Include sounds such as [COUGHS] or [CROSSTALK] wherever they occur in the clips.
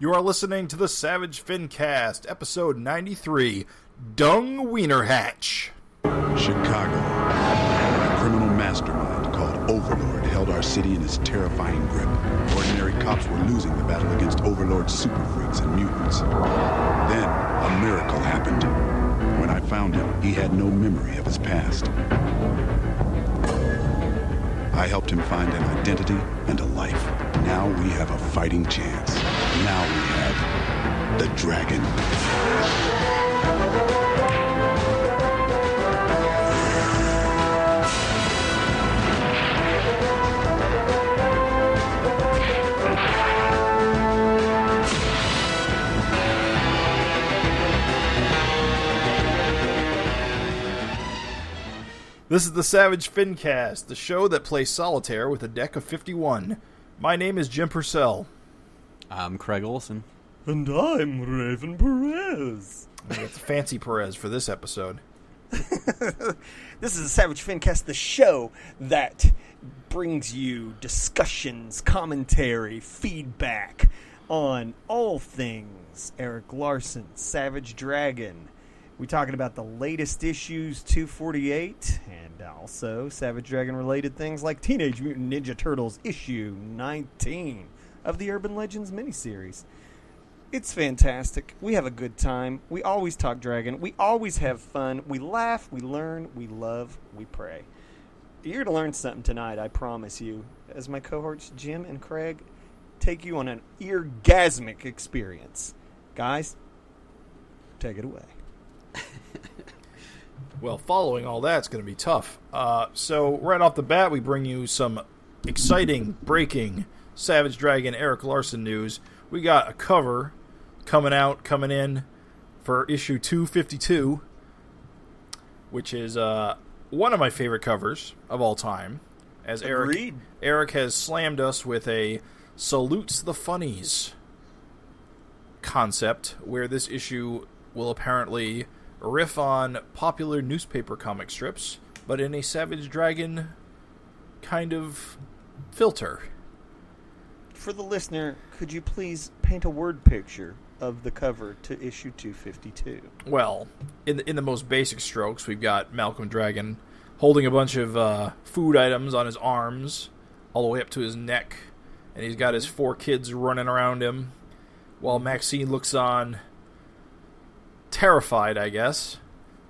You are listening to the Savage Fincast, episode 93, Dung Weiner Hatch. Chicago. A criminal mastermind called Overlord held our city in his terrifying grip. Ordinary cops were losing the battle against Overlord's super freaks and mutants. Then, a miracle happened. When I found him, he had no memory of his past. I helped him find an identity and a life. Now we have a fighting chance. Now we have the dragon. This is the Savage Fincast, the show that plays solitaire with a deck of 51. My name is Jim Purcell. I'm Craig Olson. And I'm Raven Perez. It's Fancy Perez for this episode. [LAUGHS] This is the Savage Fincast, the show that brings you discussions, commentary, feedback on all things Erik Larsen, Savage Dragon. We're talking about the latest issues 248 and also Savage Dragon related things like Teenage Mutant Ninja Turtles issue 19 of the Urban Legends miniseries. It's fantastic. We have a good time. We always talk dragon. We always have fun. We laugh, we learn, we love, we pray. You're going to learn something tonight, I promise you. As my cohorts Jim and Craig take you on an eargasmic experience. Guys, take it away. [LAUGHS] Well, following all that's going to be tough. Uh, so, right off the bat, we bring you some exciting, breaking Savage Dragon Erik Larsen news. We got a cover coming out, coming in for issue 252, which is uh, one of my favorite covers of all time. As Erik, Agreed. Erik has slammed us with a salutes the funnies concept, where this issue will apparently riff on popular newspaper comic strips, but in a Savage Dragon kind of filter. For the listener, could you please paint a word picture of the cover to issue 252? Well, in the, in the most basic strokes, we've got Malcolm Dragon holding a bunch of uh, food items on his arms, all the way up to his neck, and he's got his four kids running around him, while Maxine looks on, terrified, I guess.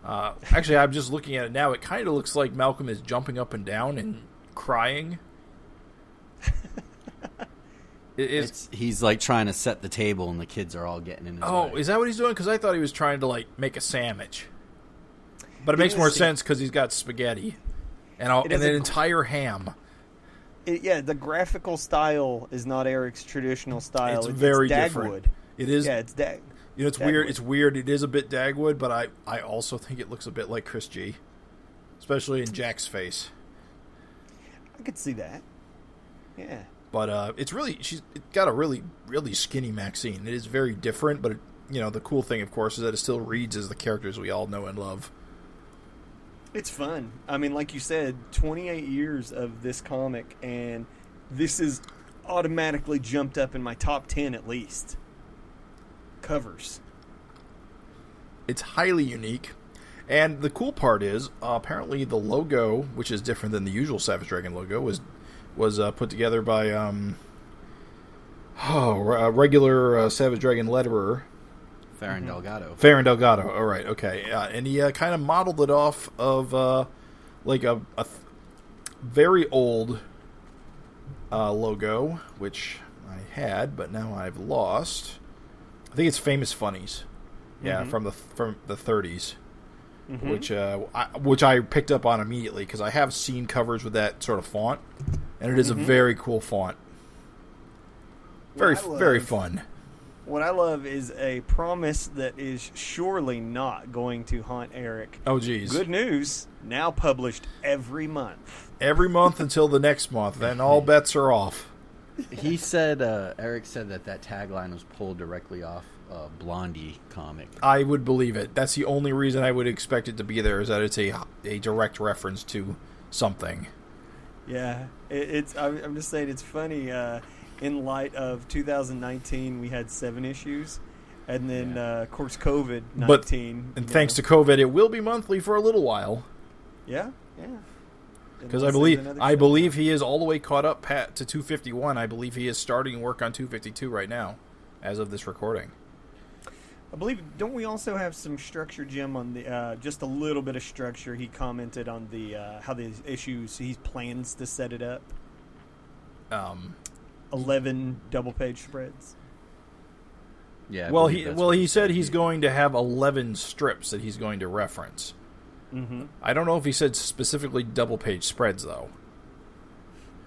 Uh, actually, I'm just looking at it now. It kind of looks like Malcolm is jumping up and down and crying. [LAUGHS] It is. It's he's like trying to set the table, and the kids are all getting in his Oh, way. is that what he's doing? Because I thought he was trying to like make a sandwich. But it It makes more is- sense because he's got spaghetti and, a, and an a- entire ham. It, yeah, the graphical style is not Erik's traditional style. It's very Dagwood. different. It is. Yeah, it's Dag. You know, it's weird. It's weird. It is a bit Dagwood, but I I also think it looks a bit like Chris G, especially in Jack's face. I could see that. Yeah. But uh, it's really she's got a really really skinny Maxine. It is very different, but it, you know the cool thing, of course, is that it still reads as the characters we all know and love. It's fun. I mean, like you said, 28 years of this comic, and this is automatically jumped up in my top 10 at least. Covers. it's highly unique. And the cool part is, uh, apparently, the logo, which is different than the usual Savage Dragon logo, was was uh, put together by um, oh, a regular uh, Savage Dragon letterer, Ferran Delgado. Ferran Delgado. All right, okay, uh, and he uh, kind of modeled it off of uh, like a, a th- very old uh, logo, which I had, but now I've lost. I think it's Famous Funnies. Yeah, Mhm. from the from the 30s, Mhm. which uh, I, which I picked up on immediately because I have seen covers with that sort of font, and it is Mhm. a very cool font. Very I very fun. What I love is a promise that is surely not going to haunt Erik. Oh geez, Good news, now published every month. every month until the next month, then all [LAUGHS] bets are off. He said, uh, Erik said that that tagline was pulled directly off uh, Blondie comic. I would believe it. That's the only reason I would expect it to be there is that it's a a direct reference to something. Yeah, it, it's. I'm, I'm just saying, it's funny. Uh, in light of 2019, we had seven issues, and then uh, of course COVID 19. And thanks to COVID, it will be monthly for a little while. yeah, yeah. Because I believe I believe he is all the way caught up pat to 251. I believe he is starting work on 252 right now, as of this recording. I believe. Don't we also have some structure, Jim? On the uh, just a little bit of structure. He commented on the uh, how the issues he plans to set it up. Um, Eleven double page spreads. Yeah. I well, he well he said said. he's going to have 11 strips that he's going to reference. Mm-hmm. I don't know if he said specifically double page spreads though.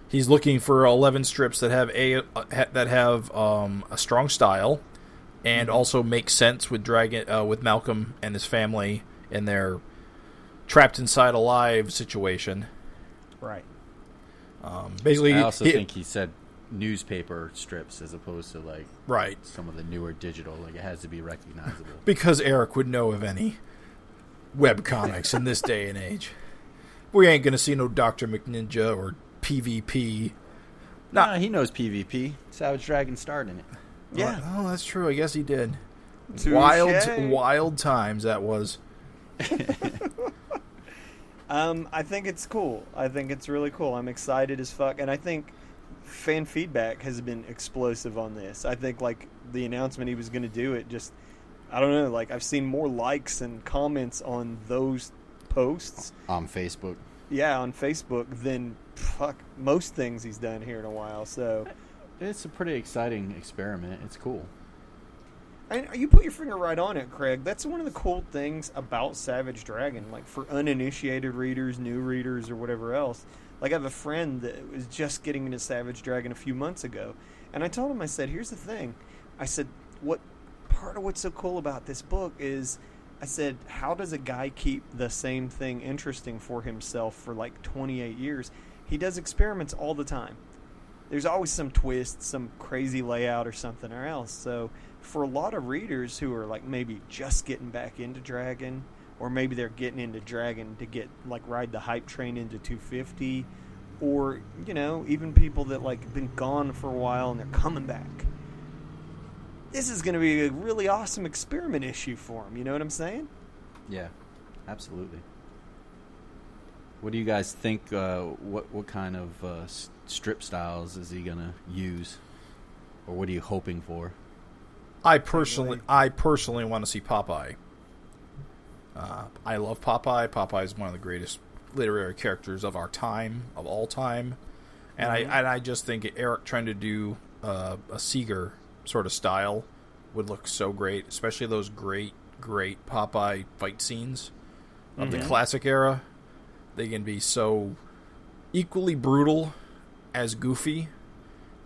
He's looking for 11 strips that have a uh, ha- that have um, a strong style and also make sense with Dragon uh, with Malcolm and his family in their trapped inside alive situation. Right. Um, basically, I also he- think he said newspaper strips as opposed to like right some of the newer digital. Like it has to be recognizable. because Erik would know of any web comics in this day and age. We ain't gonna see no Doctor McNinja or PvP. nah, he knows PvP. Savage Dragon starred in it. Yeah. Oh, that's true. I guess he did. Touche. Wild, wild times that was. [LAUGHS] Um, I think it's cool. I think it's really cool. I'm excited as fuck, and I think fan feedback has been explosive on this. I think like the announcement he was going to do it, just I don't know. Like I've seen more likes and comments on those posts, on Facebook. yeah, on Facebook than fuck most things he's done here in a while. So, [LAUGHS] It's a pretty exciting experiment. It's cool. and you put your finger right on it, Craig. That's one of the cool things about Savage Dragon. Like for uninitiated readers, new readers, or whatever else. Like I have a friend that was just getting into Savage Dragon a few months ago, and I told him, I said, "Here's the thing," I said, "What part of what's so cool about this book is." I said, "How does a guy keep the same thing interesting for himself for like 28 years? He does experiments all the time. There's always some twist, some crazy layout, or something or else. So, for a lot of readers who are like maybe just getting back into Dragon, or maybe they're getting into Dragon to get like ride the hype train into 250, or you know even people that like been gone for a while and they're coming back. This is going to be a really awesome experiment issue for him. You know what I'm saying? Yeah, absolutely. What do you guys think? Uh, what what kind of uh, strip styles is he gonna use, or what are you hoping for? I personally, I personally want to see Popeye. Uh, I love Popeye. Popeye is one of the greatest literary characters of our time, of all time, and I and I just think Erik trying to do uh, a Segar sort of style would look so great, especially those great, great Popeye fight scenes of the classic era. They can be so equally brutal as goofy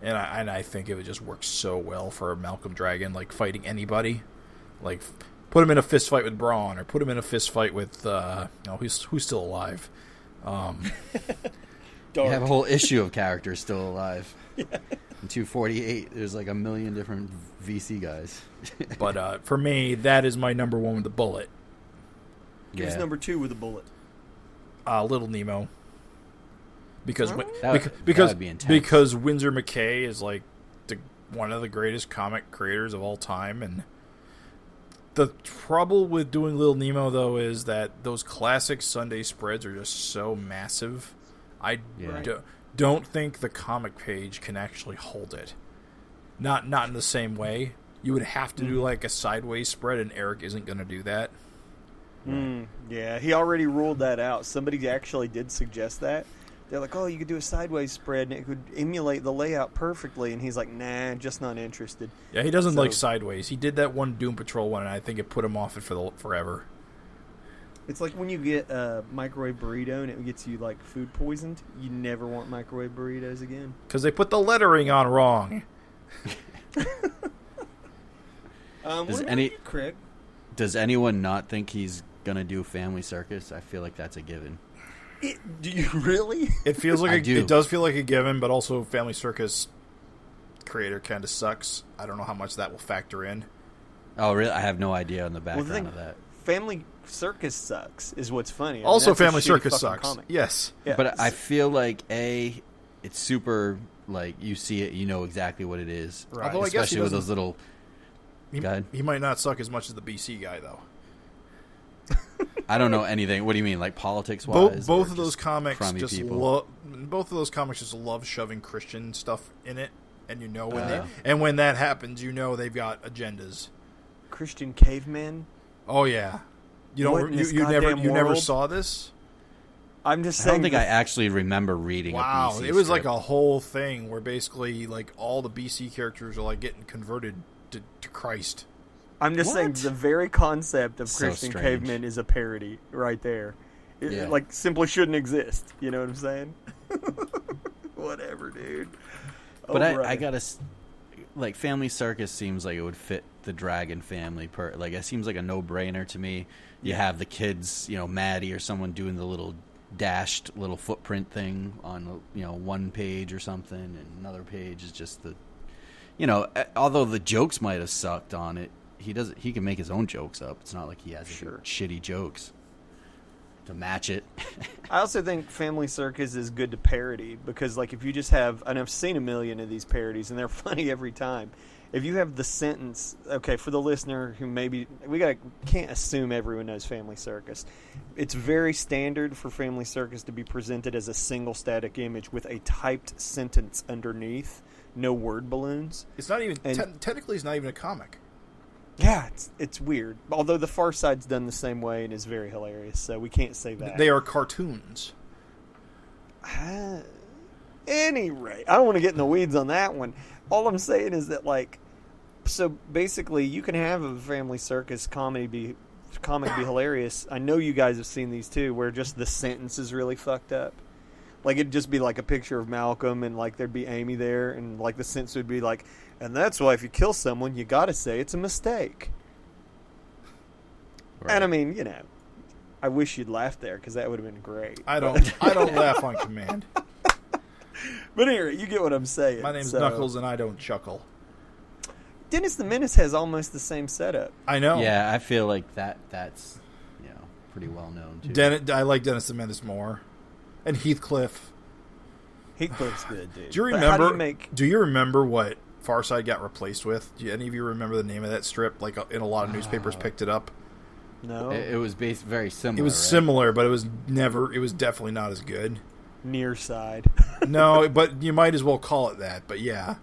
and I, and I think it would just work so well for Malcolm Dragon, like fighting anybody, like put him in a fist fight with Braun, or put him in a fist fight with, uh, you know, who's who's still alive. Um, [LAUGHS] You have a whole issue of characters still alive. [LAUGHS] In 248, there's like a million different VC guys. [LAUGHS] but uh, for me, that is my number one with the bullet. Give us number two with a bullet. Uh, Little Nemo, because Win- That- beca- that because be because Winsor McCay is like the one of the greatest comic creators of all time, and the trouble with doing Little Nemo though is that those classic Sunday spreads are just so massive. I Yeah. do, don't think the comic page can actually hold it. Not not in the same way. You would have to Mm-hmm. do like a sideways spread, and Erik isn't going to do that. Mm, yeah, he already ruled that out. Somebody actually did suggest that. They're like, "Oh, you could do a sideways spread, and it could emulate the layout perfectly." And he's like, "Nah, just not interested." Yeah, he doesn't So- like sideways. He did that one Doom Patrol one, and I think it put him off it for the, forever. It's like when you get a microwave burrito and it gets you like food poisoned. You never want microwave burritos again. Because they put the lettering on wrong. [LAUGHS] Um, Does any- you, Craig? Does anyone not think he's gonna do Family Circus? I feel like that's a given. It, do you [LAUGHS] really? It feels like I a, do. it does feel like a given, but also Family Circus creator kind of sucks. I don't know how much that will factor in. Oh, really? I have no idea on the Well, the background thing- of that. Family Circus sucks. Is what's funny. I mean, also, Family Circus sucks. comic. Yes. Yeah. But I feel like a, it's super like you see it, you know exactly what it is. Right. Although I guess he Especially with those little. He, Go ahead. he might not suck as much as the BC guy though. [LAUGHS] I don't know anything. What do you mean, like politics wise? both of those comics crummy just people? love. Both of those comics just love shoving Christian stuff in it, and you know when Uh. they, and when that happens, you know they've got agendas. Christian cavemen. Oh yeah, you don't. in You, you never goddamn you never saw this. I'm just saying. I don't think I actually remember reading. Wow, a BC it was like a whole thing where basically like all the BC characters are like getting converted to, to Christ. I'm just saying the very concept of So Christian strange. cavemen is a parody right there. It, Yeah. like simply shouldn't exist. You know what I'm saying? [LAUGHS] Whatever, dude. But Oh, I, I gotta like Family Circus seems like it would fit the Dragon family. Per like it seems like a no brainer to me. You have the kids, you know, Maddie or someone doing the little dashed little footprint thing on you know one page or something, and another page is just the, you know, although the jokes might have sucked on it, he does he can make his own jokes up. It's not like he has Sure. shitty jokes to match it. [LAUGHS] I also think Family Circus is good to parody because, like, if you just have, and I've seen a million of these parodies, and they're [LAUGHS] funny every time. If you have the sentence, okay, for the listener who maybe we got can't assume everyone knows Family Circus. It's very standard for Family Circus to be presented as a single static image with a typed sentence underneath, no word balloons. It's not even And- te- technically it's not even a comic. Yeah, it's it's weird. Although the Far Side's done the same way and is very hilarious, so we can't say that. They are cartoons. Uh, any rate, I don't want to get in the weeds on that one. All I'm saying is that, like, so basically, you can have a family circus comedy be comic be hilarious. I know you guys have seen these too, where just the sentence is really fucked up. Like it'd just be like a picture of Malcolm, and like there'd be Amy there, and like the sentence would be like, "And that's why if you kill someone, you got to say it's a mistake." And I mean, you know, I wish you'd laughed there because that would have been great. I don't. I don't laugh [LAUGHS] on command. But anyway, you get what I'm saying. My name's So- Knuckles, and I don't chuckle. Dennis the Menace has almost the same setup. I know. yeah, I feel like that that's you know pretty well known too. Den- I like Dennis the Menace more, and Heathcliff. Heathcliff's good, dude. Do you remember? Do you make? do you remember what Farside got replaced with? Do any of you remember the name of that strip? Like, uh, in a lot of newspapers picked it up. No, It, it was based very similar. It was right? similar, but it was never. It was definitely not as good. near side. No, [LAUGHS] but you might as well call it that. But yeah,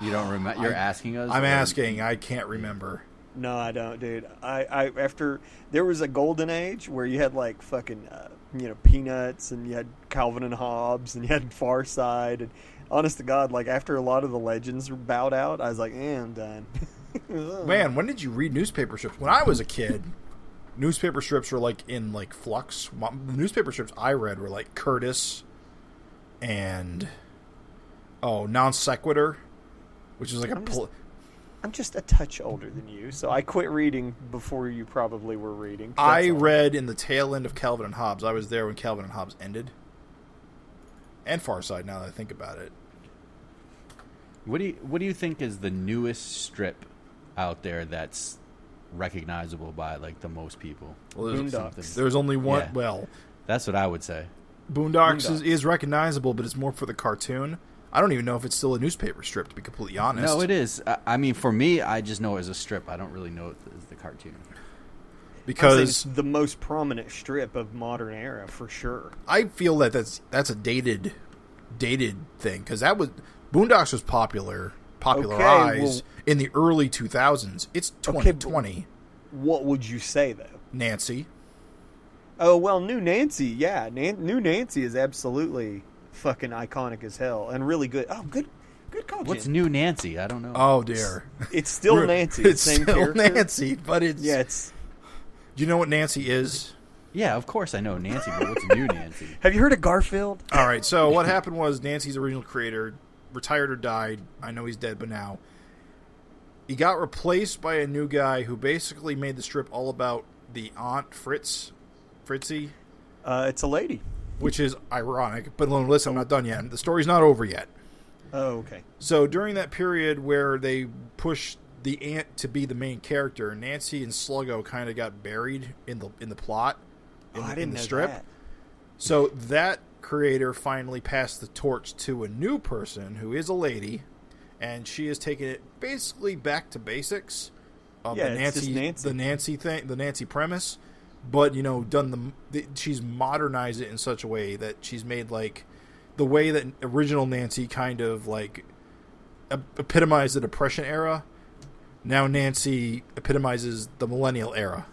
You don't remember? You're I- asking us. I'm or- asking. I can't remember. no, I don't, dude. I, I after there was a golden age where you had like fucking, uh, you know, peanuts, and you had Calvin and Hobbes, and you had Far Side, and honest to God, like after a lot of the legends bowed out, I was like, eh, I'm done. [LAUGHS] Man, when did you read newspaper strips? When I was a kid, newspaper strips were like in like flux. The newspaper strips I read were like Curtis and oh non sequitur, which is like a I'm just- pol- I'm just a touch older than you, so I quit reading before you probably were reading. I all. read in the tail end of Calvin and Hobbes. I was there when Calvin and Hobbes ended, and Far Side. Now that I think about it, What do you What do you think is the newest strip out there that's recognizable by like the most people? well, there's, Boondocks. there's only one. Yeah. Well, That's what I would say. Boondocks, Is, Boondocks. is recognizable, but it's more for the cartoon. I don't even know if it's still a newspaper strip. To be completely honest, No, it is. I, I mean, for me, I just know it as a strip. I don't really know it as the cartoon. Because it's the most prominent strip of modern era for sure. I feel that that's that's a dated, dated thing because that was Boondocks was popular, popularized in the early two thousands. It's twenty twenty. What would you say though? Nancy, Oh well, New Nancy, yeah, Nan- New Nancy is absolutely fucking iconic as hell and really good. Oh, good, good call. What's Jen. new Nancy? I don't know. oh dear, It's still Nancy. It's same still character. Nancy, but it's Yeah, it's. Do you know what Nancy is? yeah, of course I know Nancy, but what's new Nancy? [LAUGHS] Have you heard of Garfield? All right, so what happened was Nancy's original creator retired or died. I know he's dead, but now he got replaced by a new guy who basically made the strip all about the aunt Fritz, Fritzy, Uh, it's a lady. Which is ironic. But listen, I'm not done yet. The story's not over yet. Oh, okay. So during that period where they pushed the aunt to be the main character, Nancy and Sluggo kind of got buried in the in the plot in, Oh, I in the know strip. that. So that creator finally passed the torch to a new person who is a lady, and she has taken it basically back to basics um, of Yeah, the Nancy, Nancy. the Nancy thing, the Nancy premise, but you know, done the, the she's modernized it in such a way that she's made like the way that original Nancy kind of like ep- epitomized the Depression era. Now Nancy epitomizes the millennial era,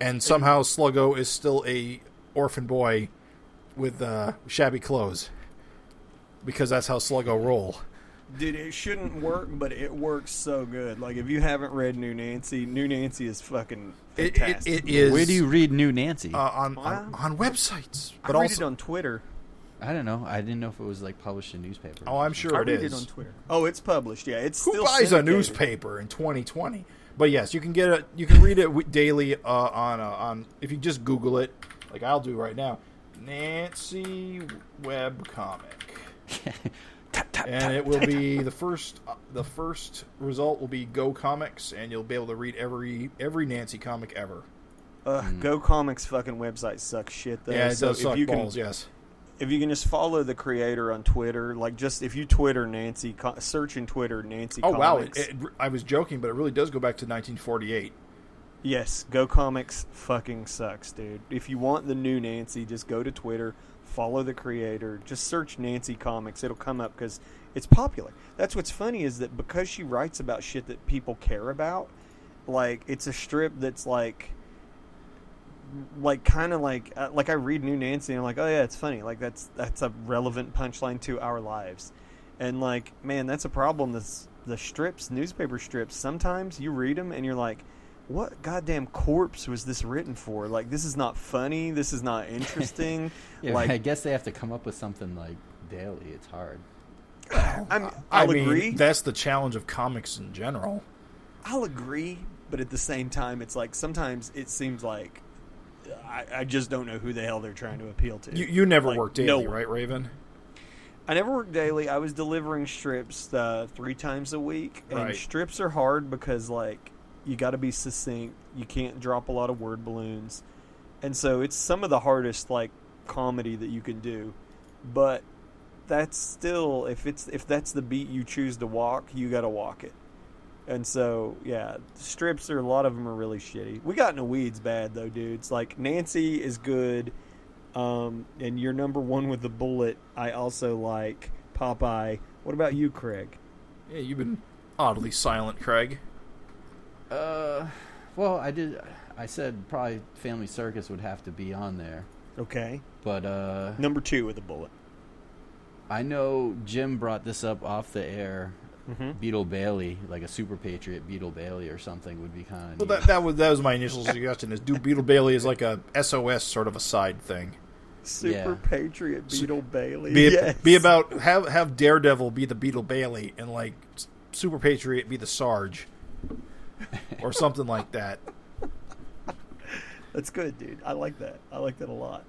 and somehow Sluggo is still a orphan boy with uh, shabby clothes because that's how Sluggo roll. Dude, it shouldn't work, but it works so good. Like if you haven't read New Nancy, New Nancy is fucking It, it, fantastic. it is Where do you read New Nancy? uh, on, on on websites, I but read also it on Twitter. I don't know. I didn't know if it was like published in newspaper. oh, I'm sure I it read is. it on Twitter. Oh, it's published. Yeah, it's Who still buys a syndicated. newspaper in 2020? But yes, you can get it. You can read it w- daily uh, on uh, on if you just Google it, like I'll do right now. Nancy web comic, [LAUGHS] and it will be the first. Uh, the first result will be Go Comics, and you'll be able to read every every Nancy comic ever. Uh, Go Comics fucking website sucks shit though. yeah, it so does if suck you balls. Can, yes. if you can just follow the creator on Twitter, like just if you Twitter Nancy, co- search in Twitter Nancy. Oh wow! It, it, I was joking, but it really does go back to 1948. Yes, Go Comics fucking sucks, dude. If you want the new Nancy, just go to Twitter, follow the creator, just search Nancy Comics. It'll come up because it's popular. That's what's funny is that because she writes about shit that people care about, like it's a strip that's like, like kind of like uh, like I read New Nancy and I'm like, oh yeah, it's funny. Like that's that's a relevant punchline to our lives, and like man, that's a problem. This the strips, newspaper strips. Sometimes you read them and you're like what goddamn corpse was this written for? Like, this is not funny. This is not interesting. [LAUGHS] Yeah, like, I guess they have to come up with something like daily. It's hard. I'm, I I'll mean, agree. that's the challenge of comics in general. I'll agree, but at the same time, it's like sometimes it seems like I, I just don't know who the hell they're trying to appeal to. You you never Like, work no daily, one. right, Raven? I never worked daily. I was delivering strips uh, three times a week, and Right. strips are hard because like you got to be succinct. You can't drop a lot of word balloons, and so it's some of the hardest like comedy that you can do. But that's still if it's if that's the beat you choose to walk, you got to walk it. And so, yeah, strips are a lot of them are really shitty. We got in the weeds bad though, dudes. Like Nancy is good, um, and you're number one with the bullet. I also like Popeye. What about you, Craig? Yeah, you've been oddly silent, Craig. Uh, well, I did. I said probably Family Circus would have to be on there, Okay, but uh, number two with a bullet. I know Jim brought this up off the air. Mm-hmm. Beetle Bailey, like a super patriot Beetle Bailey or something, would be kind of. Well, that, that was that was my initial suggestion. Is do Beetle Bailey is like a SOS sort of a side thing. Super Yeah. Patriot Beetle Bailey. Be yes. be about have have Daredevil be the Beetle Bailey and like Super Patriot be the Sarge, [LAUGHS] or something like that. That's good, dude. I like that. I like that a lot.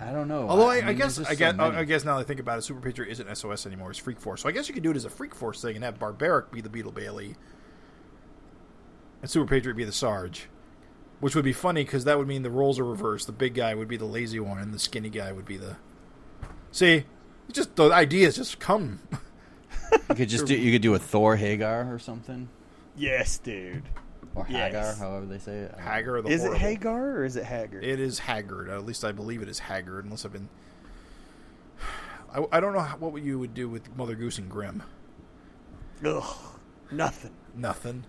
I don't know. Although I, I, mean, guess I guess so. I guess now that I think about it, Super Patriot isn't SOS anymore; it's Freak Force. So I guess you could do it as a Freak Force thing and have Barbaric be the Beetle Bailey, and Super Patriot be the Sarge, which would be funny because that would mean the roles are reversed. The big guy would be the lazy one, and the skinny guy would be the. See, it's just the ideas just come. You could just do. You could do a Thor Hagar or something, Yes, dude. or Yes. Hagar, however they say it. Hagar don't know. The Is it. Hagar or is it Haggard? It is Haggard. At least I believe it is Haggard, unless I've been. [SIGHS] I, I don't know how, what you would do with Mother Goose and Grimm. Ugh, nothing. Nothing.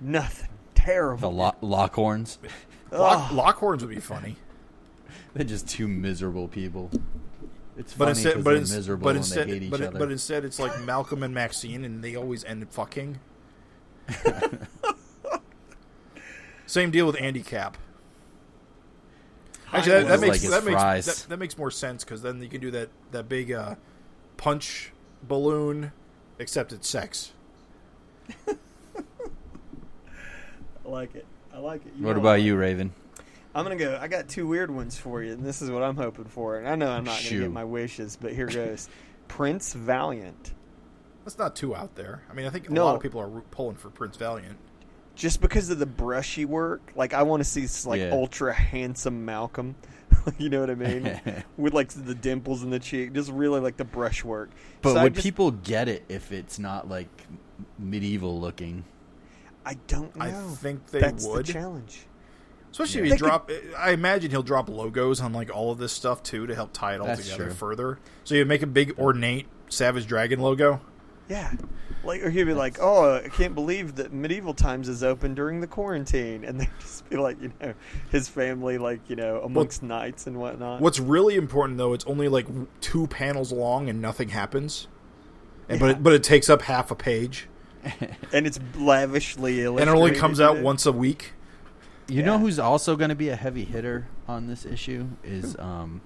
Nothing. Terrible. The Terrible. Lo- Lockhorns. [LAUGHS] Lock, Ugh. Lockhorns would be funny. [LAUGHS] They're just two miserable people. It's But funny instead, 'cause but, they're ins- miserable but and instead, they hate each but, other. but instead, it's like Malcolm and Maxine, and they always end up fucking. [LAUGHS] Same deal with Andy Capp. Actually, that, that makes like his that makes that, that makes more sense because then you can do that that big uh, punch balloon, except it's sex. [LAUGHS] I like it. I like it. what about I you. Raven? I'm gonna go. I got two weird ones for you, and this is what I'm hoping for. And I know I'm not gonna get my wishes, but here goes. [LAUGHS] Prince Valiant. That's not too out there. I mean, I think a No. lot of people are pulling for Prince Valiant. Just because of the brushy work, like I want to see this like Yeah. ultra handsome Malcolm. [LAUGHS] you know what I mean? [LAUGHS] With like the dimples in the cheek, just really like the brushwork. But So would just- people get it if it's not like medieval looking? I don't know. I think they That's would. the challenge. Especially Yeah. if They he drop. I imagine he'll drop logos on like all of this stuff too to help tie it all That's together true. further. So you make a big ornate Savage Dragon logo. Yeah. Like, or he'd be like, "Oh, I can't believe that medieval times is open during the quarantine," and they'd [LAUGHS] just be like, you know, his family, like, you know, amongst knights and whatnot. What's really important though, it's only like two panels long and nothing happens. And, Yeah. But it, but it takes up half a page, [LAUGHS] and it's lavishly illustrated, and it only comes out once a week. You know who's also going to be a heavy hitter on this issue is um,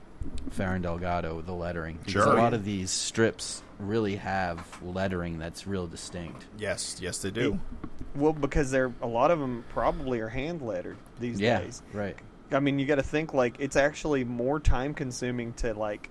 Ferran Delgado, the lettering. Because Sure. a lot of these strips really have lettering that's real distinct. Yes, yes, they do. Well, because they're a lot of them probably are hand lettered these Yeah, days. right. I mean, you got to think like it's actually more time consuming to like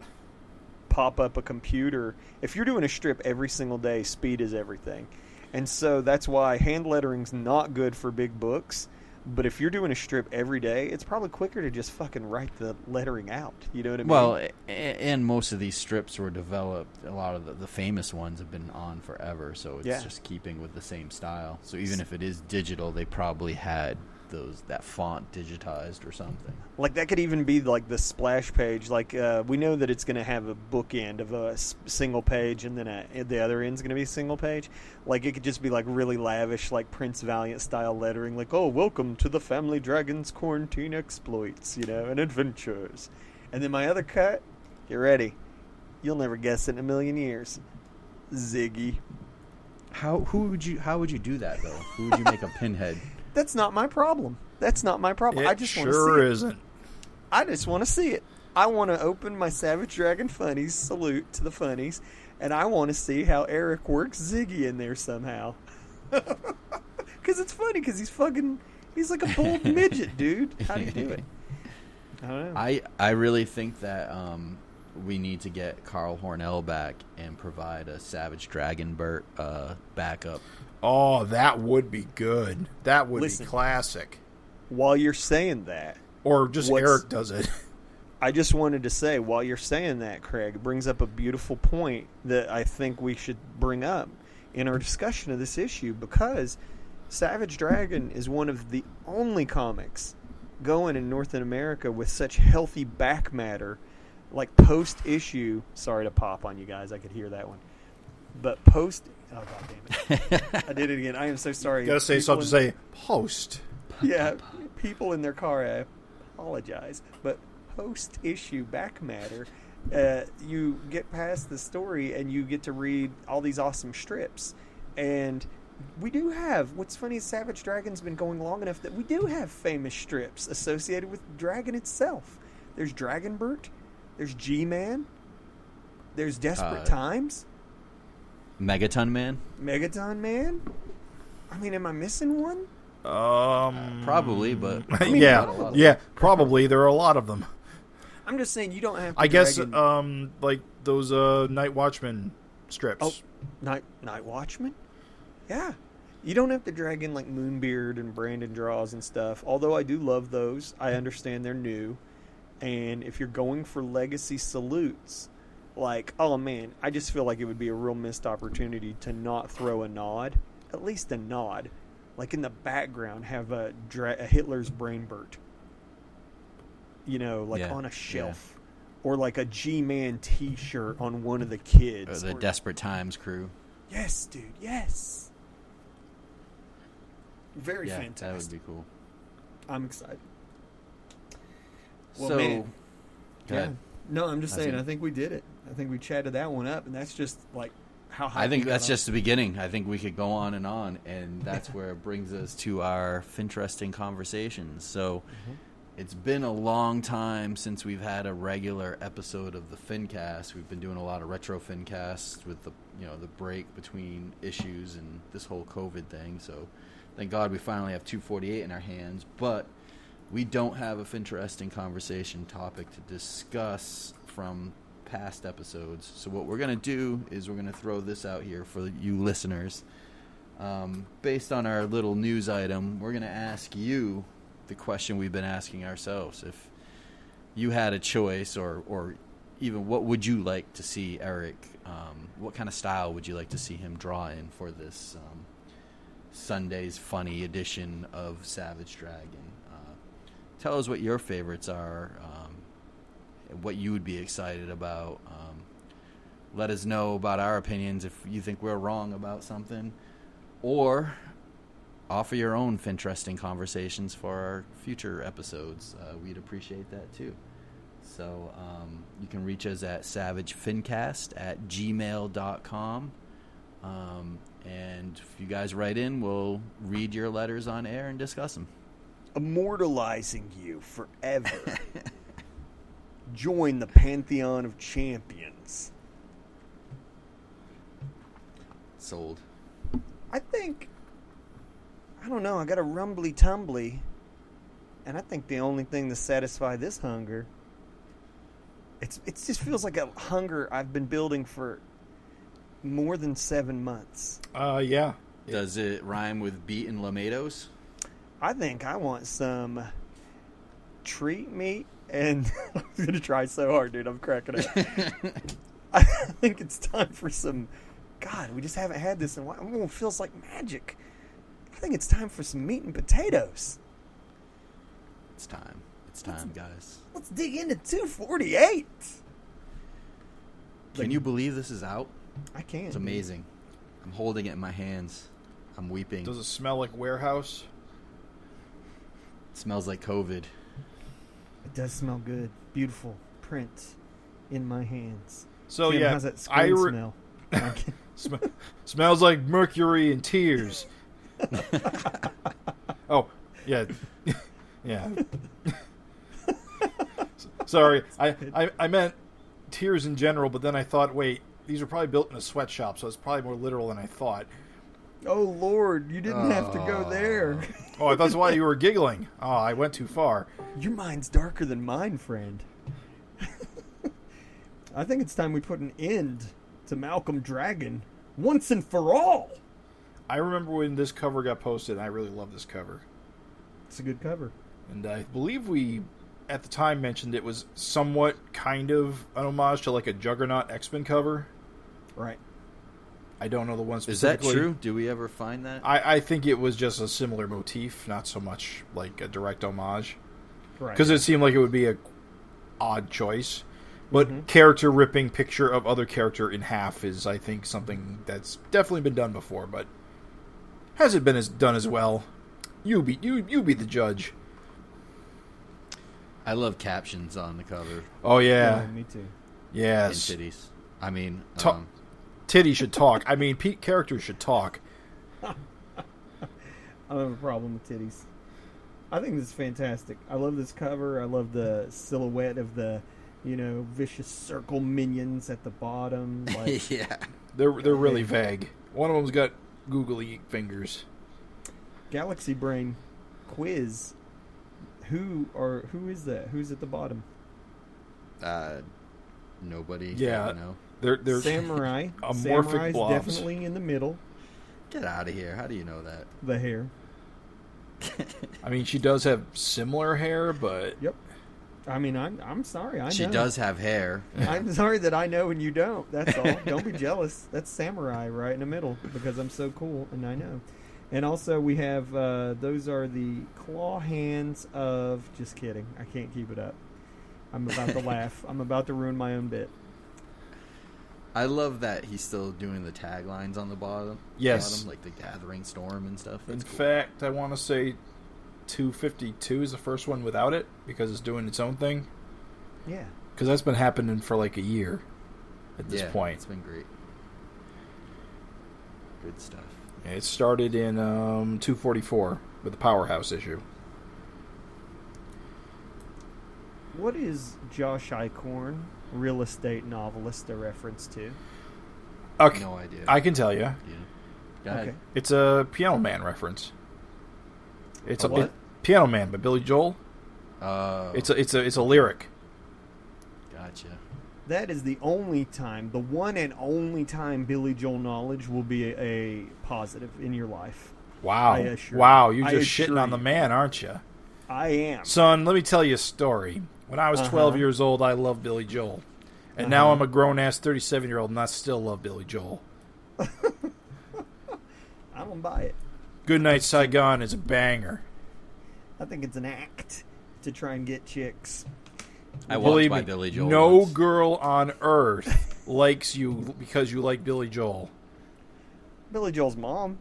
pop up a computer. If you're doing a strip every single day, speed is everything. And so that's why hand lettering's not good for big books. But if you're doing a strip every day, it's probably quicker to just fucking write the lettering out. You know what I mean? Well, and most of these strips were developed. A lot of the, the famous ones have been on forever, so it's Yeah. just keeping with the same style. So even if it is digital, they probably had those that font digitized or something. like that could even be like the splash page. Like uh, we know that it's going to have a bookend of a single page, and then a, the other end's going to be a single page. Like it could just be like really lavish, like Prince Valiant style lettering. Like, oh, welcome to the Family Dragons quarantine exploits, you know, and adventures. And then my other cut, get ready, you'll never guess it in a million years. Ziggy. How who would you how would you do that though? Who would you make a [LAUGHS] pinhead? That's not my problem. That's not my problem. It I just want to see sure it. isn't. I just want to see it. I want to open my Savage Dragon Funnies salute to the funnies, and I want to see how Erik works Ziggy in there somehow. [LAUGHS] Because it's funny, because he's fucking, he's like a bold [LAUGHS] midget, dude. How do you do it? I don't know. I I really think that um, we need to get Carl Hornell back and provide a Savage Dragon Bert uh, backup. Oh, that would be good. That would Listen. be classic. While you're saying that, Or just Erik does it. [LAUGHS] I just wanted to say, while you're saying that, Craig, brings up a beautiful point that I think we should bring up in our discussion of this issue because Savage Dragon is one of the only comics going in North America with such healthy back matter, like post issue. Sorry to pop on you guys, I could hear that one. But post. Oh, God damn it. [LAUGHS] I did it again. I am so sorry. Gotta say People something to say post. [LAUGHS] yeah, people in their car, I apologize. But post issue back matter, uh, you get past the story and you get to read all these awesome strips. And we do have, what's funny is Savage Dragon's been going long enough that we do have famous strips associated with Dragon itself. There's Dragonbert, there's G Man, there's Desperate Uh, Times, Megaton Man, Megaton Man. I mean, am I missing one? Um, probably, but [LAUGHS] yeah, not a lot of yeah, probably. There are a lot of them. I'm just saying you don't have. To I guess, Dragon- um, like those uh, Night Watchman strips. Oh, Night Night Watchman. Yeah, you don't have to drag in like Moonbeard and Brandon draws and stuff. Although I do love those, I understand they're new. And if you're going for legacy salutes, like oh man, I just feel like it would be a real missed opportunity to not throw a nod, at least a nod, like in the background have a, dra- a Hitler's Brainbert. You know, like Yeah, on a yeah. shelf. Or like a G-Man T-shirt on one of the kids. the or- Desperate Times crew. Yes, dude. Yes. Very yeah, fantastic. that would be cool. I'm excited. Well, so, man, ahead. No, I'm just I saying. see. I think we did it. I think we chatted that one up, and that's just like how high. I think that's just the beginning. I think we could go on and on, and that's where it brings us to our interesting conversations. So, Mm-hmm. it's been a long time since we've had a regular episode of the FinCast. We've been doing a lot of retro FinCasts with the you know the break between issues and this whole COVID thing. So, thank God we finally have 248 in our hands, but we don't have a interesting conversation topic to discuss from past episodes. So what we're gonna do is we're gonna throw this out here for you listeners. Um, based on our little news item, we're gonna ask you the question we've been asking ourselves: if you had a choice, or or even what would you like to see Erik? Um, what kind of style would you like to see him draw in for this um, Sunday's funny edition of Savage Dragon? Uh, tell us what your favorites are. Um, what you would be excited about. Um, let us know about our opinions if you think we're wrong about something, or offer your own interesting conversations for our future episodes. Uh, we'd appreciate that too. So um, you can reach us at savagefincast at gmail.com. Um, and if you guys write in, we'll read your letters on air and discuss them. Immortalizing you forever. [LAUGHS] Join the pantheon of champions. Sold. I think I don't know. I got a rumbly tumbly, and I think the only thing to satisfy this hunger, it's it just feels like a hunger I've been building for more than seven months. Uh, yeah. Does it rhyme with beet and lamados? I think I want some treat meat, and [LAUGHS] I'm gonna try so hard, dude. I'm cracking up. [LAUGHS] I think it's time for some. God, we just haven't had this in a while. It feels like magic. I think it's time for some meat and potatoes. It's time. It's time, guys. Let's dig into 248. Can you believe this is out? I can. It's amazing. I'm holding it in my hands. I'm weeping. Does it smell like warehouse? It smells like COVID. It does smell good. Beautiful print in my hands. So Tim, yeah, how's that I re- smell? [LAUGHS] Sm- smells like mercury and tears. [LAUGHS] oh, yeah, [LAUGHS] yeah. Sorry, I, I I meant tears in general, but then I thought, wait, these are probably built in a sweatshop, so it's probably more literal than I thought. oh Lord, you didn't have to go there. Oh. Oh, that's why you were giggling. Oh, I went too far. Your mind's darker than mine, friend. [LAUGHS] I think it's time we put an end to Malcolm Dragon once and for all. I remember when this cover got posted, and I really love this cover. It's a good cover. And I believe we, at the time, mentioned it was somewhat kind of an homage to like a Juggernaut X Men cover. Right. I don't know the ones. Is that true? Do we ever find that? I, I think it was just a similar motif, not so much like a direct homage. Right. Because it seemed like it would be a odd choice. But Mm-hmm. character ripping picture of other character in half is, I think, something that's definitely been done before, but has it been as done as well? You be you you be the judge. I love captions on the cover Oh yeah, me too. and yes. cities. I mean, Ta- um, Titty should talk. I mean, Pete characters should talk. [LAUGHS] I don't have a problem with titties. I think this is fantastic. I love this cover. I love the silhouette of the, you know, vicious circle minions at the bottom. [LAUGHS] Like, yeah. They're they're really vague. One of them's got googly fingers. Galaxy Brain quiz. Who or who is that? Who's at the bottom? Uh, nobody. Yeah. I know. They're they're Samurai. [LAUGHS] amorphic Samurai's blobs. definitely in the middle. Get out of here. How do you know that? The hair. I mean, she does have similar hair, but Yep. I mean, I'm I'm sorry. I She know. does have hair. [LAUGHS] I'm sorry that I know and you don't. That's all. don't be jealous. That's samurai right in the middle because I'm so cool and I know. And also we have uh, those are the claw hands of. Just kidding. I can't keep it up. I'm about to [LAUGHS] laugh. I'm about to ruin my own bit. I love that he's still doing the taglines on the bottom. Yes. bottom, like the Gathering Storm and stuff. in cool. fact, I want to say 252 is the first one without it because it's doing its own thing. Yeah. Because that's been happening for like a year at this yeah, point. it's been great. Good stuff. It started in um, 244 with the Powerhouse issue. What is Josh Eichorn, real estate novelist, a reference to? Okay, No idea. I can tell you, Yeah. Go ahead. Okay. it's a Piano Man reference. It's A a, what? it- Piano Man by Billy Joel. Oh, It's a it's a it's a lyric. gotcha. That is the only time, the one and only time Billy Joel knowledge will be a, a positive in your life. Wow, wow, you. you're just assure shitting on the man, aren't you? I am. Son, let me tell you a story. When I was Uh-huh. 12 years old, I loved Billy Joel. And now Uh-huh. I'm a grown ass 37 year old and I still love Billy Joel. [LAUGHS] I don't buy it. Good Night Saigon is a banger. I think it's an act to try and get chicks. I walked Believe by me, Billy Joel. no once. girl on earth [LAUGHS] likes you because you like Billy Joel. Billy Joel's mom.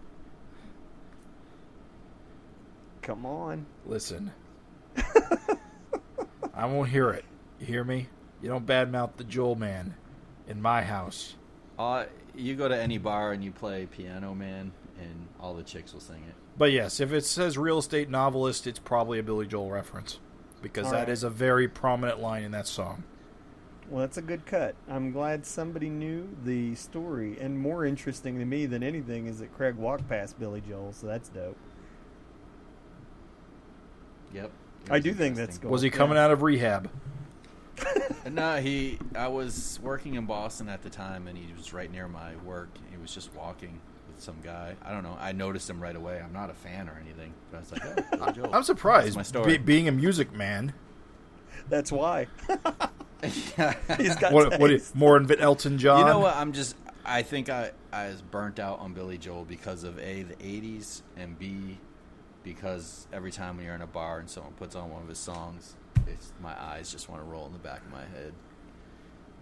Come on. Listen, [LAUGHS] I won't hear it. You hear me? You don't badmouth the Joel man in my house. Uh, you go to any bar and you play Piano Man, and all the chicks will sing it. But yes, if it says real estate novelist, it's probably a Billy Joel reference because All that right. is a very prominent line in that song. Well, that's a good cut. I'm glad somebody knew the story. And more interesting to me than anything is that Craig walked past Billy Joel, so that's dope. Yep. It I do think that's interesting. cool. Was he coming Yeah. out of rehab? [LAUGHS] No, he. I was working in Boston at the time, and he was right near my work. He was just walking with some guy. I don't know. I noticed him right away. I'm not a fan or anything, but I was like, oh, [LAUGHS] Billy Joel. I'm surprised. My story. Be- being a music man, That's why. Yeah. [LAUGHS] He's got what, what taste. more than Elton John? You know what? I'm just. I think I I was burnt out on Billy Joel because of a the '80s and b because every time when you're in a bar and someone puts on one of his songs, it's my eyes just want to roll in the back of my head.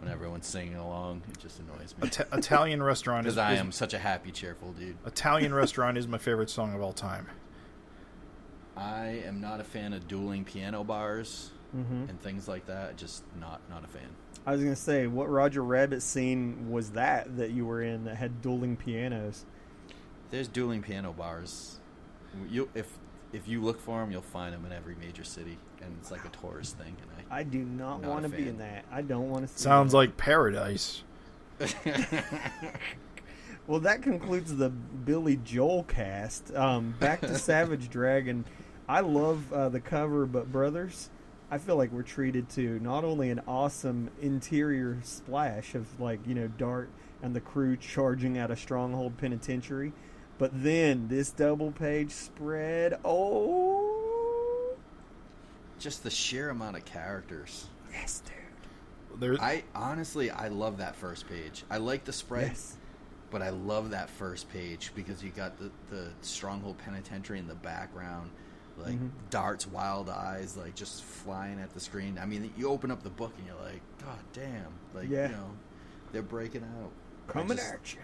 When everyone's singing along, it just annoys me Ita- Italian restaurant is, because I is- am such a happy, cheerful dude. Italian restaurant is my favorite song of all time. I am not a fan of dueling piano bars Mhm. and things like that. Just not not a fan. I was going to say, what Roger Rabbit scene was that that you were in that had dueling pianos? There's dueling piano bars. You if if you look for them, you'll find them in every major city, and it's like a tourist thing. And I do not Not want to be in that. I don't want to see Sounds that. like paradise. [LAUGHS] Well, that concludes the Billy Joel cast. Um, back to [LAUGHS] Savage Dragon. I love uh, the cover, but brothers, I feel like we're treated to not only an awesome interior splash of like you know Dart and the crew charging out a stronghold penitentiary, but then this double page spread. Oh, just the sheer amount of characters. yes, dude. There's I honestly, I love that first page. I like the spread, Yes. but I love that first page because you got the the stronghold penitentiary in the background, like Mhm. darts, wild eyes, like just flying at the screen. I mean, you open up the book and you're like, God damn! Like Yeah. you know, they're breaking out. Coming just- at you.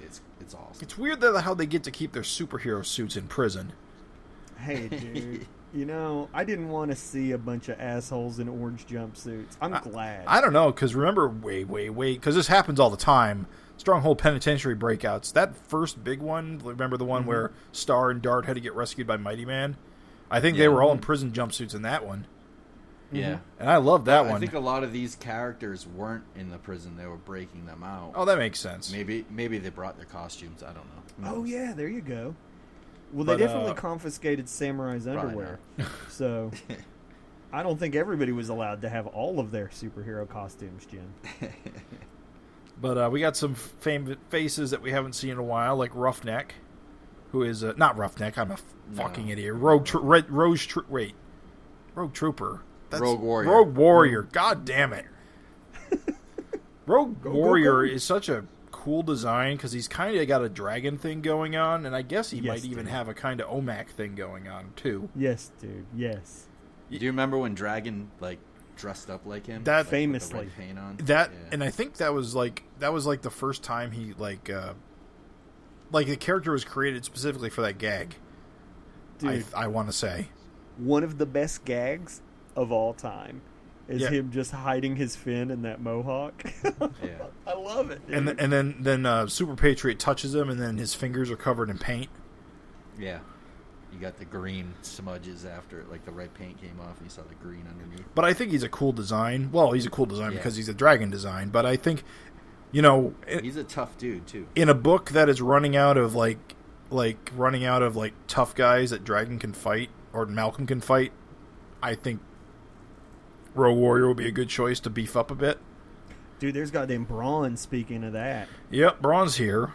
It's it's awesome. it's weird that how they get to keep their superhero suits in prison. Hey, dude. [LAUGHS] you know, I didn't want to see a bunch of assholes in orange jumpsuits. I'm glad. I don't know because remember, way, way, way, because this happens all the time. Stronghold Penitentiary breakouts. That first big one. Remember the Mm-hmm. one where Star and Dart had to get rescued by Mighty Man. I think they were all in prison jumpsuits in that one, Yeah. and I love that one. I think a lot of these characters weren't in the prison; they were breaking them out. oh, that makes sense. Maybe maybe they brought their costumes. I don't know. Who Oh yeah, there you go. Well, But, they definitely uh, confiscated Samurai's underwear, [LAUGHS] so I don't think everybody was allowed to have all of their superhero costumes, Jim. [LAUGHS] But uh, we got some fame faces that we haven't seen in a while, like Roughneck, who is uh, not Roughneck. I'm a f- No. fucking idiot. Rogue, tr- Red, Rose, tr- wait, Rogue Trooper. Rogue Warrior. Rogue Warrior. God damn it. [LAUGHS] Rogue go, Warrior go. is such a cool design because he's kind of got a dragon thing going on, and I guess he Yes, might even have a kind of Omac thing going on too. Yes, dude. Yes. Do you remember when Dragon like dressed up like him? That- Like, with the Famously. red paint on. That Yeah. and I think that was like that was like the first time he like uh like the character was created specifically for that gag. Dude, I, I want to say. one of the best gags of all time is Yeah. him just hiding his fin in that mohawk. [LAUGHS] Yeah. I love it. Dude. And th- and then then uh, Super Patriot touches him, and then his fingers are covered in paint. yeah. You got the green smudges after it, like the red paint came off, and you saw the green underneath. But I think he's a cool design. Well, he's a cool design Yeah. because he's a dragon design. But I think, you know, He's a tough dude too. in a book that is running out of like like running out of like tough guys that Dragon can fight or Malcolm can fight, I think Rogue Warrior would be a good choice to beef up a bit. Dude, there's goddamn Braun speaking of that. Yep, Braun's here.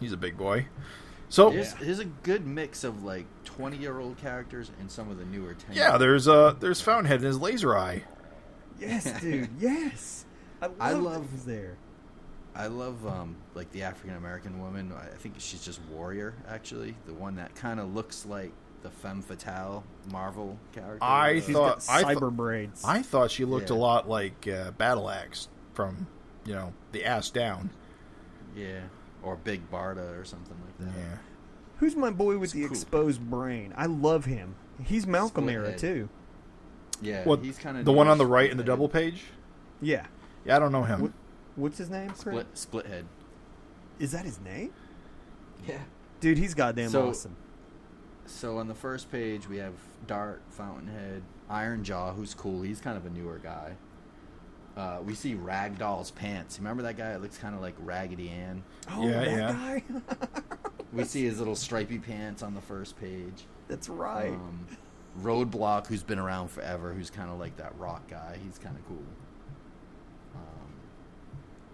He's a big boy. So Here's, here's a good mix of like 20 year old characters and some of the newer 10. yeah, there's uh there's Fountainhead and his laser eye. Yes, [LAUGHS] dude. Yes. I love, I love- there. I love um, like the African American woman. I I think she's just Warrior, actually, the one that kind of looks like the femme fatale Marvel character. I He's thought- got I cyber thought- braids. I thought she looked a lot like uh, Battle Axe from you know the ass down. yeah, or Big Barda or something like that. Yeah. Who's my boy with It's the cool. exposed brain? I love him. He's Malcolm Split era head. too. Yeah, What he's kind of the one on the right in the double page? Yeah. Yeah, I don't know him. What- What's his name? Split split head. Is that his name? Yeah. Dude, he's goddamn So- awesome. So on the first page we have Dart, Fountainhead, Iron Jaw, who's cool. He's kind of a newer guy. Uh, we see Ragdoll's pants. Remember that guy? It looks kind of like Raggedy Ann. Oh, Yeah, that yeah. guy. [LAUGHS] We see his little stripy pants on the first page. That's right. Um, Roadblock, who's been around forever, who's kind of like that rock guy. He's kind of cool. Um,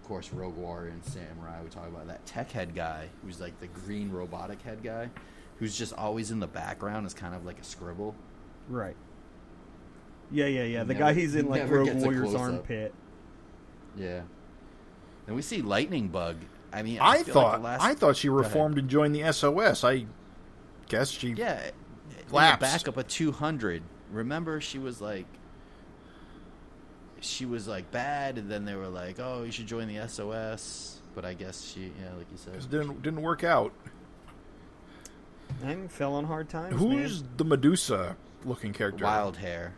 of course, Rogue Warrior and Samurai. We talk about that tech head guy, who's like the green robotic head guy, who's just always in the background is kind of like a scribble. right. Yeah, yeah, yeah. The Never- guy he's in like Rogue Warrior's armpit. Yeah. Then we see Lightning Bug. I mean, I, I feel thought like the last, I thought she reformed and joined the SOS. I guess she Yeah, in the Lapsed. backup of two hundred. Remember, she was like, she was like bad, and then they were like, "Oh, you should join the SOS." But I guess she, yeah, like you said, didn't didn't work out. And fell on hard times. Who's man. the Medusa looking character? wild hair.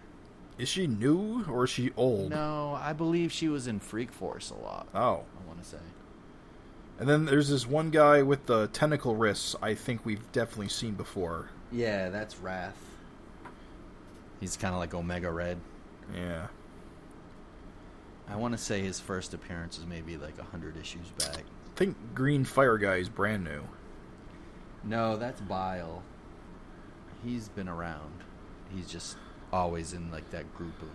Is she new or is she old? No, I believe she was in Freak Force a lot. Oh. I want to say. And then there's this one guy with the tentacle wrists I think we've definitely seen before. Yeah, that's Wrath. He's kind of like Omega Red. Yeah. I want to say his first appearance is maybe like hundred issues back. I think Green Fire guy is brand new. No, that's Bile. He's been around. He's just always in like that group of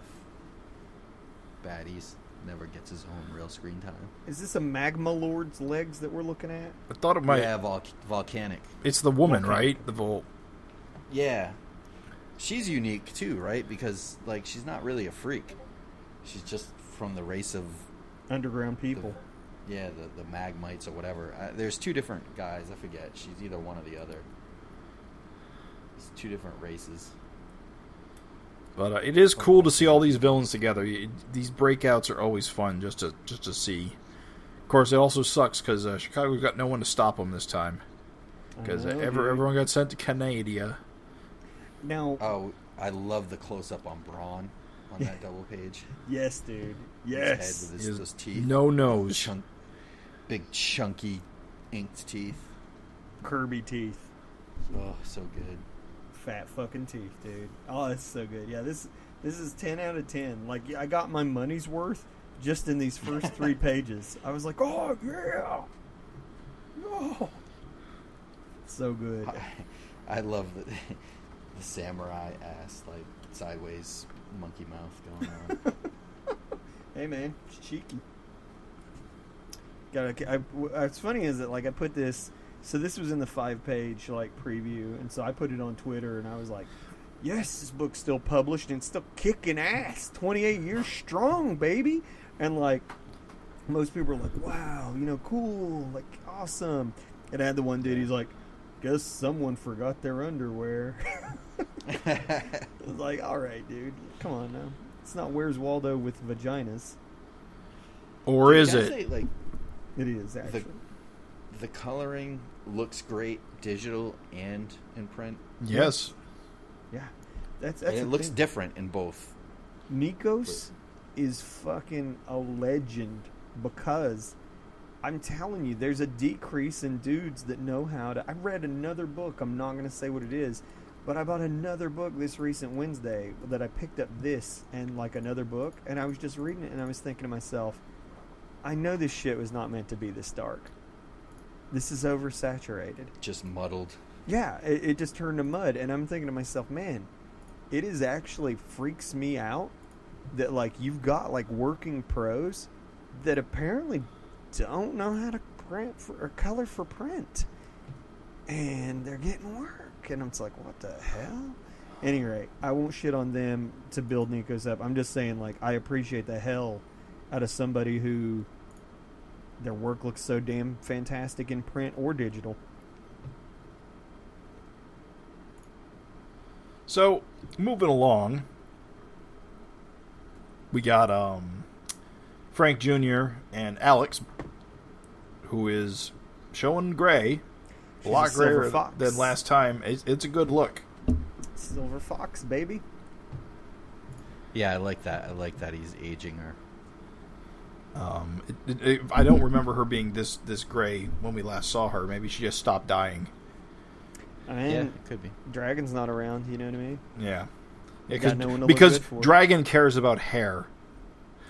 baddies. Never gets his own real screen time. Is this a magma lord's legs that we're looking at? I thought it might yeah, vol- volcanic. it's the woman, Okay. right? The vol Yeah, she's unique too, right? Because like she's not really a freak. She's just from the race of Underground people. Yeah the the Magmites or whatever. Uh, there's two different guys. I forget. She's either one or the other. It's two different races. But uh, it is cool to see all these villains together. Y- These breakouts are always fun just to just to see. Of course, it also sucks because uh, Chicago's got no one to stop them this time. Because I know, ever, dude. everyone got sent to Canada. Now, Oh, I love the close up on Braun on that [LAUGHS] double page. yes, dude. His Yes. head with his, His those teeth. no The nose. Big chunky inked teeth. Kirby teeth. Oh, so good. Fat fucking teeth, dude. Oh, it's so good. Yeah, this this is ten out of ten. Like I got my money's worth just in these first three [LAUGHS] pages. I was like, oh yeah, oh, so good. I, I love the, [LAUGHS] the samurai ass, like sideways monkey mouth going on. [LAUGHS] Hey man, it's cheeky. Got I, what's uh, funny is that like I put this. So this was in the five page like preview, and so I put it on Twitter, and I was like, "Yes, this book's still published and still kicking ass. Twenty eight years strong, baby." And like most people are like, "Wow, you know, cool, like awesome." And I had the one dude. He's like, "Guess someone forgot their underwear." I was [LAUGHS] like, "All right, dude, come on now. It's not Where's Waldo with vaginas." Or is it? say, like It is actually. the coloring looks great, digital and in print. Yes. Yeah, that's And that's. it looks thing. different in both. Nikos is fucking a legend because I'm telling you, there's a decrease in dudes that know how to. I read another book. I'm not gonna say what it is, but I bought another book this recent Wednesday that I picked up this and like another book, and I was just reading it and I was thinking to myself, I know this shit was not meant to be this dark. This is oversaturated. Just muddled. Yeah, it, it just turned to mud, and I'm thinking to myself, man, it is actually freaks me out that like you've got like working pros that apparently don't know how to print for, or color for print. and they're getting work, and I'm just like, what the hell? Any rate, I won't shit on them to build Nikos up. I'm just saying, like, I appreciate the hell out of somebody who their work looks so damn fantastic in print or digital. So, moving along, we got um, Frank Jr. and Alex, who is showing gray, a lot a grayer fox. than last time. It's, it's a good look. Silver Fox, baby. Yeah, I like that. I like that he's aging her. Um, it, it, it- I don't remember her being this this gray when we last saw her. Maybe she just stopped dying. I mean, yeah, could be. Dragon's not around. You know what I mean? Yeah, yeah, Got 'cause- no one to look because good for. Dragon cares about hair.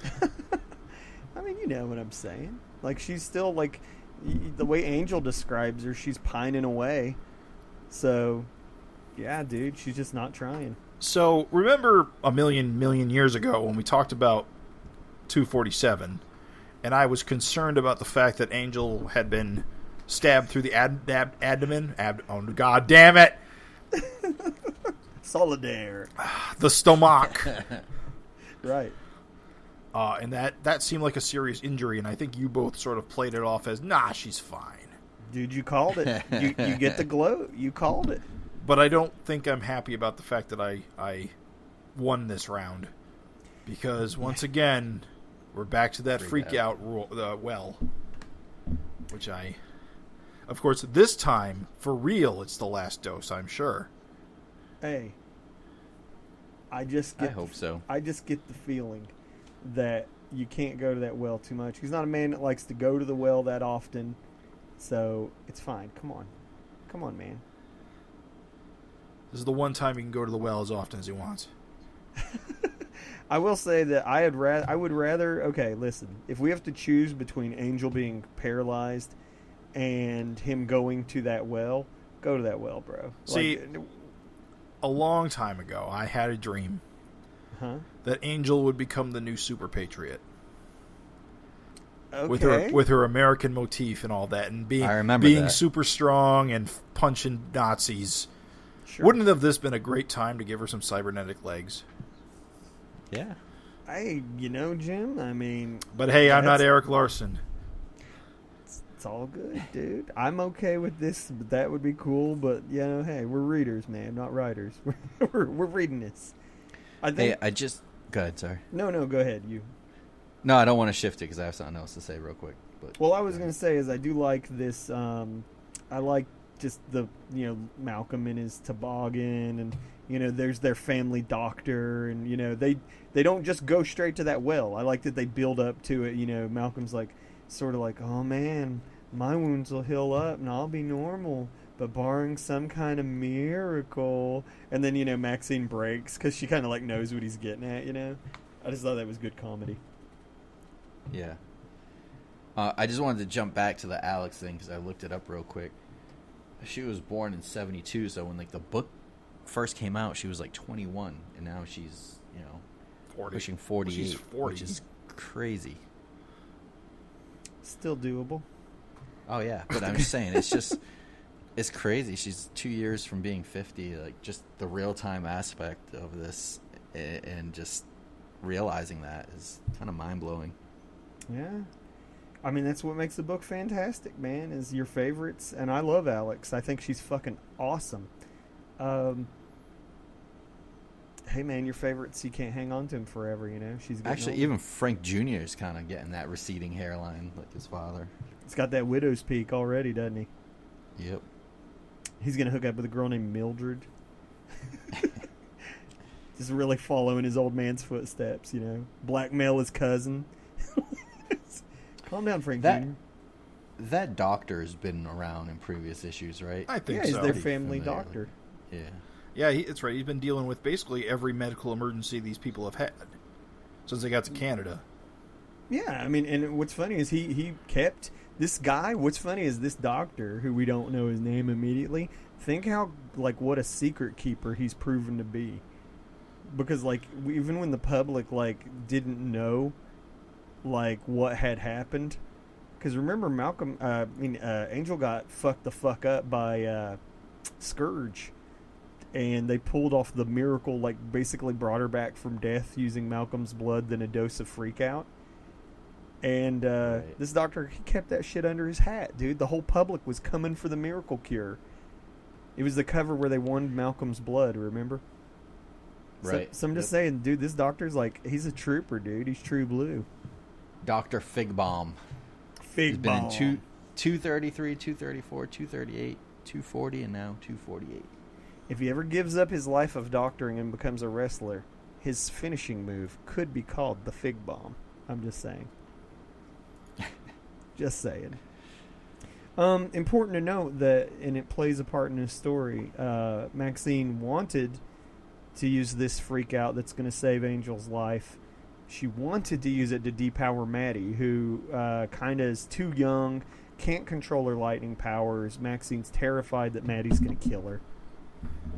[LAUGHS] I mean, you know what I'm saying. Like she's still like the way Angel describes her. She's pining away. So, yeah, dude, she's just not trying. So remember a million million years ago when we talked about 247, and I was concerned about the fact that Angel had been stabbed through the ad, ab, abdomen. Ab, oh god damn it! [LAUGHS] Solidaire, [SIGHS] The stomach. [LAUGHS] right? uh, and that that seemed like a serious injury, and I think you both sort of played it off as nah, she's fine. Dude, you called it. you you get the glow. You called it. But I don't think I'm happy about the fact that I I won this round because once [LAUGHS] again we're back to that freak, Freak out, rule, uh, well, which I, of course, this time for real, it's the last dose. I'm sure. Hey, I just get I get hope so. I just get the feeling that you can't go to that well too much. He's not a man that likes to go to the well that often, so it's fine. Come on, come on, man. This is the one time he can go to the well as often as he wants. [LAUGHS] I will say that I had ra- I would rather. Okay, listen. If we have to choose between Angel being paralyzed and him going to that well, go to that well, bro. See, Like, A long time ago, I had a dream huh? that Angel would become the new super patriot Okay. with her with her American motif and all that, and being I remember being that. super strong and f- punching Nazis. Sure. Wouldn't have this been a great time to give her some cybernetic legs? Yeah. Hey, you know, Jim. I mean, But hey, I'm not Erik Larsen. it's all good, dude. I'm okay with this. But that would be cool. But you know, hey, we're readers, man, not writers. We're [LAUGHS] we're, we're reading this. I Hey, think. I just go ahead. Sorry. no, no, go ahead. You. No, I don't want to shift it because I have something else to say real quick. But Well, I was going to say is I do like this. Um, I like just the you know Malcolm in his toboggan, and you know there's their family doctor, and you know they they don't just go straight to that well. I like that they build up to it. You know, Malcolm's like sort of like, oh man, my wounds will heal up and I'll be normal. But barring some kind of miracle, and then you know Maxine breaks because she kind of like knows what he's getting at. You know, I just thought that was good comedy. Yeah. Uh, I just wanted to jump back to the Alex thing because I looked it up real quick. She was born in '72, so when like the book first came out, she was like 21, and now she's you know 40. pushing 48, She's 40. which is crazy. Still doable. Oh yeah, but I'm just saying it's just [LAUGHS] it's crazy. She's two years from being 50. Like just the real time aspect of this, and just realizing that is kind of mind blowing. Yeah. I mean, that's what makes the book fantastic, man, is your favorites. And I love Alex. I think she's fucking awesome. Um, hey, man, your favorites, you can't hang on to him forever, you know? She's Actually, older. even Frank Jr. is kind of getting that receding hairline like his father. He's got that widow's peak already, doesn't he? Yep. He's going to hook up with a girl named Mildred. [LAUGHS] Just really following his old man's footsteps, you know? Blackmail his cousin. [LAUGHS] Calm down, Frank That- Jr. That doctor has been around in previous issues, right? I think Yeah, he's their family familiar. doctor. Yeah. Yeah, he, right. He's been dealing with basically every medical emergency these people have had since they got to Canada. Yeah, I mean, and what's funny is he he kept this guy. What's funny is this doctor, who we don't know his name immediately. Think how like what a secret keeper he's proven to be, because like even when the public like didn't know like what had happened, Because remember, Malcolm, uh, I mean, uh, Angel got fucked the fuck up by uh, Scourge, and they pulled off the miracle, like basically brought her back from death using Malcolm's blood, then a dose of freak out. And uh, Right. this doctor, he kept that shit under his hat, dude. The whole public was coming for the miracle cure. It was the cover where they won Malcolm's blood. Remember? So- Right. So, I'm just Yep. saying, dude. This doctor's like, he's a trooper, dude. He's true blue. Doctor Figbomb. Fig He's been in two, 233, 234, 238, 240, and now 248. If he ever gives up his life of doctoring and becomes a wrestler, his finishing move could be called the fig bomb. I'm just saying. [LAUGHS] just saying. Um, important to note that, and it plays a part in his story. Uh, Maxine wanted to use this freak out that's going to save Angel's life. She wanted to use it to depower Maddie, who uh, kind of is too young, can't control her lightning powers. Maxine's terrified that Maddie's going to kill her.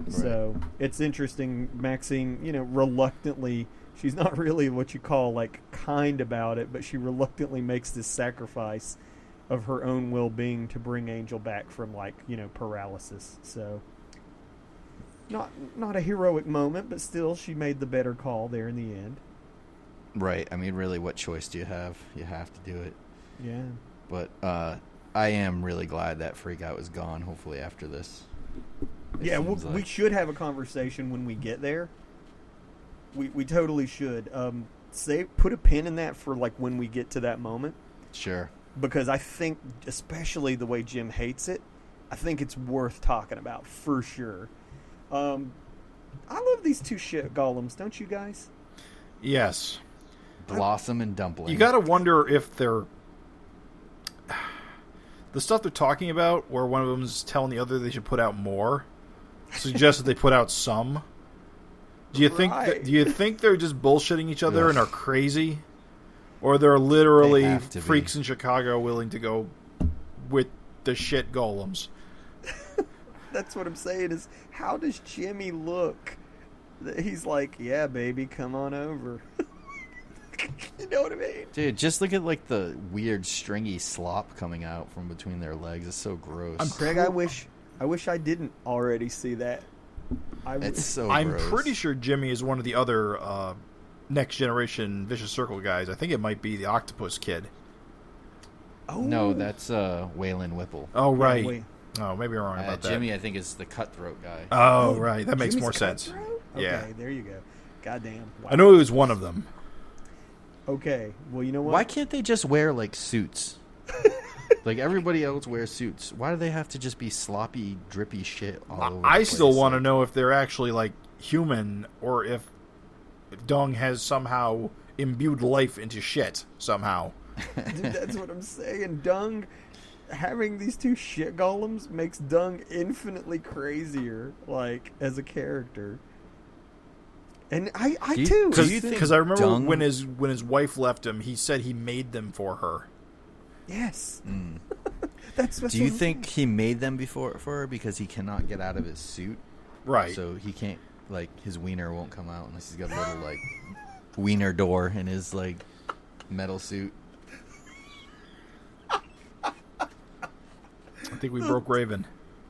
So it's interesting. Maxine, you know, reluctantly, she's not really what you call like kind about it, but she reluctantly makes this sacrifice of her own well being to bring Angel back from like, you know, paralysis. So not not a heroic moment, but still she made the better call there in the end. Right. I mean, really, what choice do you have? You have to do it. Yeah. But uh, I am really glad that freak out is gone. Hopefully, after this. It yeah, we seems we should have a conversation when we get there. We we totally should. Um, say put a pin in that for like when we get to that moment. Sure. because I think, especially the way Jim hates it, I think it's worth talking about for sure. Um, I love these two shit golems, don't you guys? Yes. Blossom and Dumpling. You got to wonder if they're [SIGHS] the stuff they're talking about, where one of them is telling the other they should put out more, suggests that they put out some. Do you think? Right. That, do you think they're just bullshitting each other and are crazy, or they're literally They have to be. freaks in Chicago willing to go with the shit golems? That's what I'm saying. Is how does Jimmy look? That He's like, yeah, baby, come on over. [LAUGHS] you know what I mean? Dude, just look at like the weird stringy slop coming out from between their legs. It's so gross. I'm Craig, I wish, I wish I didn't already see that. I w- it's so. I'm gross. pretty sure Jimmy is one of the other uh, next generation vicious circle guys. I think it might be the Octopus Kid. oh No, that's uh, Waylon Whipple. Oh right. wait. Oh, maybe I'm wrong Uh, about that. Jimmy, I think, is the cutthroat guy. Oh, right. That makes Jimmy's more a sense. cutthroat? Yeah. Okay, there you go. Goddamn. Wow. I know it was one of them. Okay. Well, you know what? Why can't they just wear like suits? [LAUGHS] like everybody else wears suits. Why do they have to just be sloppy, drippy shit all over? I the still place? want to Like, know if they're actually like human or if Dung has somehow imbued life into shit somehow. Dude, [LAUGHS] that's what I'm saying. Dung, having these two shit golems makes Dung infinitely crazier, like as a character. And I, I Do you- too. do you think Because I remember Dung- when his when his wife left him, he said he made them for her. Yes, Mm. that's. [LAUGHS] that's Do you think he made them before for her because he cannot get out of his suit? Right. So he can't like his wiener won't come out unless he's got a little like [LAUGHS] wiener door in his like metal suit. I think we broke Raven.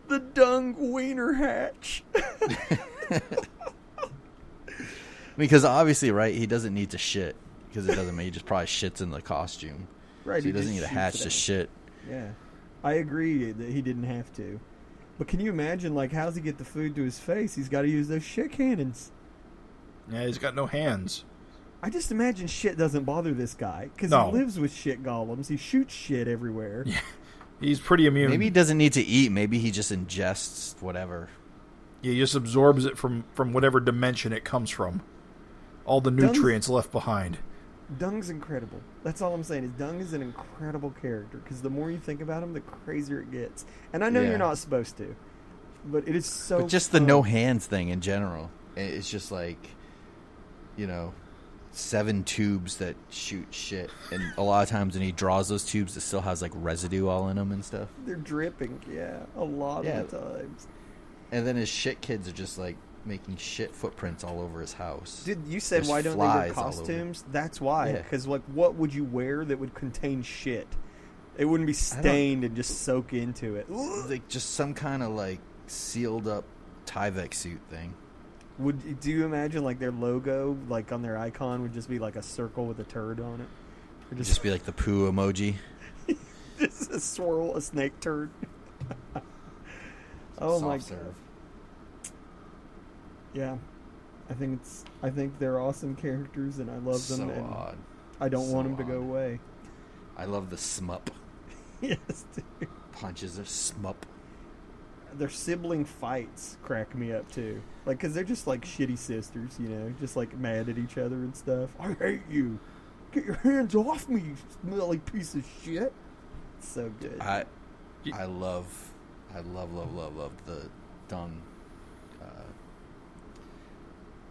the Dung wiener hatch. [LAUGHS] Because obviously, right, he doesn't need to shit because it doesn't. Mean he just probably shits in the costume. Right. So he doesn't need a hatch it to shit. Yeah, I agree that he didn't have to. But can you imagine, like, how's he get the food to his face? He's got to use those shit cannons. Yeah, he's got no hands. I just imagine shit doesn't bother this guy because No. he lives with shit golems. He shoots shit everywhere. Yeah. He's pretty immune. Maybe he doesn't need to eat. Maybe he just ingests whatever. Yeah, he just absorbs it from from whatever dimension it comes from. All the Dung- nutrients left behind. Dung's incredible. That's all I'm saying. Is Dung is an incredible character because the more you think about him, the crazier it gets. And I know Yeah. you're not supposed to, but it is so. But just the no hands thing in general, it's just like, you know, seven tubes that shoot shit. And a lot of times when he draws those tubes, it still has like residue all in them and stuff. They're dripping. Yeah, a lot Yeah. of the times. And then his shit kids are just like making shit footprints all over his house. Dude, you said There's why don't they wear flies all over. costumes? That's why. Yeah. Because like, what would you wear that would contain shit? It wouldn't be stained and just soak into it. like just some kind of like sealed up Tyvek suit thing. Would do you imagine like their logo, like on their icon, would just be like a circle with a turd on it, or just, just be like the poo emoji. [LAUGHS] just a swirl, a snake turd? [LAUGHS] oh Soft my serve. Yeah, I think it's. I think they're awesome characters, and I love them, So and odd. I don't So want them to go away. I love the smup [LAUGHS] yes, dude. punches. Are smup. their sibling fights crack me up too. Like, cause they're just like shitty sisters, you know, just like mad at each other and stuff. I hate you. Get your hands off me, you smelly piece of shit. So good. I I love I love love love love the dung.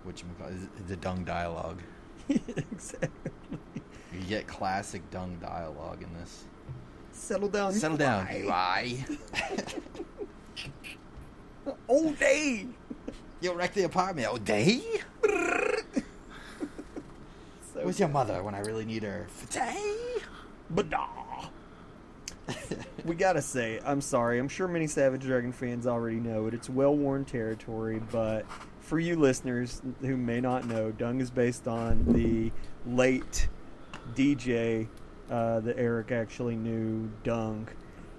What you call the dung dialogue. [LAUGHS] exactly. You get classic dung dialogue in this. Settle down. Settle down, lie. [LAUGHS] All day. You wrecked the apartment all day. [LAUGHS] So Where's your mother when I really need her? Today. But nah. we gotta say, I'm sorry. I'm sure many Savage Dragon fans already know it. It's well worn territory, but for you listeners who may not know, Dung is based on the late DJ uh, that Erik actually knew. Dung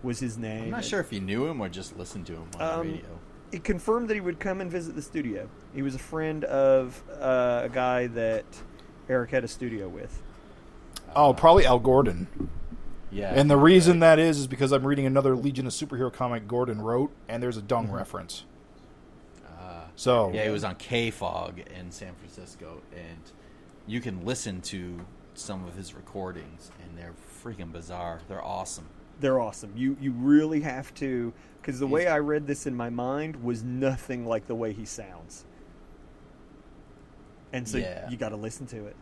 was his name. I'm not sure if you knew him or just listened to him on Um, the radio. He confirmed that he would come and visit the studio. He was a friend of uh, a guy that Erik had a studio with. Oh, probably Al Gordon. Yeah. And the reason that is is because I'm reading another Legion of Superhero comic Gordon wrote, and there's a dung reference. So yeah, he was on KFOG in San Francisco, and you can listen to some of his recordings, and they're freaking bizarre. They're awesome. They're awesome. You you really have to because the way I read this in my mind was nothing like the way he sounds, and so Yeah. you got to listen to it.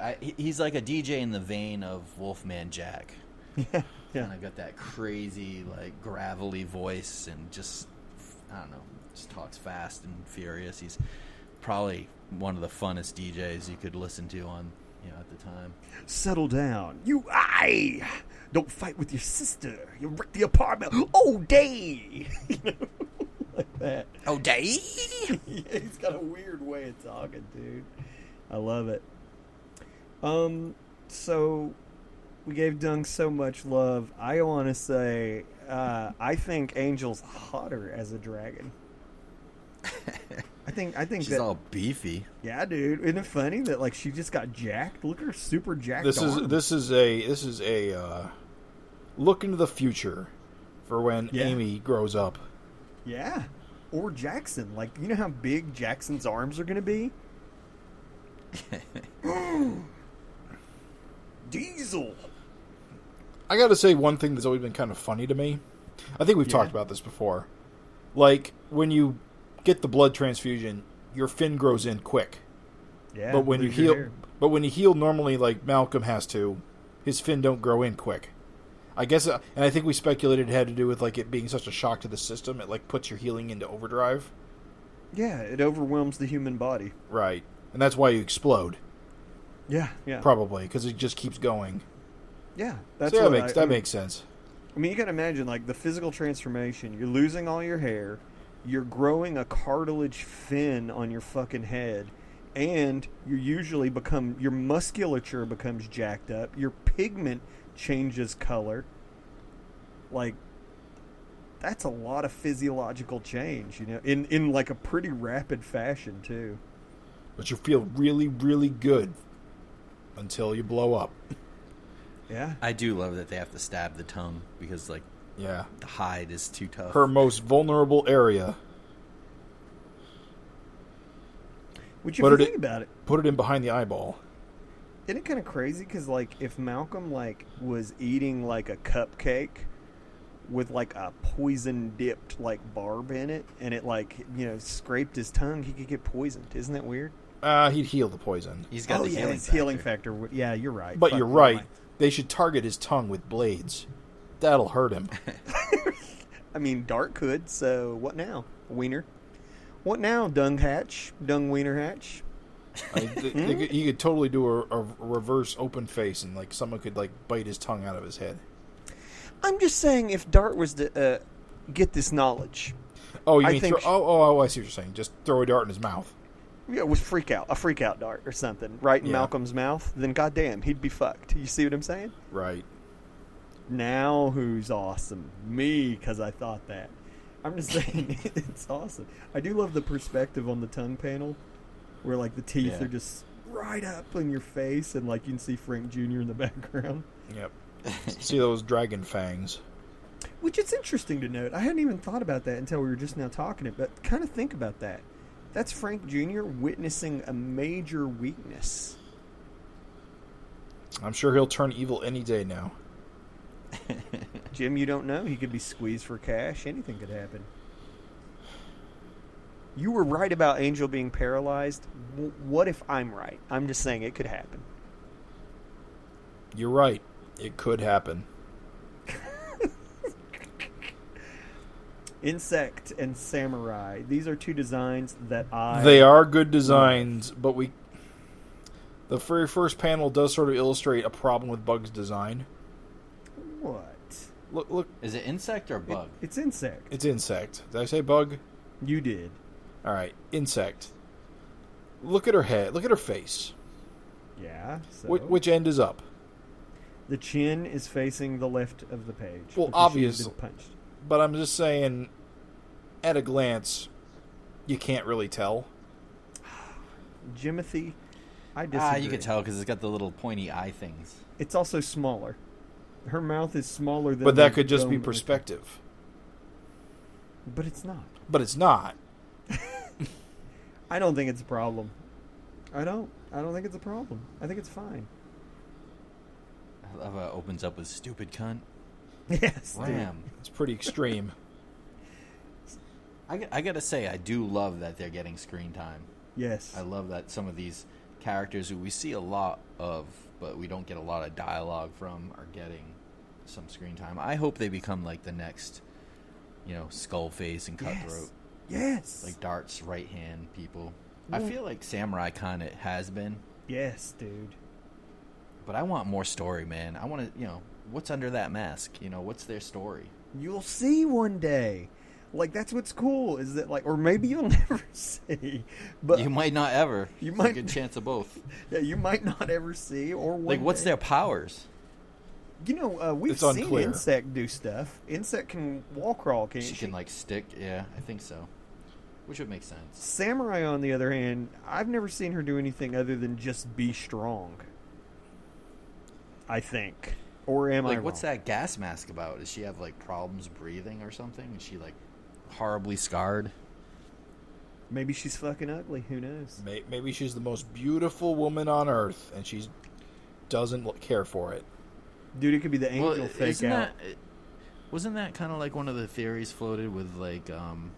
I, he's like a DJ in the vein of Wolfman Jack. [LAUGHS] Yeah, yeah. Kind of got that crazy, like gravelly voice, and just I don't know, just talks fast and furious. He's probably one of the funnest DJs you could listen to on you know at the time. Settle down, you I don't fight with your sister. You wreck the apartment all day. [LAUGHS] you know, [LAUGHS] like that. Oh, day. [LAUGHS] yeah, he's got a weird way of talking, dude. I love it. Um, so we gave Dung so much love. I want to say, uh, I think Angel's hotter as a dragon. [LAUGHS] I think I think She's that all beefy. yeah, dude. Isn't it funny that like she just got jacked? Look at her super jacked. this is arm. this is a this is a uh, look into the future for when Yeah. Amy grows up. yeah. Or Jackson, like you know how big Jackson's arms are going to be. [LAUGHS] [GASPS] Diesel. I got to say one thing that's always been kind of funny to me. I think we've Yeah. talked about this before. Like when you get the blood transfusion, your fin grows in quick. Yeah, but when you heal, hair. but when you heal normally, like Malcolm has to, his fin don't grow in quick. I guess, uh, and I think we speculated it had to do with like it being such a shock to the system. It like puts your healing into overdrive, yeah, it overwhelms the human body. right? And that's why you explode, Yeah, yeah, probably because it just keeps going. yeah. That's so that makes I, that I mean, makes sense. I mean, you can imagine like the physical transformation. You're losing all your hair. You're growing a cartilage fin on your fucking head, and you usually become your musculature becomes jacked up. Your pigment changes color. Like that's a lot of physiological change, you know, in in like a pretty rapid fashion too. But you feel really, really good until you blow up. Yeah. I do love that they have to stab the tongue because like Yeah, the hide is too tough. her most vulnerable area. Would you But it- think about it? Put it in behind the eyeball. Isn't it kind of crazy? Because like, if Malcolm like was eating like a cupcake with like a poison dipped like barb in it, and it like you know scraped his tongue, he could get poisoned. Isn't that weird? Uh, he'd heal the poison. He's got oh the yeah, healing his factor. healing factor. Yeah, you're right. But Fuck, you're right. mind. They should target his tongue with blades. That'll hurt him. [LAUGHS] I mean, Dart could. So what now, Wiener? What now, Dung Hatch? Dung Wiener Hatch? I they could, he could totally do a, a reverse open face, and like someone could like bite his tongue out of his head. I'm just saying, if Dart was to uh, get this knowledge, Oh, you I mean think throw, oh, oh, oh, I see what you're saying. Just throw a dart in his mouth. yeah, with freak out, a freak out dart or something, right in Yeah. Malcolm's mouth, then goddamn, he'd be fucked. You see what I'm saying? Right. Now who's awesome? Me, because I thought that. I'm just [LAUGHS] saying, it's awesome. I do love the perspective on the tongue panel, where like the teeth Yeah. are just right up in your face, and like you can see Frank Jr. in the [LAUGHS] background. Yep. see those dragon fangs. Which it's interesting to note. I hadn't even thought about that until we were just now talking it, but kind of think about that. That's Frank Jr. witnessing a major weakness. I'm sure he'll turn evil any day now. [LAUGHS] Jim, you don't know. He could be squeezed for cash. Anything could happen. You were right about Angel being paralyzed. W- what if I'm right? I'm just saying it could happen. You're right. It could happen. [LAUGHS] Insect and Samurai. These are two designs that I. They are good designs, but we. The very first panel does sort of illustrate a problem with Bug's design. What? Look, look, Is it insect or It- bug? it's insect. it's insect. Did I say bug? you did. All right, insect. Look at her head. Look at her face. Yeah. So Which, which end is up? the chin is facing the left of the page. Well, because she's obvious- been punched. But I'm just saying, at a glance, you can't really tell. Jimothy, I disagree. Ah, you can tell because it's got the little pointy eye things. It's also smaller. Her mouth is smaller than. But that could just be perspective. But it's not. But it's not. [LAUGHS] I don't think it's a problem. I don't. I don't think it's a problem. I think it's fine. I love how it opens up with stupid cunt. Yes. dude. Ram. It's pretty extreme. [LAUGHS] I, I gotta say, I do love that they're getting screen time. Yes. I love that some of these characters who we see a lot of, but we don't get a lot of dialogue from, are getting some screen time. I hope they become like the next, you know, Skullface and Cutthroat, Yes. like Dart's right hand people. I feel like Samurai kind of has been, yes, dude. but I want more story, man. I want to, you know, what's under that mask? You know, what's their story? You'll see one day. Like that's what's cool is that like, or maybe you'll [LAUGHS] never see. But you might not ever. you It's might- a good chance of both. [LAUGHS] yeah, you might not ever see. Or one Like, what's day. their powers? You know, uh, we've It's seen unclear. insect do stuff. Insect can wall crawl, can't she? She can like stick. Yeah, I think so. Which would make sense. Samurai, on the other hand, I've never seen her do anything other than just be strong. I think, or am I? like, what's that gas mask about? Does she have like problems breathing or something? Is she like horribly scarred? Maybe she's fucking ugly. Who knows? May- Maybe she's the most beautiful woman on earth, and she doesn't care for it. Dude, it could be the angel well, fake isn't out. that? Wasn't that kind of like one of the theories floated with like um,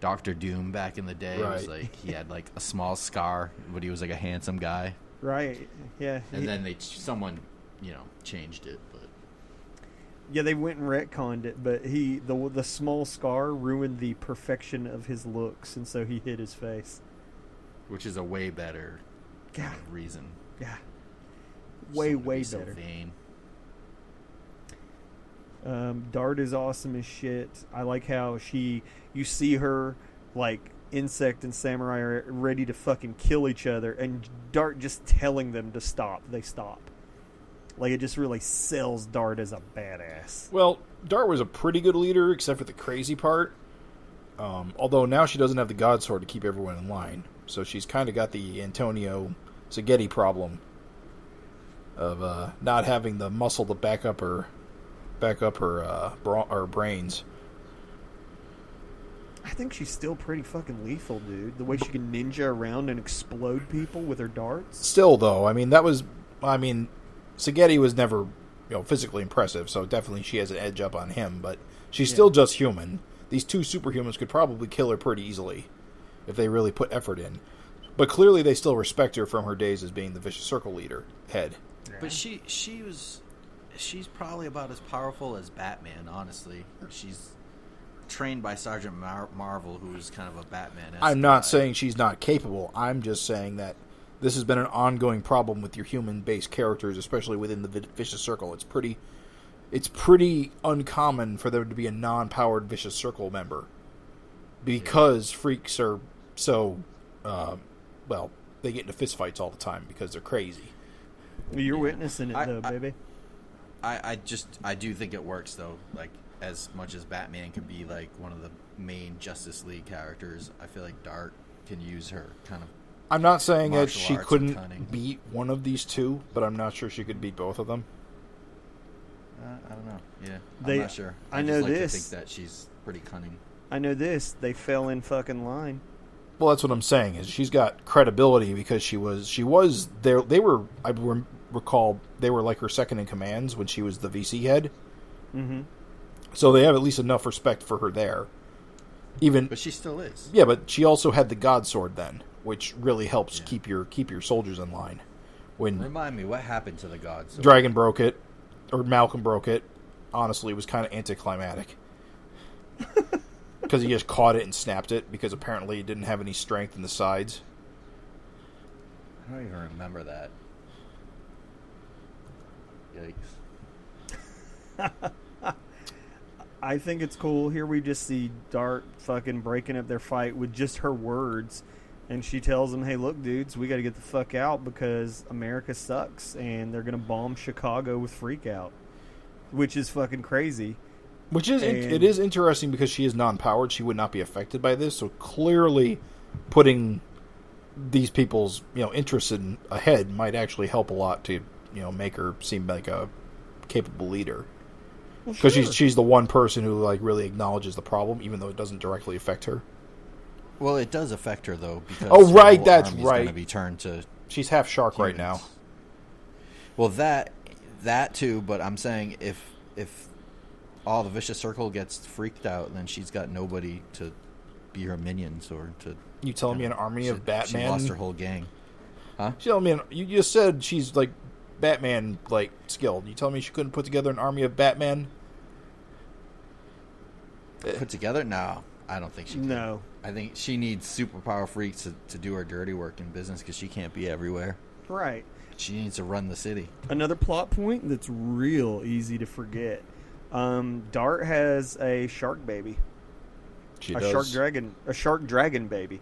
Doctor Doom back in the day? It was like he had like a small scar, but he was like a handsome guy, Right? Yeah. and He- then they someone you know changed it, but. Yeah, they went and retconned it, but he the the small scar ruined the perfection of his looks, and so he hid his face. Which is a way better Yeah, reason. yeah. Way, way be so better. vain. Um, Dart is awesome as shit. I like how she, you see her like insect and samurai are ready to fucking kill each other, and Dart just telling them to stop. They stop. Like it just really sells Dart as a badass. Well, Dart was a pretty good leader, except for the crazy part. Um, although now she doesn't have the God Sword to keep everyone in line, so she's kind of got the Antonio Seghetti problem of uh, not having the muscle to back up her, back up her uh, bra- her brains. I think she's still pretty fucking lethal, dude. The way she can ninja around and explode people with her darts. Still, though, I mean that was, I mean, Seghetti was never, you know, physically impressive, so definitely she has an edge up on him. But she's still just human. These two superhumans could probably kill her pretty easily if they really put effort in. But clearly, they still respect her from her days as being the vicious circle leader head. But she she was she's probably about as powerful as Batman. Honestly, she's trained by Sergeant Mar- Marvel, who's kind of a Batman. I'm not saying she's not capable. I'm just saying that this has been an ongoing problem with your human-based characters, especially within the vicious circle. It's pretty. it's pretty uncommon for there to be a non-powered vicious circle member because freaks are so uh, well they get into fistfights all the time because they're crazy. You're witnessing it I- though, I- baby. I, I just I do think it works though. Like as much as Batman can be like one of the main Justice League characters, I feel like Dart can use her kind of. I'm not saying that she couldn't beat one of these two, but I'm not sure she could beat both of them. Uh, I don't know. Yeah, They- I'm not sure. I I, know just like this. to think that she's pretty cunning. I know this. They fell in fucking line. Well, that's what I'm saying. Is she's got credibility because she was she was there. They were I rem- recall they were like her second in commands when she was the VC head. Mm-hmm. So they have at least enough respect for her there. Even But she still is. yeah, but she also had the God Sword then, which really helps Yeah. keep your keep your soldiers in line. When Remind me, what happened to the gods? Dragon broke it, or Malcolm broke it, honestly, it was kind of anticlimactic. [LAUGHS] Because he just caught it and snapped it, because apparently it didn't have any strength in the sides. I don't even remember that. Yikes. [LAUGHS] I think it's cool. Here we just see Dart fucking breaking up their fight with just her words. And she tells them, hey, look, dudes, we got to get the fuck out because America sucks and they're going to bomb Chicago with Freak Out. Which is fucking crazy. Which is And- it is interesting because she is non-powered. She would not be affected by this. So clearly, putting these people's you know interests in ahead might actually help a lot to you know make her seem like a capable leader. Well, Because sure. she's she's the one person who like really acknowledges the problem, even though it doesn't directly affect her. Well, it does affect her though because Oh, right, whole that's right. Going to be turned to She's half shark right now. Well, that that too, but I'm saying if if all the vicious circle gets freaked out, then she's got nobody to be her minions or to. You telling me an army she, of Batman? She lost her whole gang. Huh? She telling me an, you just said she's like Batman like skilled. You telling me she couldn't put together an army of Batman? Put together? No, I don't think she. Can. No. I think she needs superpower freaks to, to do her dirty work in business because she can't be everywhere. Right. She needs to run the city. Another plot point that's real easy to forget. Um, Dart has a shark baby. She a does. shark dragon a shark dragon baby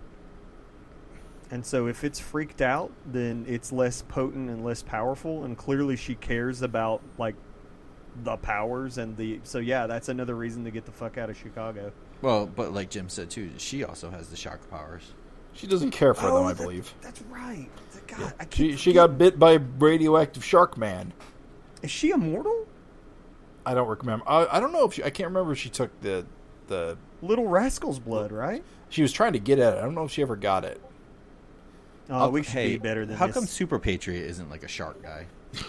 and so if it's freaked out then it's less potent and less powerful and clearly she cares about like the powers and the so yeah that's another reason to get the fuck out of chicago Well, but like Jim said too, she also has the shark powers. She doesn't care for oh, them, I that- believe. that's right God, I She keep she forgetting- got bit by radioactive shark man. is she immortal I don't remember. I, I don't know if she. I can't remember if she took the the. little rascal's blood right She was trying to get at it. I don't know if she ever got it. oh we should hey, be better than how this. come Super Patriot isn't like a shark guy [LAUGHS]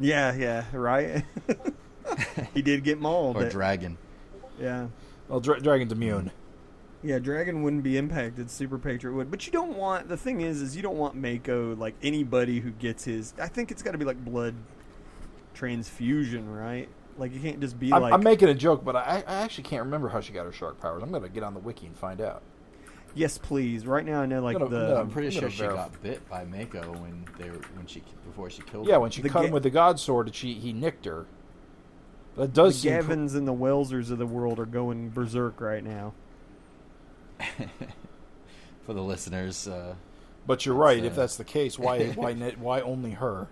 yeah yeah right [LAUGHS] he did get mauled or but- dragon? yeah Well, Dra- Dragon's immune. Yeah, Dragon wouldn't be impacted. Super Patriot would, but you don't want. The thing is, is you don't want Mako like anybody who gets his. I think it's got to be like blood transfusion, right? Like you can't just be I'm, like. I'm making a joke, but I, I actually can't remember how she got her shark powers. I'm gonna get on the wiki and find out. yes, please. Right now, I know like No, no, the. no. I'm pretty I'm sure gonna she verify. got bit by Mako when they were when she before she killed. Yeah, him. when she The cut ga- him with the God Sword, she he nicked her. That The does seem pro- Gavins and the Wellsers of the world are going berserk right now. [LAUGHS] for the listeners. Uh, But you're right. That's, If uh, that's the case, why [LAUGHS] why why only her?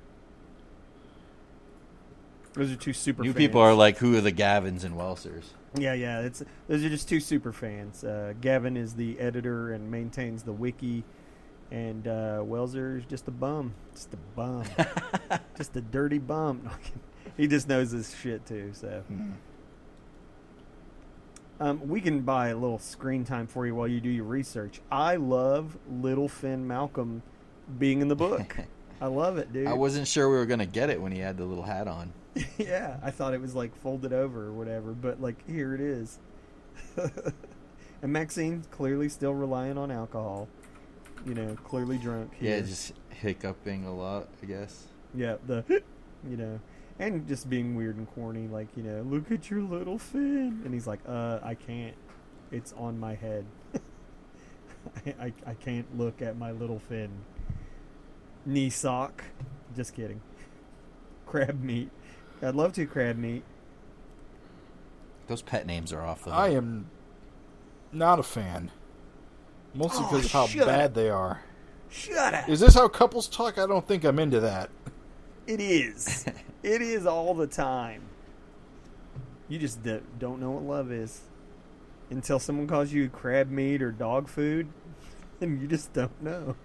Those are two super. new fans. people are like, who are the Gavins and Welsers? Yeah, yeah. It's those are just two super fans. Uh, Gavin is the editor and maintains the wiki, and uh, Welser is just a bum, just a bum, [LAUGHS] just a dirty bum. No, I'm kidding. he just knows this shit too. So um, we can buy a little screen time for you while you do your research. I love Little Finn Malcolm being in the book. [LAUGHS] I love it, dude. I wasn't sure we were gonna get it when he had the little hat on. [LAUGHS] yeah, I thought it was like folded over or whatever, but like here it is. [LAUGHS] and Maxine's clearly still relying on alcohol. You know, clearly drunk. Yeah, just hiccuping a lot, I guess. yeah, the you know, and just being weird and corny, like you know, look at your little fin, and he's like, uh, I can't. It's on my head. I, [LAUGHS] I I can't look at my little fin. Knee sock. Just kidding. [LAUGHS] Crab meat. I'd love to crab meat. Those pet names are off. Though. I am not a fan, mostly Oh, because of how bad up. they are. Shut up. Is this how couples talk? I don't think I'm into that. It is. [LAUGHS] it is all the time. You just d- don't know what love is until someone calls you crab meat or dog food, [LAUGHS] and you just don't know.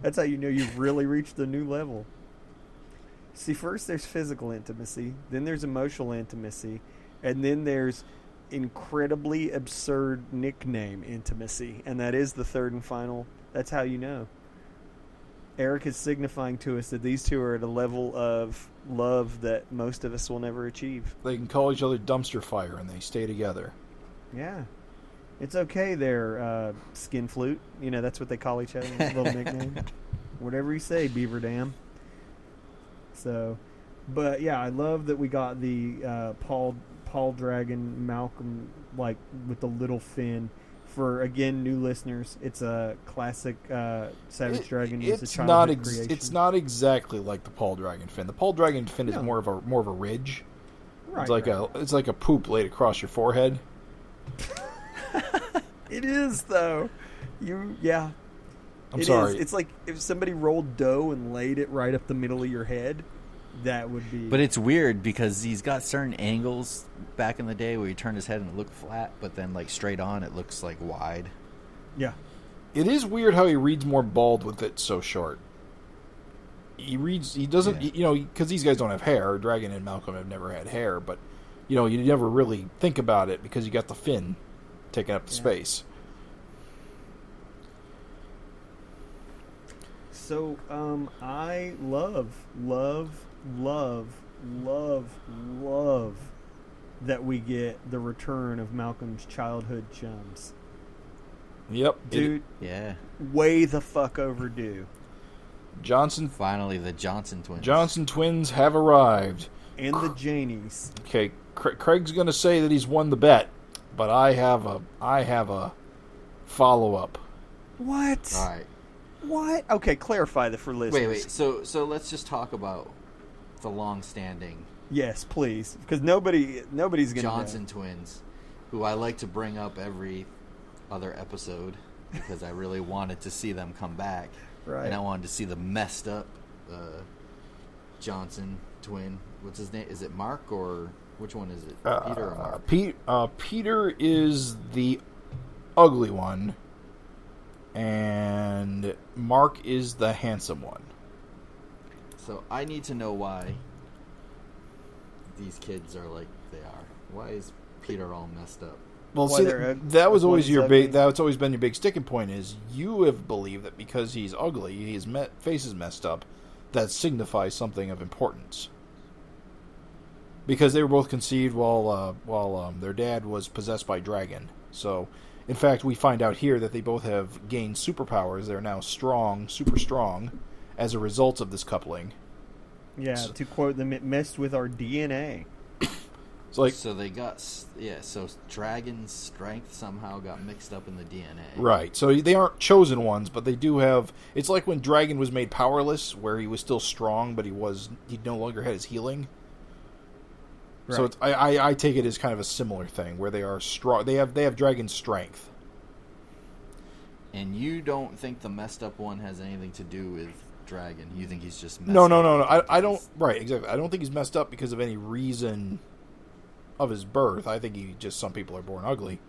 That's how you know you've really reached a new level. See, first there's physical intimacy, then there's emotional intimacy, and then there's incredibly absurd nickname intimacy, and that is the third and final. That's how you know. Erik is signifying to us that these two are at a level of love that most of us will never achieve. They can call each other dumpster fire and they stay together. Yeah. It's okay there, uh, skin flute. You know, that's what they call each other, little [LAUGHS] nickname. Whatever you say, Beaver Dam. So, but yeah, I love that we got the uh, Paul Paul Dragon Malcolm like with the little fin. For again, new listeners, it's a classic uh, Savage It- Dragon. is it's a not ex- it's not exactly like the Paul Dragon fin. The Paul Dragon fin is No. more of a more of a ridge. right, it's like right. a it's like a poop laid across your forehead. [LAUGHS] It is though. You yeah. I'm It is. sorry. It's like if somebody rolled dough and laid it right up the middle of your head, that would be. But it's weird because he's got certain angles back in the day where he turned his head and it looked flat, but then like straight on it looks like wide. yeah. It is weird how he reads more bald with it so short. He reads. He doesn't. Yeah. You know, because these guys don't have hair. Dragon and Malcolm have never had hair, but you know, you never really think about it because you got the fin taking up the Yeah. space. So um, I love, love, love, love, love that we get the return of Malcolm's childhood chums, Yep, it- dude. Yeah. way the fuck overdue. Johnson Finally, the Johnson twins. Johnson twins have arrived. And the Janies. Okay, Craig's going to say that he's won the bet, but I have a I have a follow up. What? All right. What? Okay, clarify that for listeners. Wait, wait. So, so let's just talk about the long-standing Yes, please, because nobody, nobody's gonna. know. Johnson twins, who I like to bring up every other episode because I really [LAUGHS] wanted to see them come back, Right. and I wanted to see the messed up uh, Johnson twin. What's his name? Is it Mark or which one is it? Peter or Uh, Mark? Pete, uh, Peter is the ugly one, and Mark is the handsome one. So I need to know why these kids are like they are. Why is Peter all messed up? Well, Why see, that, that was always your ugly. big. That's always been your big sticking point. Is you have believed that because he's ugly, his me- face is messed up, that signifies something of importance. Because they were both conceived while uh, while um, their dad was possessed by dragon. So, in fact, we find out here that they both have gained superpowers. They're now strong, super strong, as a result of this coupling. Yeah, to quote them, it messed with our DNA. It's [COUGHS] like so they got yeah. So dragon's strength somehow got mixed up in the DNA. Right. So they aren't chosen ones, but they do have. It's like when Dragon was made powerless, where he was still strong, but he was he no longer had his healing. So Right. it's, I, I I take it as kind of a similar thing where they are strong. They have they have Dragon strength. And you don't think the messed up one has anything to do with dragon? You think he's just messed No, no, no, no. I I don't. Right. Exactly. I don't think he's messed up because of any reason of his birth. I think he just some people are born ugly.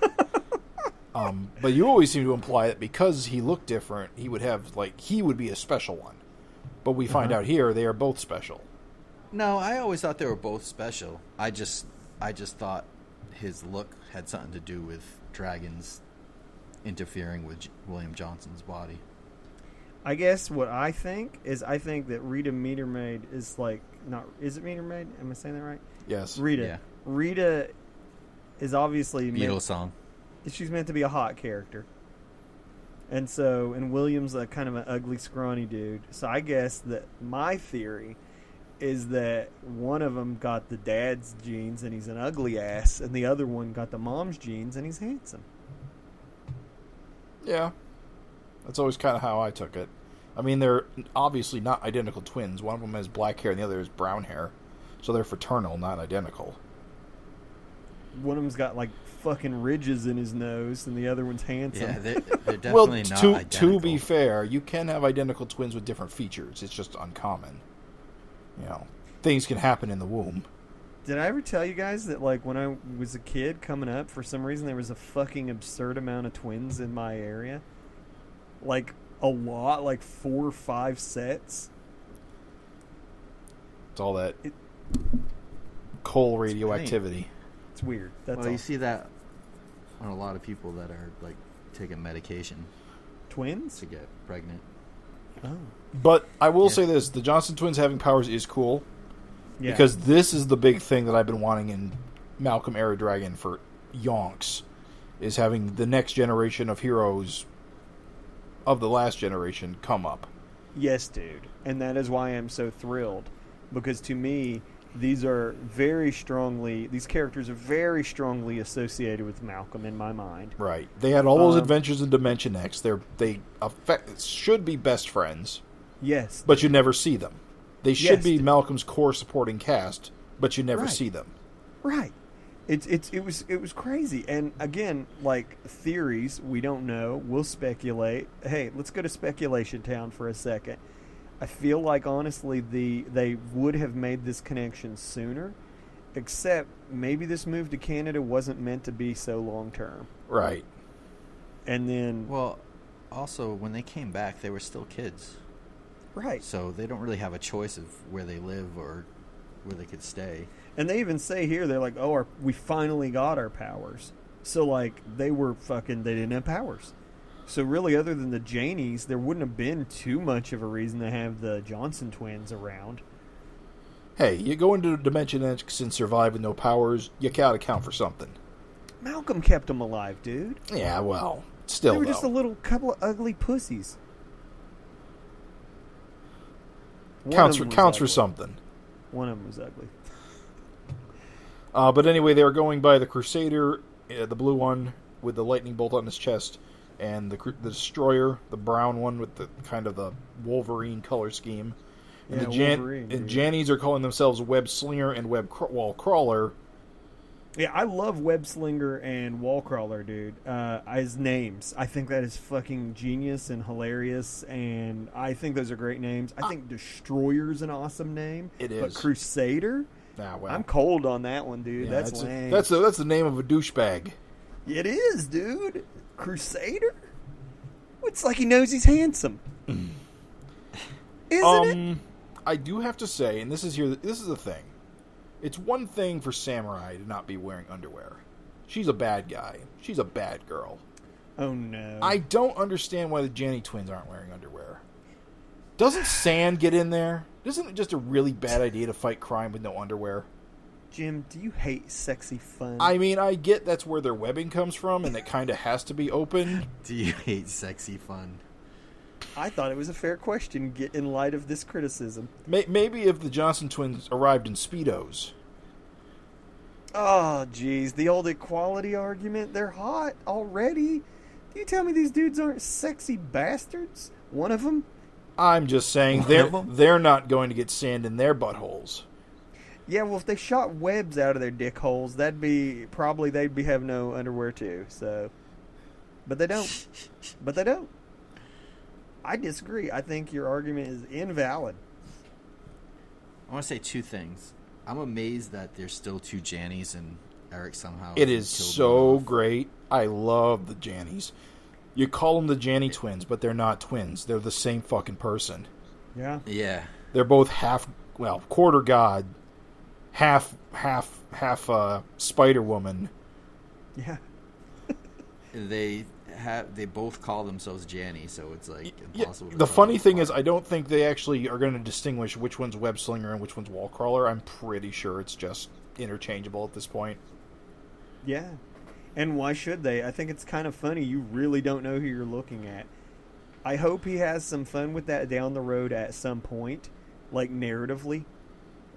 [LAUGHS] um, but you always seem to imply that because he looked different, he would have like he would be a special one. But we find Uh-huh. out here they are both special. No, I always thought they were both special. I just, I just thought his look had something to do with dragons interfering with J- William Johnson's body. I guess what I think is I think that Rita Medermade is like not is it Medermade? Am I saying that right? Yes. Rita. Yeah. Rita is obviously Beatles meant, song. she's meant to be a hot character. And so and William's a kind of an ugly scrawny dude. So I guess that my theory is that one of them got the dad's genes and he's an ugly ass and the other one got the mom's genes and he's handsome. Yeah. That's always kind of how I took it. I mean, they're obviously not identical twins. One of them has black hair and the other has brown hair. So they're fraternal, not identical. one of them's got like fucking ridges in his nose, and the other one's handsome. Yeah, they're, [LAUGHS] they're well, definitely not to identical. to be fair, you can have identical twins with different features. It's just uncommon. You know, things can happen in the womb. Did I ever tell you guys that like when I was a kid coming up, for some reason there was a fucking absurd amount of twins in my area? Like a lot, like four or five sets. It's all that It- coal radioactivity. It's weird. That's well, all. you see that on a lot of people that are like taking medication twins. to get pregnant. Oh, But I will Yeah. say this: the Johnson twins having powers is cool yeah. because this is the big thing that I've been wanting in Malcolm Era Dragon for yonks, is having the next generation of heroes of the last generation come up. Yes, dude. And that is why I'm so thrilled. Because to me, these are very strongly, these characters are very strongly associated with Malcolm in my mind. Right. They had all those Um, adventures in Dimension X. They're they affect, should be best friends, Yes. but you never see them. They should Yes. be Malcolm's core supporting cast, but you never Right. see them. Right. It's it's it was it was crazy. And again, like theories, we don't know. We'll speculate. Hey, let's go to speculation town for a second. I feel like honestly the they would have made this connection sooner, except maybe this move to Canada wasn't meant to be so long term. Right. And then Well, also when they came back, they were still kids, right. so they don't really have a choice of where they live or where they could stay. And they even say here they're like, "Oh, our, we finally got our powers." So like they were fucking they didn't have powers. So really, other than the Janies, there wouldn't have been too much of a reason to have the Johnson twins around. Hey, you go into Dimension X and survive with no powers, you gotta count for something. Malcolm kept them alive, dude. Yeah, well, still they were though. just a little couple of ugly pussies. One counts for counts for something. One of them was ugly. Uh, but anyway, they were going by the Crusader, uh, the blue one with the lightning bolt on his chest, and the the Destroyer, the brown one with the kind of the Wolverine color scheme. And Yeah, the Jan- Wolverine, and. Jannies are calling themselves Web Slinger and Web cr- Wall Crawler. Yeah, I love Web Slinger and Wall Crawler, dude. Uh, as names, I think that is fucking genius and hilarious, and I think those are great names. I think Destroyer's an awesome name. It but. Crusader, Ah, well, I'm cold on that one, dude. yeah, that's that's lame. a, that's a, that's the name of a douchebag. it is, dude. Crusader. It's like he knows he's handsome, isn't it? Um, I do have to say, and this is here. This is the thing. It's one thing for Samurai to not be wearing underwear. She's a bad guy. She's a bad girl. Oh no. I don't understand why the Janny twins aren't wearing underwear. Doesn't sand get in there? Isn't it just a really bad idea to fight crime with no underwear? Jim, do you hate sexy fun? I mean, I get that's where their webbing comes from, and it kind of has to be open. [LAUGHS] Do you hate sexy fun? I thought it was a fair question get in light of this criticism. Maybe if the Johnson twins arrived in speedos. Ah, oh, jeez, the old equality argument. They're hot already. Do you tell me these dudes aren't sexy bastards? One of them? I'm just saying they're they're not going to get sand in their buttholes. Yeah, well, if they shot webs out of their dick holes, that'd be probably they'd be have no underwear too. So, but they don't. [LAUGHS] but they don't. I disagree. I think your argument is invalid. I want to say two things. I'm amazed that there's still two Jannies and Erik somehow. It is so great. I love the Jannies. You call them the Janny twins, but they're not twins. They're the same fucking person. Yeah. Yeah, They're both half, well, quarter god, half, half, half uh, Spider Woman. Yeah. [LAUGHS] they have. They both call themselves Janny, so it's like Yeah, impossible. to the funny them thing is. I don't think they actually are going to distinguish which one's web slinger and which one's wall crawler. I'm pretty sure it's just interchangeable at this point. Yeah. And why should they? I think it's kind of funny. You really don't know who you're looking at. I hope he has some fun with that down the road at some point, like narratively.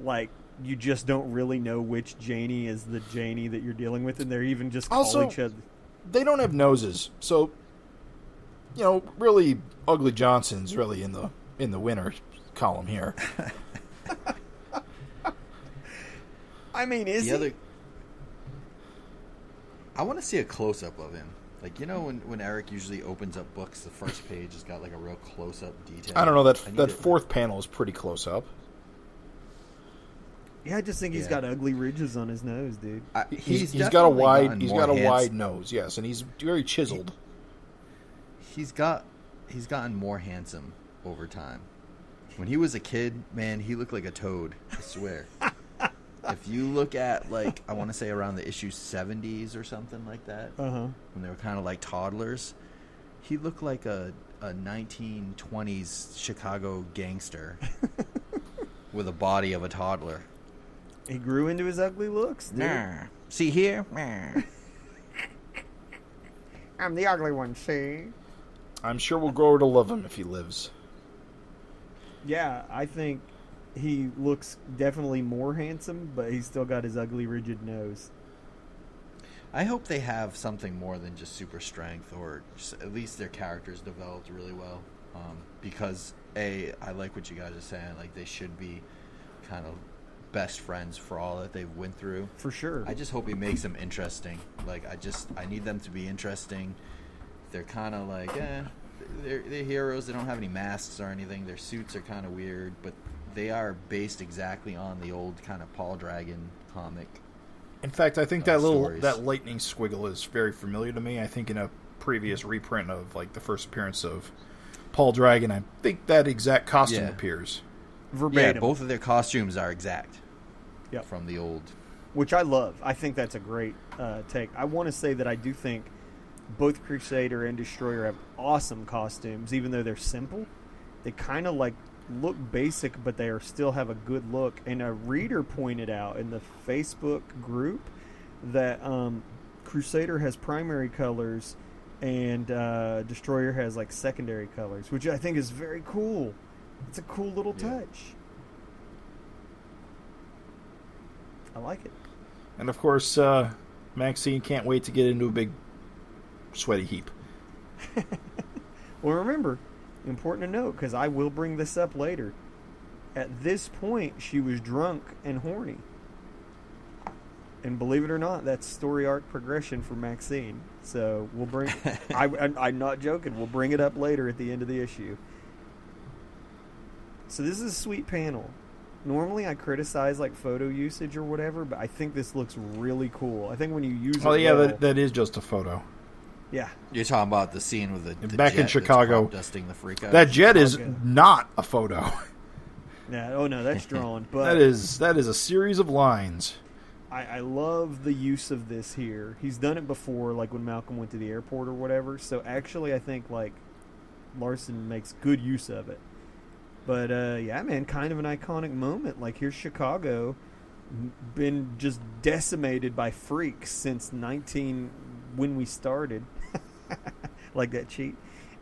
Like you just don't really know which Janie is the Janie that you're dealing with, and they're even just call Also- each other. They don't have noses, so you know, really, Ugly Johnson's really in the in the winner column here. [LAUGHS] I mean, is the he? other. I want to see a close up of him. Like you know when, when Erik usually opens up books, the first page has got like a real close up detail. I don't know that that it- fourth panel is pretty close up. Yeah, I just think he's Yeah. got ugly ridges on his nose, dude. I, He's, he's got a wide gotten he's more got a hands- wide nose, yes, and he's very chiseled. He's got he's gotten more handsome over time. When he was a kid, man, he looked like a toad. I swear. [LAUGHS] if you look at like I want to say around the issue seventies or something like that, Uh huh. when they were kind of like toddlers, he looked like a a nineteen twenties Chicago gangster [LAUGHS] with a body of a toddler. He grew into his ugly looks, dude. See here? Nah. [LAUGHS] I'm the ugly one, see? I'm sure we'll grow to love him if he lives. Yeah, I think he looks definitely more handsome, but he's still got his ugly, rigid nose. I hope they have something more than just super strength, or at least their characters developed really well. Um, because a, I like what you guys are saying. Like they should be kind of best friends for all that they've went through. For sure. I just hope he makes them interesting. Like I just, I need them to be interesting. They're kind of like, eh, they're, they're heroes. They don't have any masks or anything. Their suits are kind of weird, but they are based exactly on the old kind of Paul Dragon comic. In fact, I think Uh, that little stories. that lightning squiggle is very familiar to me. I think in a previous reprint of like the first appearance of Paul Dragon, I think that exact costume Yeah. appears. Verbatim. Yeah, both of their costumes are exact Yep. from the old. which I love. I think that's a great uh, take. I want to say that I do think both Crusader and Destroyer have awesome costumes, even though they're simple. They kind of like look basic, but they are still have a good look. And a reader pointed out in the Facebook group that um, Crusader has primary colors and uh, Destroyer has like secondary colors, which I think is very cool. It's a cool little Yeah. touch. I like it. And of course, uh, Maxine can't wait to get into a big sweaty heap. [LAUGHS] Well, remember, important to note because I will bring this up later. At this point, she was drunk and horny. And believe it or not, that's story arc progression for Maxine. So we'll bring. [LAUGHS] I, I, I'm not joking. We'll bring it up later at the end of the issue. So this is a sweet panel. Normally, I criticize like photo usage or whatever, but I think this looks really cool. I think when you use Oh it, yeah, well, that, that is just a photo. Yeah, You're talking about the scene with the, the Back in jet that's Chicago. crop dusting the freak out. That jet is Okay. not a photo. [LAUGHS] yeah. Oh no, that's drawn. [LAUGHS] But that is that is a series of lines. I, I love the use of this here. He's done it before, like when Malcolm went to the airport or whatever. So actually, I think like Larsen makes good use of it. But uh, yeah, man, kind of an iconic moment. Like here's Chicago, been just decimated by freaks since 19 when we started, [LAUGHS] like that cheat,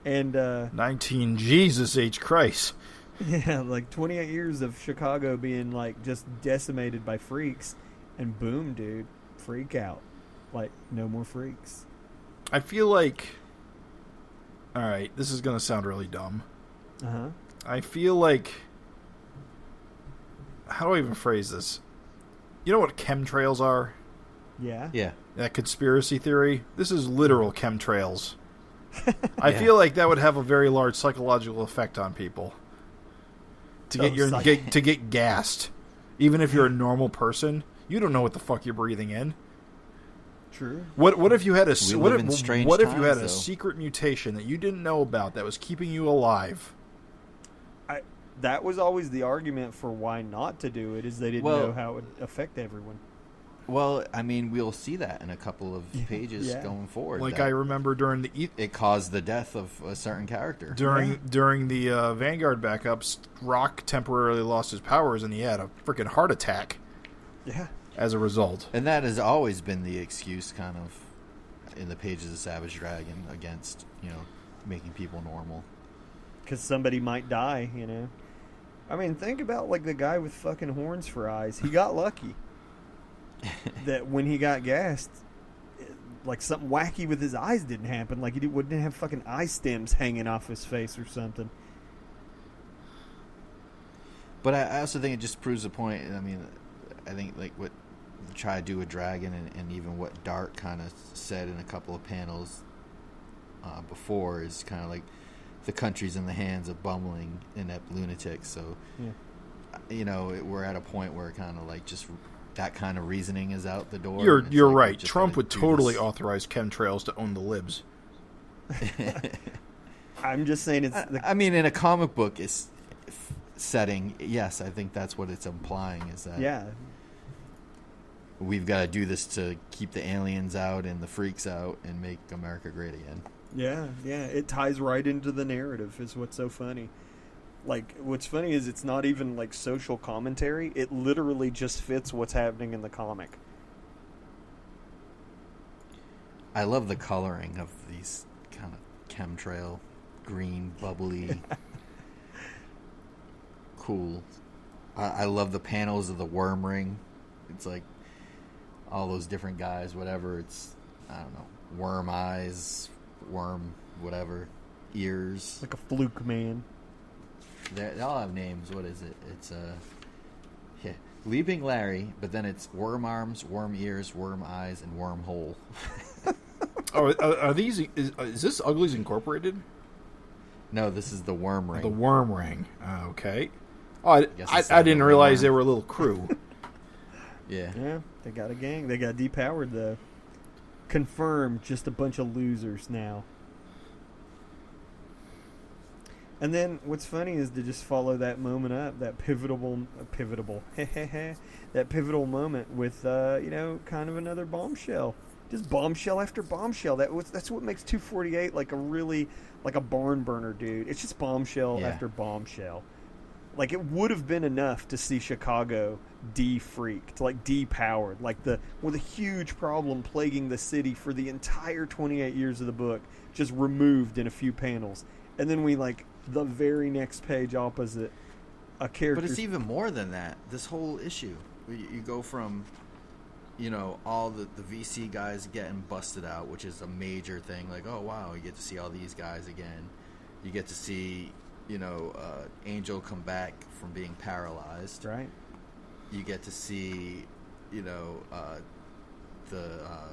and uh, Nineteen Jesus H Christ. [LAUGHS] yeah, like 28 years of Chicago being like just decimated by freaks, and boom, dude, freak out. Like no more freaks. I feel like. All right, this is gonna sound really dumb. Uh huh. I feel like. How do I even phrase this? You know what chemtrails are? Yeah. yeah, That conspiracy theory? This is literal chemtrails. [LAUGHS] I Yeah. feel like that would have a very large psychological effect on people. To get Oh, your psych- get, to get gassed, even if you're a [LAUGHS] normal person, you don't know what the fuck you're breathing in. True. What what if you had a s- We what live if, in strange what if you had times, a though. secret mutation that you didn't know about that was keeping you alive? I that was always the argument for why not to do it is they didn't Well- know how it would affect everyone. Well, I mean, we'll see that in a couple of pages Yeah. going forward. Like I remember during the e- it caused the death of a certain character. during Yeah. during the uh, Vanguard backups, Rock temporarily lost his powers and he had a freaking heart attack Yeah. as a result. And that has always been the excuse, kind of, in the pages of Savage Dragon against, you know, making people normal. Because somebody might die, you know. I mean, think about like the guy with fucking horns for eyes. He got lucky [LAUGHS] that when he got gassed, like something wacky with his eyes didn't happen. Like he wouldn't have fucking eye stems hanging off his face or something. But I, also think it just proves a point. I mean, I think like what try to do a dragon, and, and even what Dart kind of said in a couple of panels uh, before is kind of like the country's in the hands of bumbling inept lunatics. So, Yeah. you know, it, we're at a point where kind of like just that kind of reasoning is out the door. You're you're like right. Trump would totally this. authorize chemtrails to own the libs. [LAUGHS] I'm just saying it's I, the I mean, in a comic book is setting, yes, I think that's what it's implying is that yeah. we've got to do this to keep the aliens out and the freaks out and make America great again. Yeah, yeah, it ties right into the narrative. Is what's so funny. Like, what's funny is it's not even like social commentary. It literally just fits what's happening in the comic. I love the coloring of these kind of chemtrail, green, bubbly, [LAUGHS] cool. I, I love the panels of the worm ring. It's like all those different guys, whatever. It's I don't know, worm eyes, worm, whatever, ears. Like a fluke man. They they all have names. What is it? It's uh, yeah, Leaping Larry, but then it's worm arms, worm ears, worm eyes, and worm hole. [LAUGHS] Oh, are, are these? Is, is this Uglies Incorporated? no, this is the worm ring. The Worm Ring. Uh, okay. Oh, I, guess I, I didn't a realize worm. they were a little crew. [LAUGHS] yeah. Yeah, they got a gang. They got depowered though. Confirmed, just a bunch of losers now. And then what's funny is to just follow that moment up, that pivotal, uh, pivotal, [LAUGHS] that pivotal moment with, uh, you know, kind of another bombshell. Just bombshell after bombshell. That was that's what makes 248 like a really like a barn burner, dude. It's just bombshell Yeah. after bombshell. Like it would have been enough to see Chicago de-freaked, like depowered, like the with a huge problem plaguing the city for the entire 28 years of the book, just removed in a few panels, and then we like the very next page opposite a character. But it's even more than that. This whole issue, you, you go from, you know, all the the VC guys getting busted out, which is a major thing. Like, oh wow, you get to see all these guys again. You get to see, you know, uh, Angel come back from being paralyzed. right. You get to see, you know, uh, the uh,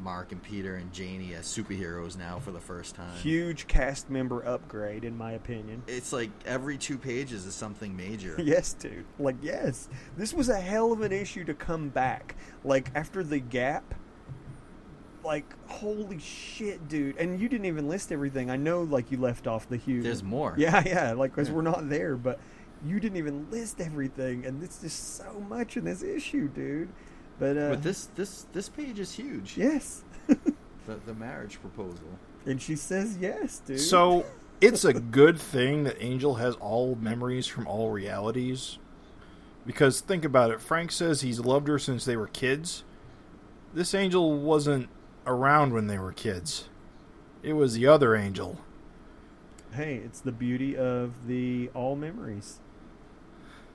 Mark and Peter and Janie as superheroes now for the first time. Huge cast member upgrade, in my opinion. It's like every two pages is something major. [LAUGHS] Yes, dude. Like, yes. This was a hell of an issue to come back. Like, after the gap. Like, holy shit, dude. And you didn't even list everything. I know, like, you left off the huge. There's more. Yeah, [LAUGHS] yeah. Like, because we're not there, but you didn't even list everything. And it's just so much in this issue, dude. But, uh. But this this this page is huge. Yes. [LAUGHS] The, the marriage proposal. and she says yes, dude. so [LAUGHS] it's a good thing that Angel has all memories from all realities. Because think about it. Frank says he's loved her since they were kids. This angel wasn't around when they were kids. It was the other angel. hey, it's the beauty of the all memories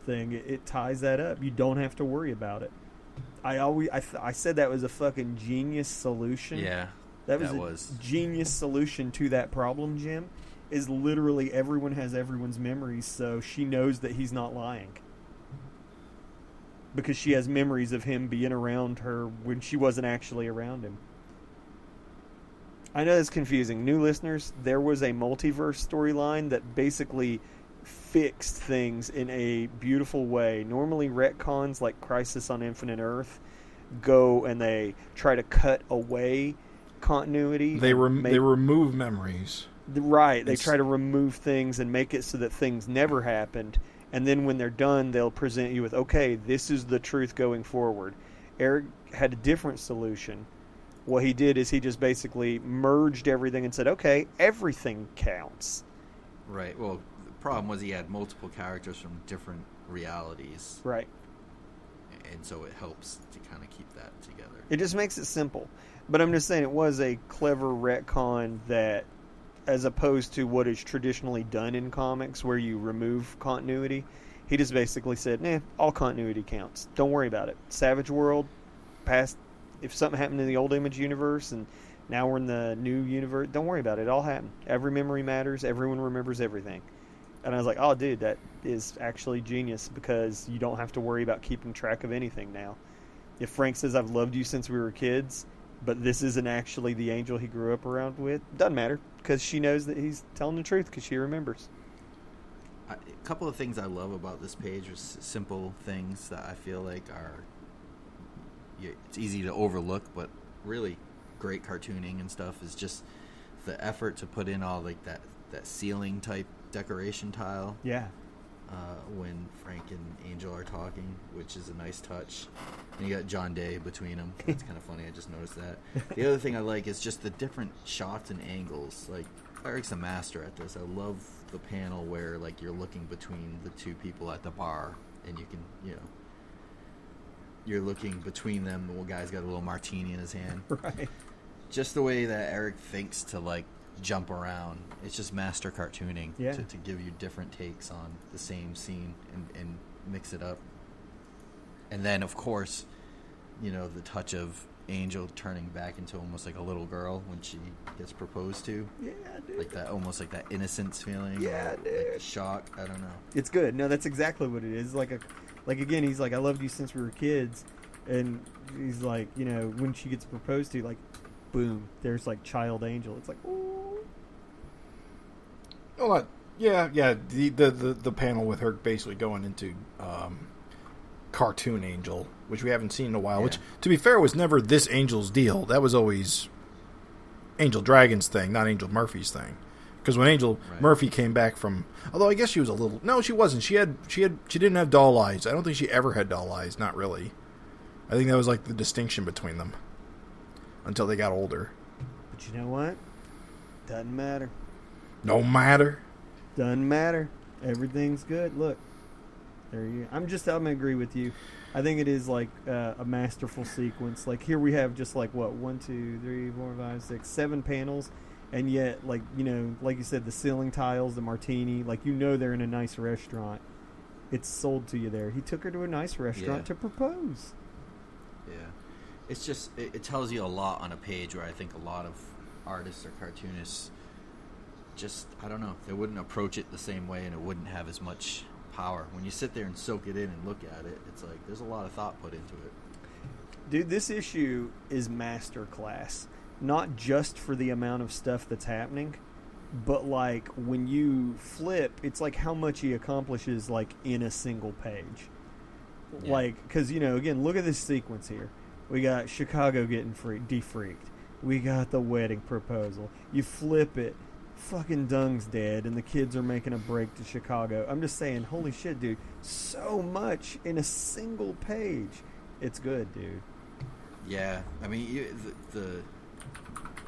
thing. It, it ties that up. You don't have to worry about it. I always I, th- I said that was a fucking genius solution. Yeah. that was that a was. genius solution to that problem, Jim. Is literally everyone has everyone's memories, so she knows that he's not lying. Because she has memories of him being around her when she wasn't actually around him. I know it's confusing. New listeners, there was a multiverse storyline that basically fixed things in a beautiful way. Normally, retcons like Crisis on Infinite Earth go and they try to cut away continuity. They rem- make- they remove memories. right. They It's- try to remove things and make it so that things never happened. And then when they're done, they'll present you with, okay, this is the truth going forward. Erik had a different solution. What he did is he just basically merged everything and said, okay, everything counts. Right. Well, the problem was he had multiple characters from different realities, Right. and so it helps to kind of keep that together. It just makes it simple. But I'm just saying it was a clever retcon that, as opposed to what is traditionally done in comics where you remove continuity, he just basically said, nah, all continuity counts. Don't worry about it. Savage World, past, if something happened in the old Image universe and now we're in the new universe, don't worry about it. It all happened. Every memory matters. Everyone remembers everything. And I was like, oh, dude, that is actually genius because you don't have to worry about keeping track of anything now. if Frank says I've loved you since we were kids, but this isn't actually the angel he grew up around with, doesn't matter because she knows that he's telling the truth because she remembers. A couple of things I love about this page are simple things that I feel like are it's easy to overlook, but really great cartooning and stuff is just the effort to put in all like that that ceiling type decoration tile Yeah. uh, when Frank and Angel are talking, which is a nice touch. And you got John Day between them. That's kind of funny. I just noticed that. The other thing I like is just the different shots and angles. Like Erik's a master at this. I love the panel where like you're looking between the two people at the bar, and you can you know you're looking between them. The guy's got a little martini in his hand. [LAUGHS] Right. Just the way that Erik thinks to like jump around. It's just master cartooning Yeah. to, to give you different takes on the same scene and, and mix it up. And then, of course, you know, the touch of Angel turning back into almost like a little girl when she gets proposed to. Yeah, dude. Like that, almost like that innocence feeling. Yeah, Like dude. the shock. I don't know. It's good. No, that's exactly what it is. Like a, like again, he's like, I loved you since we were kids, and he's like, you know, when she gets proposed to, like, boom, there's like child angel. It's like, ooh. Uh, yeah, yeah. The, the the the panel with her basically going into um, cartoon angel, which we haven't seen in a while. Which, to be fair, was never this angel's deal. That was always Angel Dragon's thing, not Angel Murphy's thing. Because when Angel Right. Murphy came back from, although I guess she was a little, no, she wasn't. She had she had she didn't have doll eyes. I don't think she ever had doll eyes. Not really. I think that was like the distinction between them until they got older. But you know what? Doesn't matter. No matter. Doesn't matter. Everything's good. Look, there you. I'm just. I'm gonna agree with you. I think it is like uh, a masterful sequence. Like here we have just like what one, two, three, four, five, six, seven panels, and yet like you know, like you said, the ceiling tiles, the martini. Like you know, they're in a nice restaurant. It's sold to you there. He took her to a nice restaurant Yeah. to propose. It's just it, it tells you a lot on a page where I think a lot of artists or cartoonists just I don't know they wouldn't approach it the same way and it wouldn't have as much power when you sit there and soak it in and look at it. It's like there's a lot of thought put into it. Dude, this issue is masterclass. Not just for the amount of stuff that's happening, but like when you flip, it's like how much he accomplishes like in a single page. Yeah. Like, because you know, again, look at this sequence here. We got Chicago getting free, defreaked. We got the wedding proposal. You flip it, fucking Dung's dead, and the kids are making a break to Chicago. I'm just saying, holy shit, dude! So much in a single page. It's good, dude. Yeah, I mean you, the, the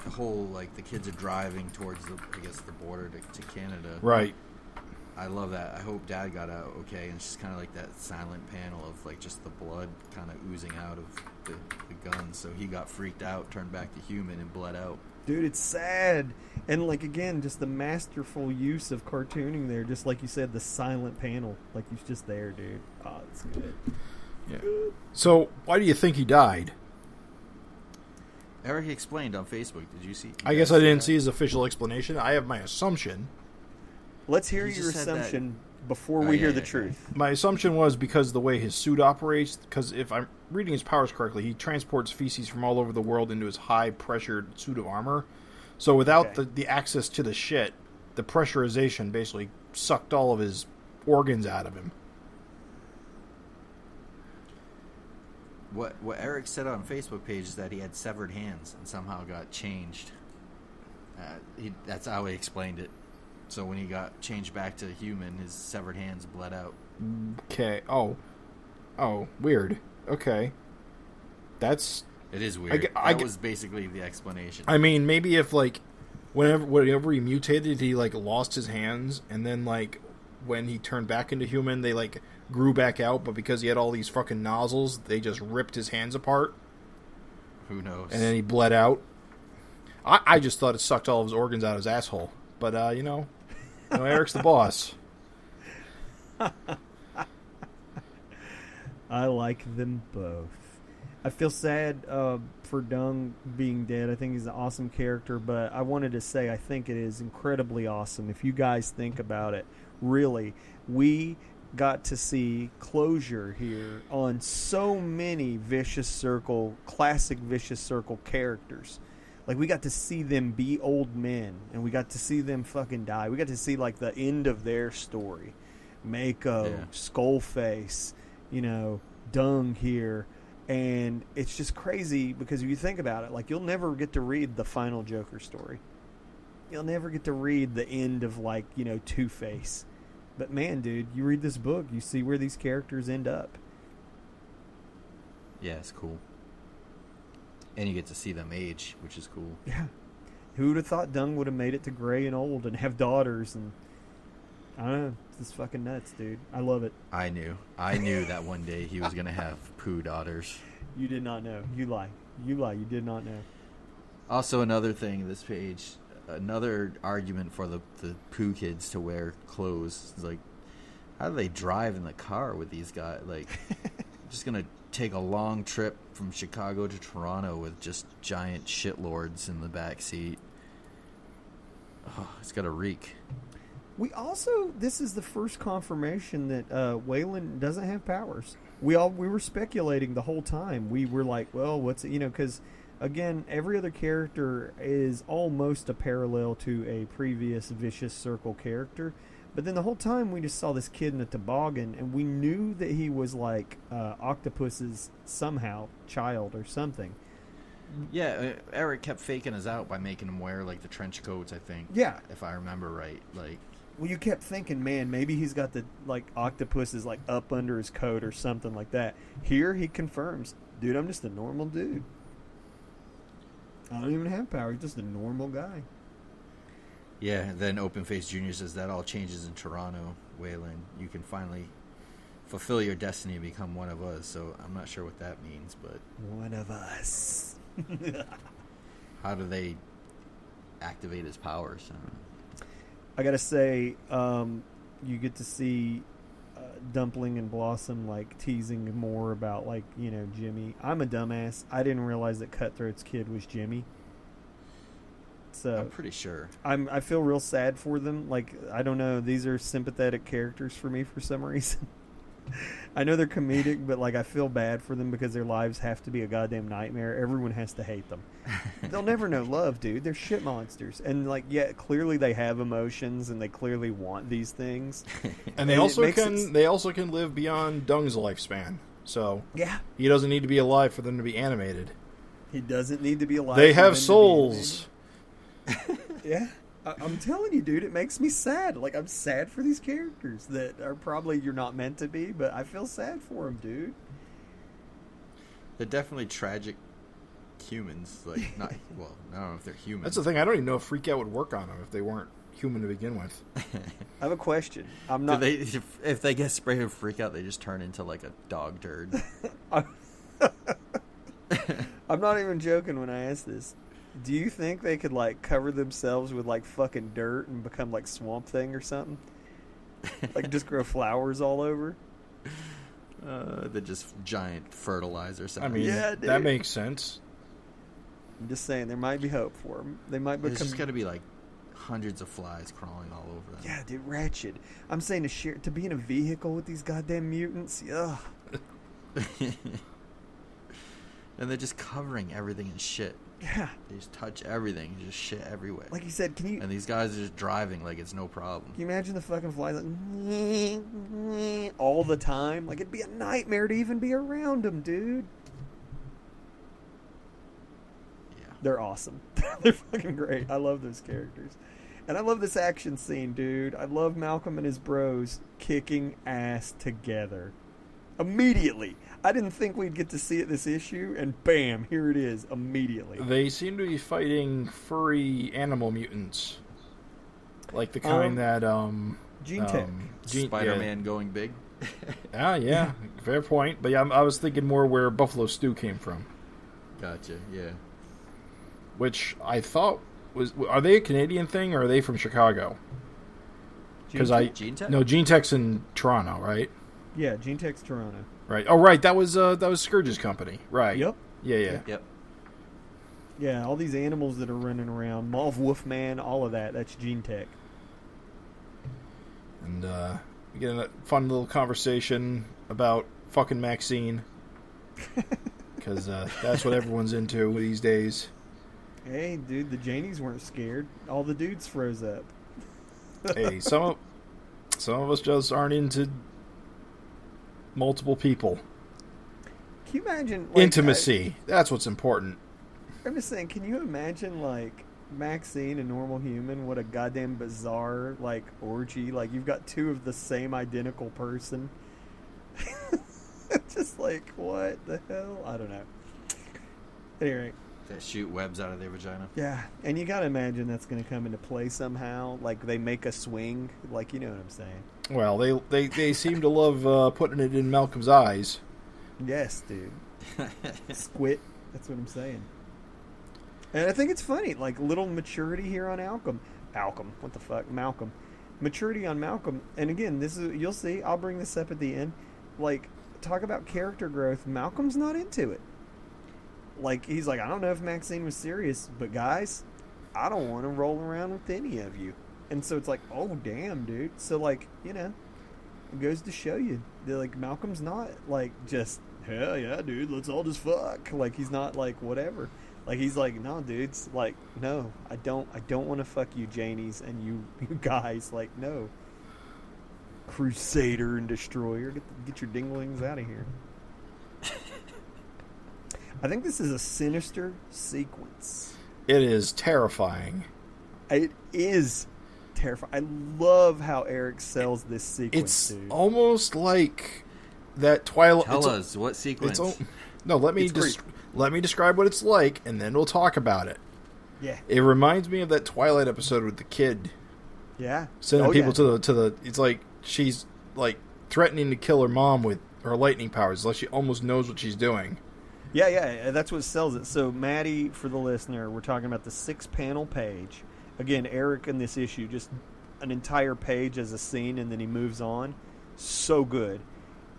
the whole like the kids are driving towards the I guess the border to, to Canada. Right. I love that. I hope Dad got out okay. And it's just kind of like that silent panel of like just the blood kind of oozing out of the, the gun. So he got freaked out, turned back to human, and bled out. Dude, it's sad. And like again, just the masterful use of cartooning there, just like you said, the silent panel. Like he's just there, dude. Oh, it's good. Yeah. So, why do you think he died? Erik explained on Facebook. Did you see? I guess I didn't that? see his official explanation. I have my assumption. Let's hear He your just said that- assumption before Oh, we yeah, hear yeah, the yeah. truth. My assumption was because the way his suit operates. Because if I'm reading his powers correctly, he transports feces from all over the world into his high pressured suit of armor. So without Okay. the, the access to the shit, the pressurization basically sucked all of his organs out of him. What what Erik said on Facebook page is that he had severed hands and somehow got changed. Uh, he, that's how he explained it. So when he got changed back to human, his severed hands bled out. Okay. Oh. Oh. Weird. Okay. That's. It is weird. ge- I that was basically the explanation. I mean, maybe if like, whenever whenever he mutated, he like lost his hands, and then like when he turned back into human, they like grew back out, but because he had all these fucking nozzles, they just ripped his hands apart, Who knows? and then he bled out. I, I just thought it sucked all of his organs out of his asshole, but uh, you know, know, Erik's the boss. I like them both. I feel sad uh, for Dung being dead. I think he's an awesome character, but I wanted to say I think it is incredibly awesome. If you guys think about it, really, we got to see closure here on so many vicious circle classic vicious circle characters like we got to see them be old men and we got to see them fucking die. We got to see like the end of their story. Mako Yeah. skullface you know dung here. And it's just crazy because if you think about it like you'll never get to read the final joker story. You'll never get to read the end of like you know two face but man dude you read this book you see where these characters end up. Yeah, it's cool. And you get to see them age, which is cool. [LAUGHS] yeah who would have thought dung would have made it to gray and old and have daughters and i don't know it's just fucking nuts dude i love it I knew. I knew that one day he was gonna have poo daughters. [LAUGHS] you did not know you lie you lie you did not know Also, another thing, this page, another argument for the the poo kids to wear clothes. It's like, how do they drive in the car with these guys? Like, [LAUGHS] just gonna take a long trip from Chicago to Toronto with just giant shitlords in the back seat. Oh, it's got to reek. We also this is the first confirmation that uh, Waylon doesn't have powers. We all we were speculating the whole time. We were like, well, what's it? You know, because again, every other character is almost a parallel to a previous vicious circle character. But then the whole time we just saw this kid in a toboggan, and we knew that he was like uh, Octopus's somehow child or something. Yeah, uh, Erik kept faking us out by making him wear like the trench coats. I think. Yeah. if I remember right. Like, Well, you kept thinking, man, maybe he's got the like octopus is like up under his coat or something like that. Here he confirms, dude, I'm just a normal dude. I don't even have power. He's just a normal guy. Yeah. Then Open Face Junior says that all changes in Toronto. Waylon, you can finally fulfill your destiny and become one of us. So I'm not sure what that means, but One of us. [LAUGHS] how do they activate his powers? I. I gotta say, um, you get to see uh, Dumpling and Blossom like teasing more about like you know Jimmy. I'm a dumbass. I didn't realize that Cutthroat's kid was Jimmy. So uh, I'm pretty sure. I'm I feel real sad for them. Like I don't know, these are sympathetic characters for me for some [LAUGHS] reason. I know they're comedic, but like I feel bad for them because their lives have to be a goddamn nightmare. Everyone has to hate them. They'll never know [LAUGHS] love, dude. They're shit monsters. And like yeah, clearly they have emotions and they clearly want these things. And they And it also can it- they also can live beyond Dung's lifespan. So Yeah. he doesn't need to be alive for them to be animated. He doesn't need to be alive. they for have them to be souls. [LAUGHS] Yeah. I, I'm telling you, dude, it makes me sad. Like I'm sad for these characters that are probably you're not meant to be, but I feel sad for them, dude. They're definitely tragic humans. Like [LAUGHS] not well, I don't know if they're human. That's the thing. I don't even know if Freak Out would work on them if they weren't human to begin with. [LAUGHS] I have a question. I'm Do not. they if, if they get sprayed with freak out, they just turn into like a dog turd. I'm not even joking when I ask this. Do you think they could like cover themselves with like fucking dirt and become like Swamp Thing or something? like just grow flowers all over? uh, they're just giant fertilizer. I Sounds. mean, Yeah, that makes sense. I'm just saying there might be hope for them. They might there's become. just got to be like hundreds of flies crawling all over them. Yeah, dude, wretched. I'm saying to share to be in a vehicle with these goddamn mutants. Ugh. [LAUGHS] and they're just covering everything in shit. Yeah, They just touch everything, just shit everywhere. like you said. Can you and these guys are just driving like it's no problem. Can you imagine the fucking flies like all the time? Like it'd be a nightmare to even be around them, dude. Yeah. They're awesome. [LAUGHS] They're fucking great. I love those characters. And I love this action scene, dude. I love Malcolm and his bros kicking ass together. Immediately. I didn't think we'd get to see it this issue, and bam, here it is immediately. They seem to be fighting furry animal mutants, like the kind Um, that um, Gene Tech. um, Gene- Spider-Man going big. [LAUGHS] Ah, yeah, fair point. But yeah, I'm- I was thinking more where Buffalo Stew came from, Gotcha. Yeah. which I thought was are they a Canadian thing or are they from Chicago? Because I Gene Tech? no Gene Tech's in Toronto, right? Yeah, Gene Tech's Toronto. Right. Oh, right. That was uh, that was Scourge's company, right? Yep. Yeah, yeah. Yep. Yeah, all these animals that are running around, Mauve Wolfman, all of that, that's Gene Tech. And uh, We get a fun little conversation about fucking Maxine. [LAUGHS] Because uh, that's what everyone's into these days. Hey, dude, the Janies weren't scared. All the dudes froze up. hey, some of, some of us just aren't into multiple people. Can you imagine like, Intimacy. That's what's important. I, I'm just saying, can you imagine like Maxine, a normal human? What a goddamn bizarre like orgy! Like you've got two of the same identical person. [LAUGHS] just like what the hell? I don't know. Anyway, That shoot webs out of their vagina. yeah, and you gotta imagine that's gonna come into play somehow. Like they make a swing. Like you know what I'm saying? Well, they they, they seem to love uh, putting it in Malcolm's eyes. Yes, dude. [LAUGHS] Squid. That's what I'm saying. And I think it's funny, like little maturity here on Malcolm. Malcolm, what the fuck, Malcolm? Maturity on Malcolm. And again, this is you'll see. I'll bring this up at the end. Like talk about character growth. Malcolm's not into it. Like he's like, I don't know if Maxine was serious, but guys, I don't want to roll around with any of you. And so it's like, oh damn, dude. So like, you know, it goes to show you that like Malcolm's not like just hell yeah, dude, let's all just fuck. Like he's not like whatever. Like he's like, no, dudes, like no, I don't, I don't want to fuck you, Janies, and you, [LAUGHS] you guys, like no. Crusader and Destroyer, get the, get your dinglings out of here. [LAUGHS] I think this is a sinister sequence. It is terrifying. It is terrifying. I love how Erik sells this sequence. It's dude. almost like that Twilight. Tell it's, us what sequence. It's, al- no, let me It's des- let me describe what it's like, and then we'll talk about it. yeah, It reminds me of that Twilight episode with the kid yeah. sending Oh, people yeah. to the to the. It's like she's like threatening to kill her mom with her lightning powers, like she almost knows what she's doing. Yeah, yeah, that's what sells it. So, Maddie, for the listener, we're talking about the six panel page. Again, Erik in this issue, just an entire page as a scene, and then he moves on. So good.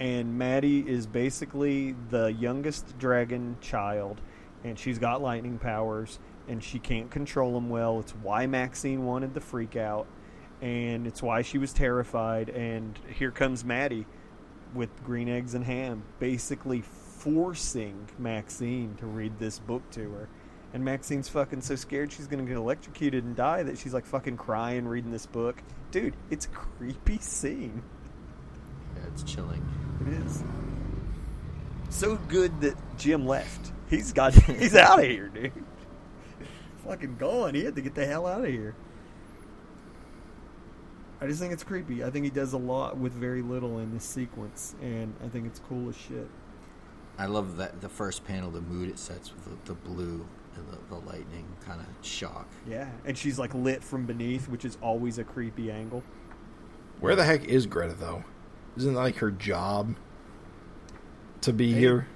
And Maddie is basically the youngest dragon child, and she's got lightning powers, and she can't control them well. It's why Maxine wanted the freak out, and it's why she was terrified. And here comes Maddie with green eggs and ham, basically forcing Maxine to read this book to her. And Maxine's fucking so scared she's gonna get electrocuted and die that she's like fucking crying reading this book. Dude, it's a creepy scene. Yeah, it's chilling. It is. So good that Jim left. He's got [LAUGHS] he's out of here, dude. fucking gone. He had to get the hell out of here. I just think it's creepy. I think he does a lot with very little in this sequence, and I think it's cool as shit. I love that the first panel, the mood it sets with the, the blue and the, the lightning kind of shock. Yeah, and she's like lit from beneath, which is always a creepy angle. Where the heck is Greta though? Isn't that like her job to be Hey, here?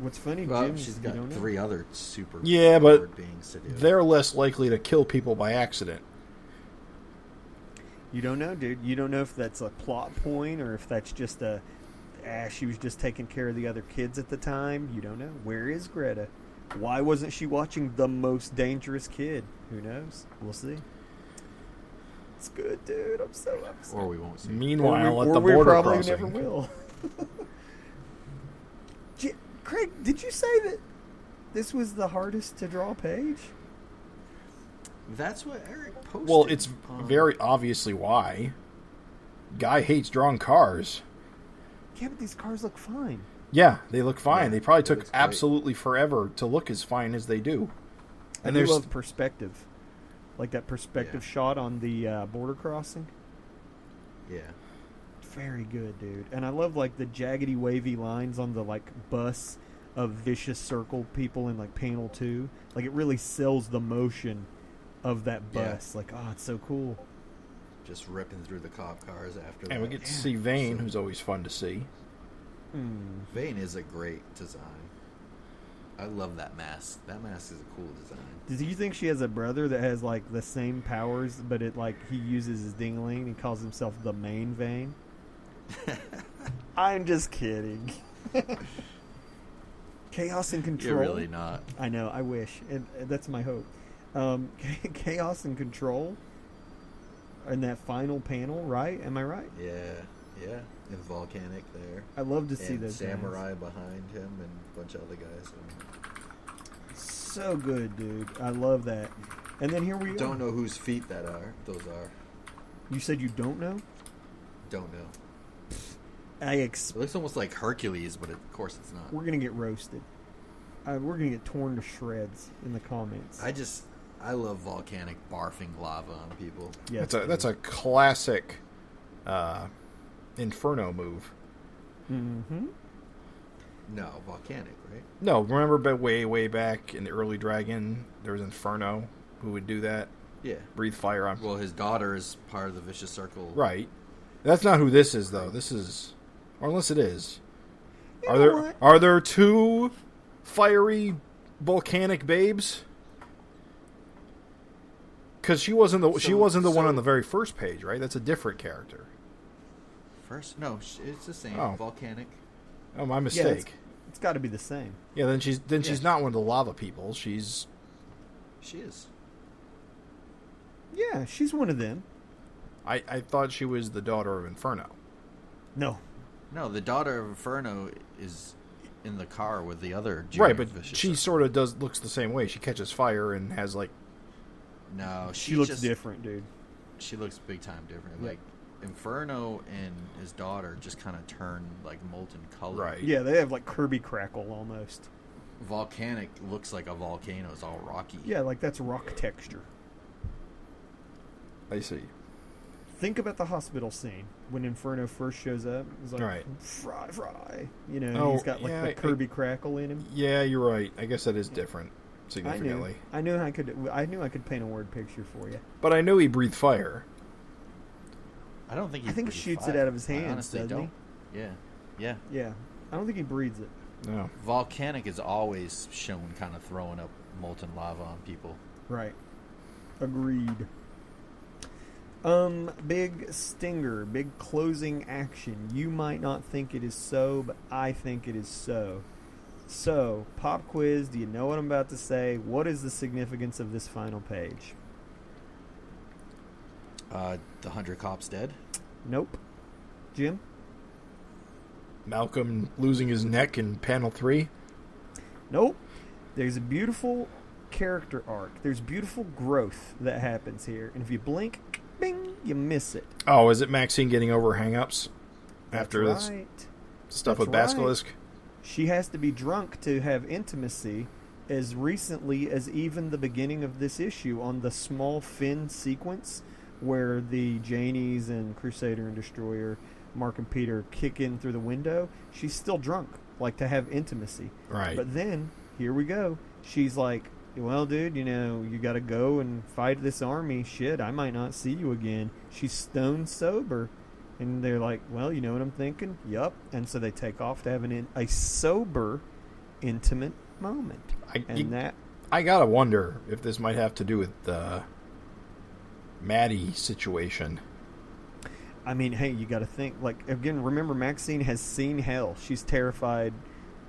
What's funny, Well, Jim? she's got don't know. three other super Yeah, but beings to do. They're less likely to kill people by accident. You don't know, dude. You don't know if that's a plot point or if that's just a. Ah, she was just taking care of the other kids at the time. You don't know. Where is Greta? Why wasn't she watching the most dangerous kid? Who knows? We'll see. It's good, dude. I'm so upset. or we won't see. Meanwhile, or we, at or the we border probably crossing, never will. [LAUGHS] J- Craig, did you say that this was the hardest to draw page? That's what Erik posted. well, it's on- very obviously why. Guy hates drawing cars. Yeah, but these cars look fine. Yeah, they look fine. Yeah, they probably took absolutely forever to look as fine as they do. I And do there's love perspective, like that perspective Yeah. shot on the uh, border crossing. yeah. Very good, dude. And I love like the jaggedy, wavy lines on the like bus of vicious circle people in like panel two. Like it really sells the motion of that Yeah. bus. Like, oh, it's so cool. Just ripping through the cop cars after and that. we get to see Vane, who's always fun to see. Hmm. Vane is a great design. I love that mask. That mask is a cool design. Do you think she has a brother that has like the same powers, but it like he uses his dingling and calls himself the main vein? [LAUGHS] I'm just kidding. [LAUGHS] Chaos and control. You're really not. I know. I wish, and and that's my hope. Um, [LAUGHS] chaos and control in that final panel, right? Am I right? Yeah. Yeah, and volcanic there. I love to see and those guys. samurai behind him and a bunch of other guys. So good, dude. I love that. And then here we are. don't know whose feet that are. Those are. You said you don't know? Don't know. I ex- It looks almost like Hercules, but of course it's not. we're gonna get roasted. Uh, we're gonna get torn to shreds in the comments. I just I love volcanic barfing lava on people. Yeah, That's a that's a classic uh, Inferno move. Mm-hmm. No, volcanic, right? No, remember, but way way back in the early Dragon, there was Inferno who would do that, Yeah. breathe fire on. Well, his daughter is part of the vicious circle. Right. That's not who this is, though. This is, or unless it is. You are there what? are there two fiery volcanic babes? Because she wasn't the she wasn't the one on the very first page, right? That's a different character. First, no, it's the same. Oh. Volcanic. Oh, my Yeah, it's, mistake. it's got to be the same. Yeah, then she's then she's not one of the lava people. She's She is. Yeah, she's one of them. I I thought she was the daughter of Inferno. No, No, the daughter of Inferno is in the car with the other. right, but vicious she circle. sort of does looks the same way. She catches fire and has like No, she, she looks just, different, dude. She looks big time different. Yeah. Like Inferno and his daughter just kind of turn like molten color. Right. Yeah, they have like Kirby crackle almost. Volcanic looks like a volcano. It's all rocky. Yeah, like that's rock texture. I see. Think about the hospital scene when Inferno first shows up. It's like Right. fry, fry. You know, Oh, he's got like yeah, the I- Kirby crackle in him. Yeah, you're right. I guess that is different I knew. significantly. I knew I could. I knew I could paint a word picture for you. But I knew he breathed fire. I don't think. He I think he shoots fire. it out of his I hands, honestly doesn't don't. Yeah, yeah. Yeah, I don't think he breathes it. No. Volcanic is always shown kind of throwing up molten lava on people. Right. Agreed. Um, big stinger, big closing action. You might not think it is so, but I think it is so. So, pop quiz, do you know what I'm about to say? What is the significance of this final page? Uh, the hundred cops dead. Nope. Jim? Malcolm losing his neck in panel three. Nope. There's a beautiful character arc. There's beautiful growth that happens here. And if you blink, bing, you miss it. Oh, is it Maxine getting over hangups after That's this right. stuff That's with right. Basilisk? She has to be drunk to have intimacy as recently as even the beginning of this issue on the small fin sequence where the Janies and Crusader and Destroyer, Mark and Peter kick in through the window. She's still drunk, like to have intimacy. Right. But then, here we go. She's like, well, dude, you know, you got to go and fight this army. Shit, I might not see you again. She's stone sober. And they're like, well, you know what I'm thinking? Yup. And so they take off to have an in- a sober, intimate moment. I, And you- that, I gotta wonder if this might have to do with the Maddie situation. I mean, hey, you got to think. Like again, remember Maxine has seen hell. She's terrified.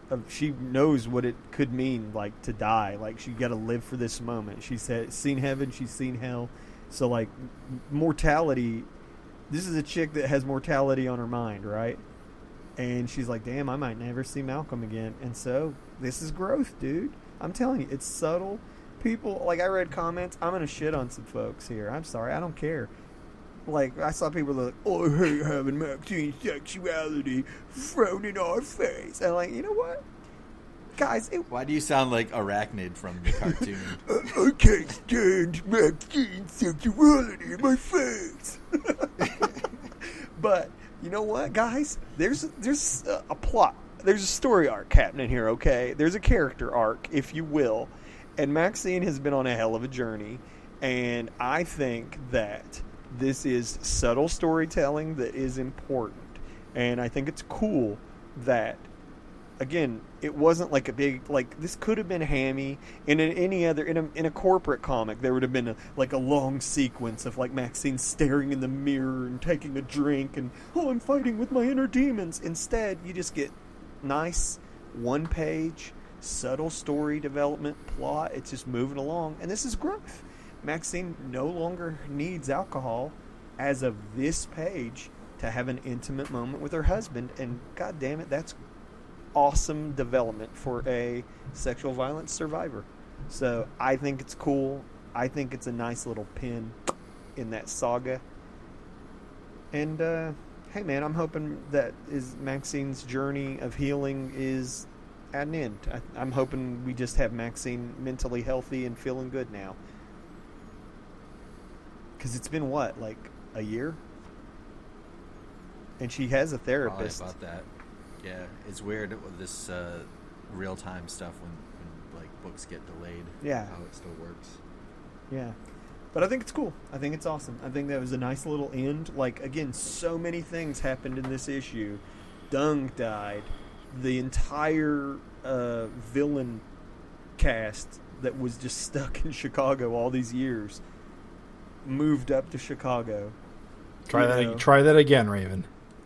Of, she knows what it could mean, like to die. Like she got to live for this moment. She's seen heaven. She's seen hell. So like mortality. This is a chick that has mortality on her mind, right? And she's like, "Damn, I might never see Malcolm again." And so this is growth, dude. I'm telling you, it's subtle. People like I read comments. I'm gonna shit on some folks here. I'm sorry. I don't care like I saw people like, "Oh, I hate having Maxine's sexuality thrown in our face," and I'm like, you know what, guys, it, Why do you sound like Arachnid from the cartoon? [LAUGHS] I can't stand Maxine's sexuality in my face. [LAUGHS] but you know what, guys, there's there's a plot, there's a story arc happening here. Okay, there's a character arc, if you will, and Maxine has been on a hell of a journey, and I think that this is subtle storytelling that is important, and I think it's cool that again, it wasn't like a big like this could have been hammy in an, any other in a in a corporate comic. There would have been a, like a long sequence of like Maxine staring in the mirror and taking a drink and oh, I'm fighting with my inner demons. Instead, you just get nice one page subtle story development plot. It's just moving along, and this is growth. Maxine no longer needs alcohol as of this page to have an intimate moment with her husband, and god damn it, that's awesome development for a sexual violence survivor. So I think it's cool. I think it's a nice little pin in that saga. And uh, hey, man, I'm hoping that is Maxine's journey of healing is an end. I, I'm hoping we just have Maxine mentally healthy and feeling good now. Because it's been what, like a year? And she has a Probably therapist. about that. Yeah, it's weird with this uh, real time stuff when, when like books get delayed. Yeah. how it still works. Yeah. But I think it's cool. I think it's awesome. I think that was a nice little end. Like, again, so many things happened in this issue. Dung died. The entire uh, villain cast that was just [LAUGHS] stuck in Chicago all these years moved up to Chicago. Try You that. know. Try that again, Raven.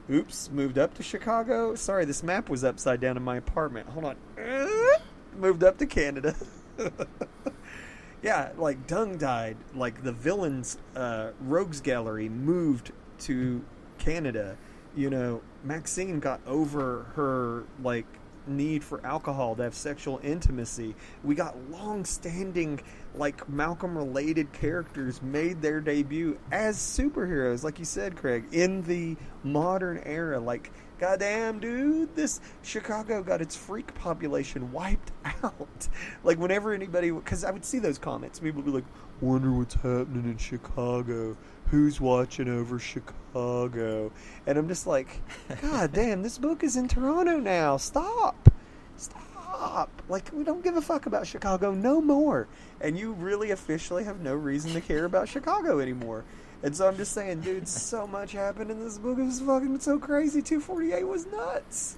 Oops, moved up to Chicago. Sorry, this map was upside down in my apartment. Hold on. [LAUGHS] Moved up to Canada. [LAUGHS] yeah, like Dung died. Like the villains, uh, Rogues Gallery moved to Canada. You know, Maxine got over her like need for alcohol to have sexual intimacy. We got long-standing like Malcolm related characters made their debut as superheroes like you said Craig in the modern era. Like goddamn dude this Chicago got its freak population wiped [LAUGHS] out. Like whenever anybody cuz I would see those comments people would be like wonder what's happening in Chicago. Who's watching over Chicago and I'm just like god [LAUGHS] damn this book is in Toronto now. Stop. Stop. Like we don't give a fuck about chicago no more. And you really officially have no reason to care about chicago anymore. And so i'm just saying dude so [LAUGHS] much happened in this book it was fucking so crazy. 248 was nuts.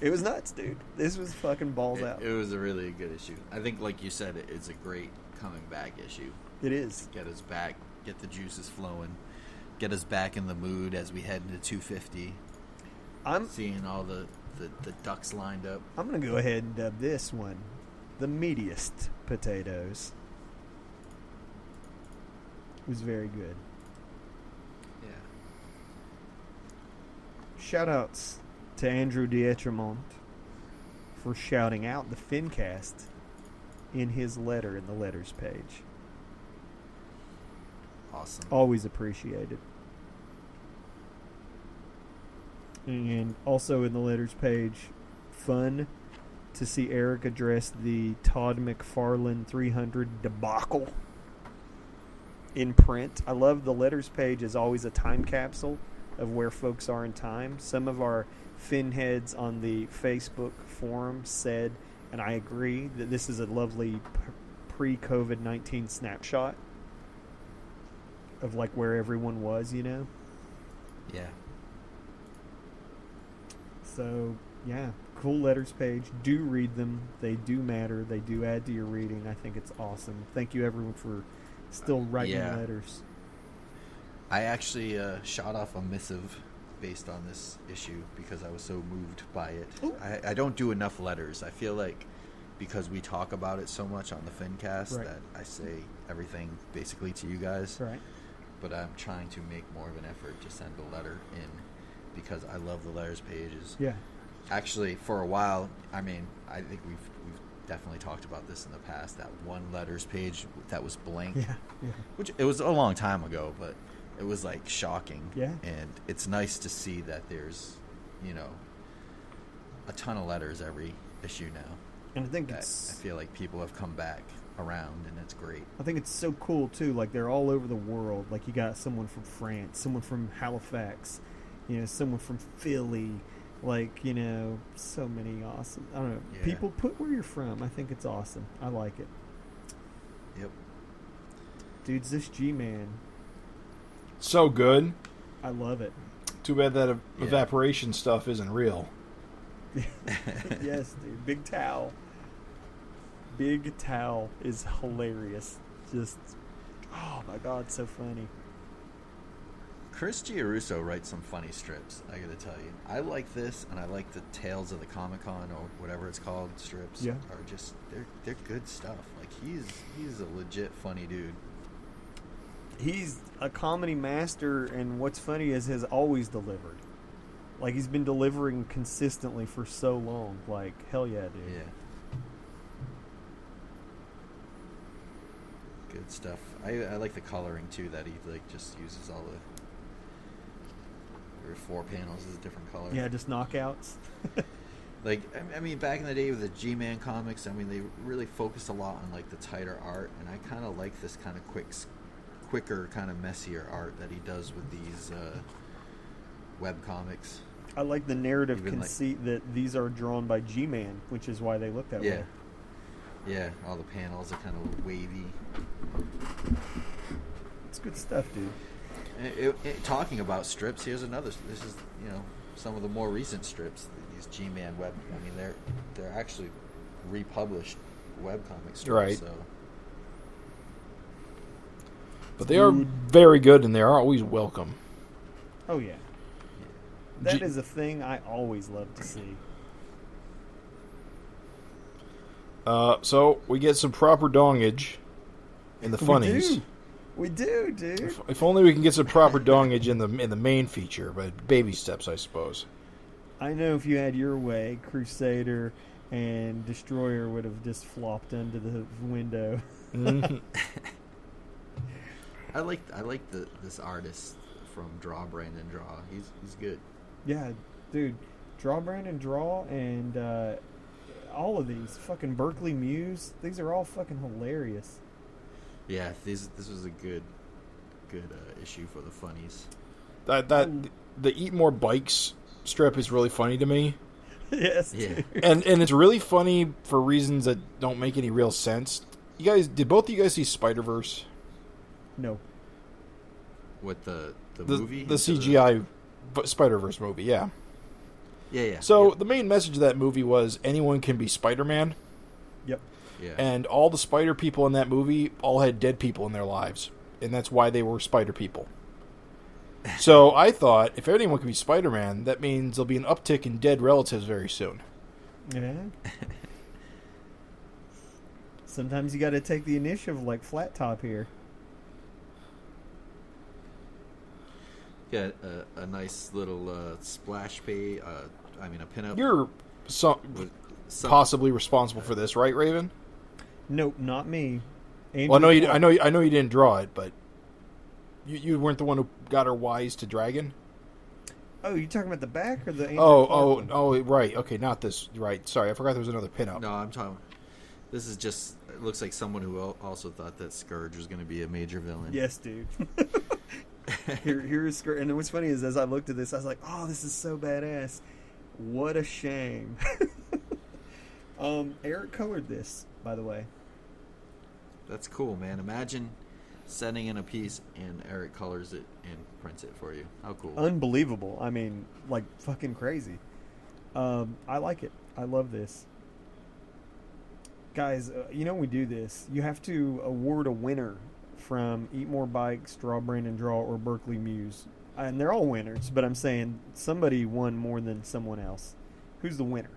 It was nuts dude. This was fucking balls It, out. it was a really good issue. I think, like you said, it, it's a great coming back issue. it is. Get us back, get the juices flowing, get us back in the mood as we head into 250. i'm Seeing all the, the, the ducks lined up. i'm gonna go ahead and dub this one the meatiest potatoes it was very good Yeah. Shout outs to Andrew Dietremont for shouting out the Fincast in his letter in the letters page. Awesome. Always appreciated. And also in the letters page, fun to see Erik address the Todd McFarlane 300 debacle in print. I love the letters page is always a time capsule of where folks are in time. Some of our fin heads on the Facebook forum said, and I agree, that this is a lovely pre COVID 19 snapshot of like where everyone was, you know? Yeah. So, yeah, cool letters page. Do read them. They do matter. They do add to your reading. I think it's awesome. Thank you, everyone, for still writing Yeah. letters. I actually uh, shot off a missive based on this issue because I was so moved by it. I, I don't do enough letters. I feel like because we talk about it so much on the FinCast Right. that I say everything basically to you guys. Right. But I'm trying to make more of an effort to send a letter in because I love the letters pages. Yeah. Actually, for a while, I mean, I think we've we've definitely talked about this in the past. That one letters page that was blank Yeah. Yeah. which it was a long time ago, but it was like shocking. Yeah. And it's nice to see that there's, you know, a ton of letters every issue now. And I think That I feel like people have come back around, and it's great. I think it's so cool too. Like they're all over the world. Like you got someone from France, someone from Halifax, you know, someone from Philly. Like you know, so many awesome. I don't know. Yeah. People put where you're from. I think it's awesome. I like it, Yep. dudes. This G man, So good. I love it. Too bad that ev- Yeah. evaporation stuff isn't real. [LAUGHS] yes, dude. Big towel. Big towel is hilarious. Just, oh my god, so funny. Chris Giarrusso writes some funny strips. I gotta tell you, I like this, and I like the Tales of the Comic Con or whatever it's called strips. Yeah. are just they're they're good stuff. Like he's he's a legit funny dude. he's a comedy master, and what's funny is has always delivered. Like he's been delivering consistently for so long. Like hell yeah, dude. Yeah. Good stuff. I, I like the coloring too. That he like just uses all the. Or four panels is a different color. Yeah, just knockouts. [LAUGHS] Like I- I mean, back in the day with the G-Man comics, I mean, they really focused a lot on like the tighter art, and I kind of like this kind of quick, quicker, kind of messier art that he does with these uh, web comics. I like the narrative Even, like- conceit that these are drawn by G-Man, which is why they look that Yeah, way. Yeah. All the panels are kind of wavy. It's good stuff, dude. And it, it, talking about strips, here's another. This is you know some of the more recent strips. These G-Man web. I mean, they're they're actually republished webcomic strips. Right. So But they are very good and they are always welcome. Oh yeah, that G- is a thing I always love to see. Uh, so we get some proper dongage in the funnies. We do, we do, dude. If, if only we can get some proper dongage in the in the main feature, but baby steps, I suppose. I know if you had your way, Crusader and Destroyer would have just flopped under the window. Mhm. [LAUGHS] I like I like the this artist from Draw Brandon Draw. He's he's good. Yeah, dude. Draw Brandon Draw and uh, all of these fucking Berkeley Mews. These are all fucking hilarious. Yeah, this this was a good good uh, issue for the funnies. that that the eat more bikes strip is really funny to me, [LAUGHS] yes. Yeah. [LAUGHS] and and it's really funny for reasons that don't make any real sense. You guys, did both of you guys see Spider Verse? No. With the the, The movie, the into CGI Spider Verse movie, yeah. Yeah, yeah. So yeah, the main message of that movie was anyone can be Spider Man, Yep. yeah. and all the Spider people in that movie all had dead people in their lives, and that's why they were Spider people. [LAUGHS] So I thought if anyone can be Spider Man, that means there'll be an uptick in dead relatives very soon. Yeah. Sometimes you got to take the initiative, like Flat Top here. Got a, a nice little uh, splash page. Uh, I mean, a pinup. You're so, with some, possibly responsible for this, right, Raven? Nope, not me. Andrew Well, I know you. I know. you- I know you didn't draw it, but you, you weren't the one who got her wise to dragon. Oh, you talking about the back or the? Oh, Andrew Oh, Clark oh, one? oh, right. Okay, not this. Right. Sorry, I forgot there was another pinup. No, I'm talking. This is just. It looks like someone who also thought that Scourge was going to be a major villain. Yes, dude. [LAUGHS] Here, here's Scourge, And what's funny is, as I looked at this, I was like, "Oh, this is so badass! What a shame." [LAUGHS] um, Erik colored this, by the way. That's cool, man. Imagine sending in a piece and Erik colors it and prints it for you. How cool! Unbelievable. I mean, like fucking crazy. Um, I like it. I love this. Guys, uh, you know we do this, you have to award a winner from Eat More Bikes, Draw Brandon Draw, or Berkeley Mews. And they're all winners, but I'm saying somebody won more than someone else. Who's the winner?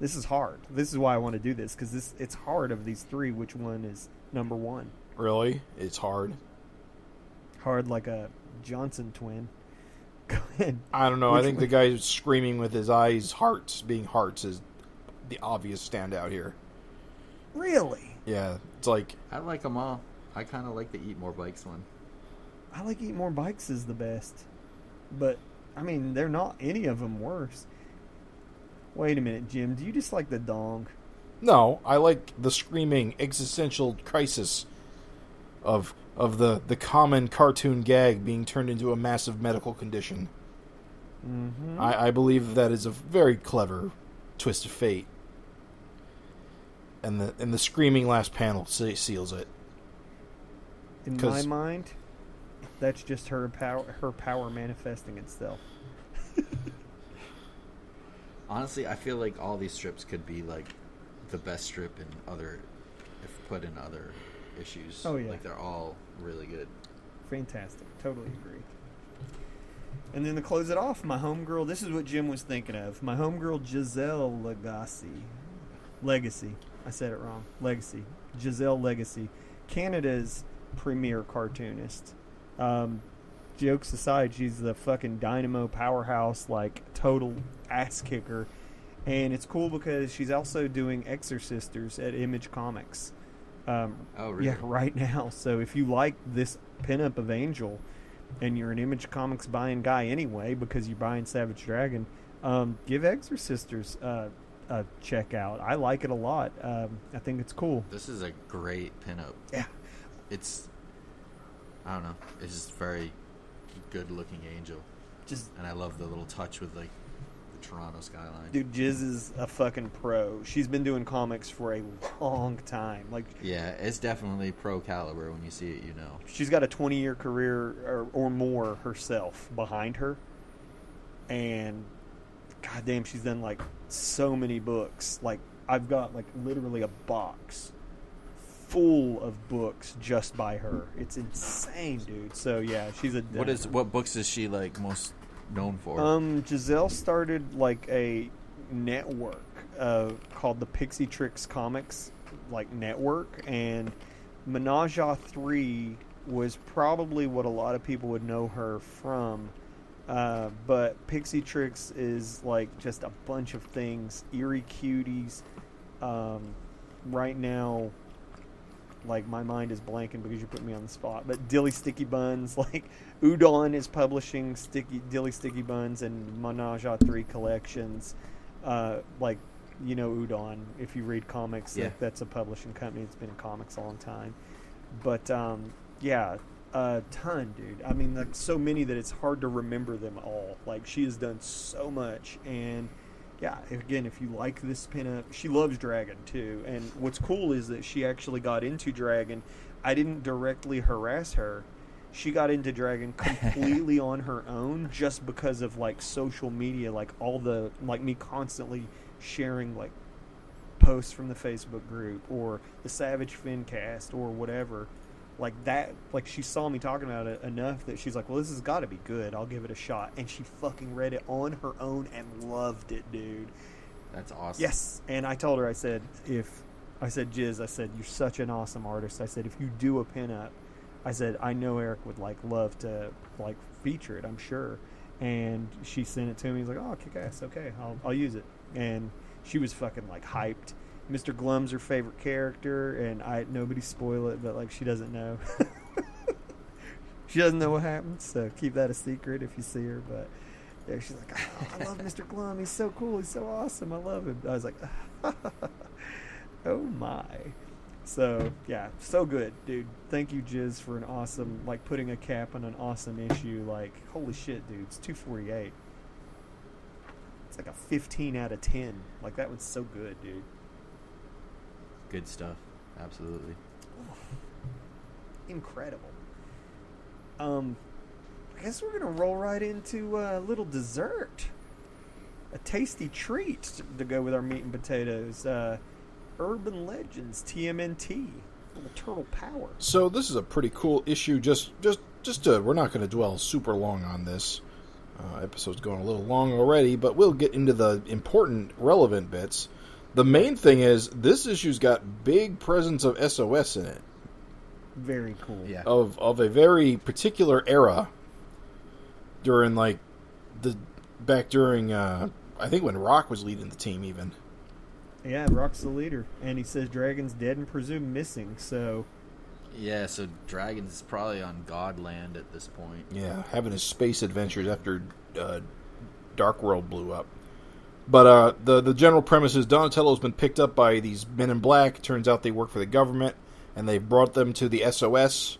This is hard. This is why I want to do this because this it's hard of these three. Which one is number one? Really, it's hard. Hard like a Johnson twin. [LAUGHS] Go ahead. I don't know. I think one? the guy screaming with his eyes, hearts being hearts, is the obvious standout here. Really? Yeah, it's like I like them all. I kind of like the Eat More Bikes one. I like Eat More Bikes is the best. But, I mean, they're not any of them worse. Wait a minute, Jim. Do you just like the dong? no. I like the screaming existential crisis of of the the common cartoon gag being turned into a massive medical condition. Mm-hmm. I, I believe that is a very clever twist of fate. And the and the screaming last panel seals it. In my mind, that's just her power, her power manifesting itself. [LAUGHS] Honestly, I feel like all these strips could be like the best strip in other, if put in other issues. Oh, yeah. like they're all really good. Fantastic. Totally agree. And then to close it off, my homegirl, this is what Jim was thinking of. My homegirl, Giselle Legacy. Legacy. I said it wrong. Legacy. Giselle Legacy. Canada's premier cartoonist. Um, jokes aside, she's the fucking dynamo powerhouse, like total ass kicker. And it's cool because she's also doing Exorcisters at Image Comics. Um, Oh, really? Yeah, right now. So if you like this pinup of Angel, and you're an Image Comics buying guy anyway because you're buying Savage Dragon, um, give Exorcisters uh, a check out. I like it a lot. Um, I think it's cool. This is a great pinup. Yeah. It's, I don't know, it's just very good looking angel, Just and I love the little touch with like the Toronto skyline. dude, Jiz is a fucking pro. She's been doing comics for a long time. Like Yeah, it's definitely pro caliber. When you see it, you know. she's got a 20 year career or, or more herself behind her and goddamn she's done like so many books like i've got like literally a box full of books just by her. It's insane dude. So yeah she's a What is what books is she like most known for? um giselle started like a network uh, called the Pixie Trix comics like network and menage a 3 was probably what a lot of people would know her from. Uh, but Pixie Trix is like just a bunch of things eerie cuties. Um, right now like my mind is blanking because you put me on the spot. But Dilly Sticky Buns, [LAUGHS] like Udon is publishing Sticky Dilly Sticky Buns and Menage a Three collections. Uh, like you know Udon, if you read comics, Yeah. like, that's a publishing company. It's been in comics a long time. But um, yeah, a ton, dude. I mean, like so many that it's hard to remember them all. Like she has done so much and yeah, again, if you like this pinup, she loves Dragon too. And what's cool is that she actually got into Dragon. I didn't directly harass her. She got into Dragon [LAUGHS] completely on her own just because of like social media, like all the like me constantly sharing like posts from the Facebook group or the Savage Fincast or whatever. Like that, like she saw me talking about it enough that she's like, "Well, this has got to be good. I'll give it a shot." And she fucking read it on her own and loved it, dude. That's awesome. Yes. And I told her, I said, if I said, Jiz, I said, you're such an awesome artist. I said, if you do a pinup, I said, I know Erik would like love to like feature it. I'm sure. And she sent it to me. He's like, oh, kick ass. Okay, I'll I'll use it. And she was fucking like hyped. Mr. Glum's her favorite character, and I nobody spoil it, but like she doesn't know. [LAUGHS] she doesn't know what happens, so keep that a secret if you see her. But yeah, she's like, oh, I love Mr. Glum. He's so cool. He's so awesome. I love him. I was like, [LAUGHS] oh my. So yeah, so good, dude. Thank you, Jiz, for an awesome like putting a cap on an awesome issue. Like, holy shit, dude, it's two forty eight. It's like a fifteen out of ten. Like that was so good, dude. Good stuff. Absolutely. Incredible. Um, I guess we're gonna roll right into a little dessert, a tasty treat to go with our meat and potatoes. Uh, Urban Legends TMNT, little Turtle Power. So this is a pretty cool issue. Just, just, just to, we're not going to dwell super long on this. Uh, episode's going a little long already, but we'll get into the important, relevant bits. The main thing is this issue's got big presence of SOS in it, Very cool. Yeah. of of a very particular era. During like the back during, uh, I think when Rock was leading the team, even. Yeah, Rock's the leader, and he says Dragon's dead and presumed missing. So Yeah. So Dragon's probably on Godland at this point. Yeah, having his space adventures after uh, Dark World blew up. But uh, the the general premise is Donatello's been picked up by these men in black. Turns out they work for the government, and they've brought them to the SOS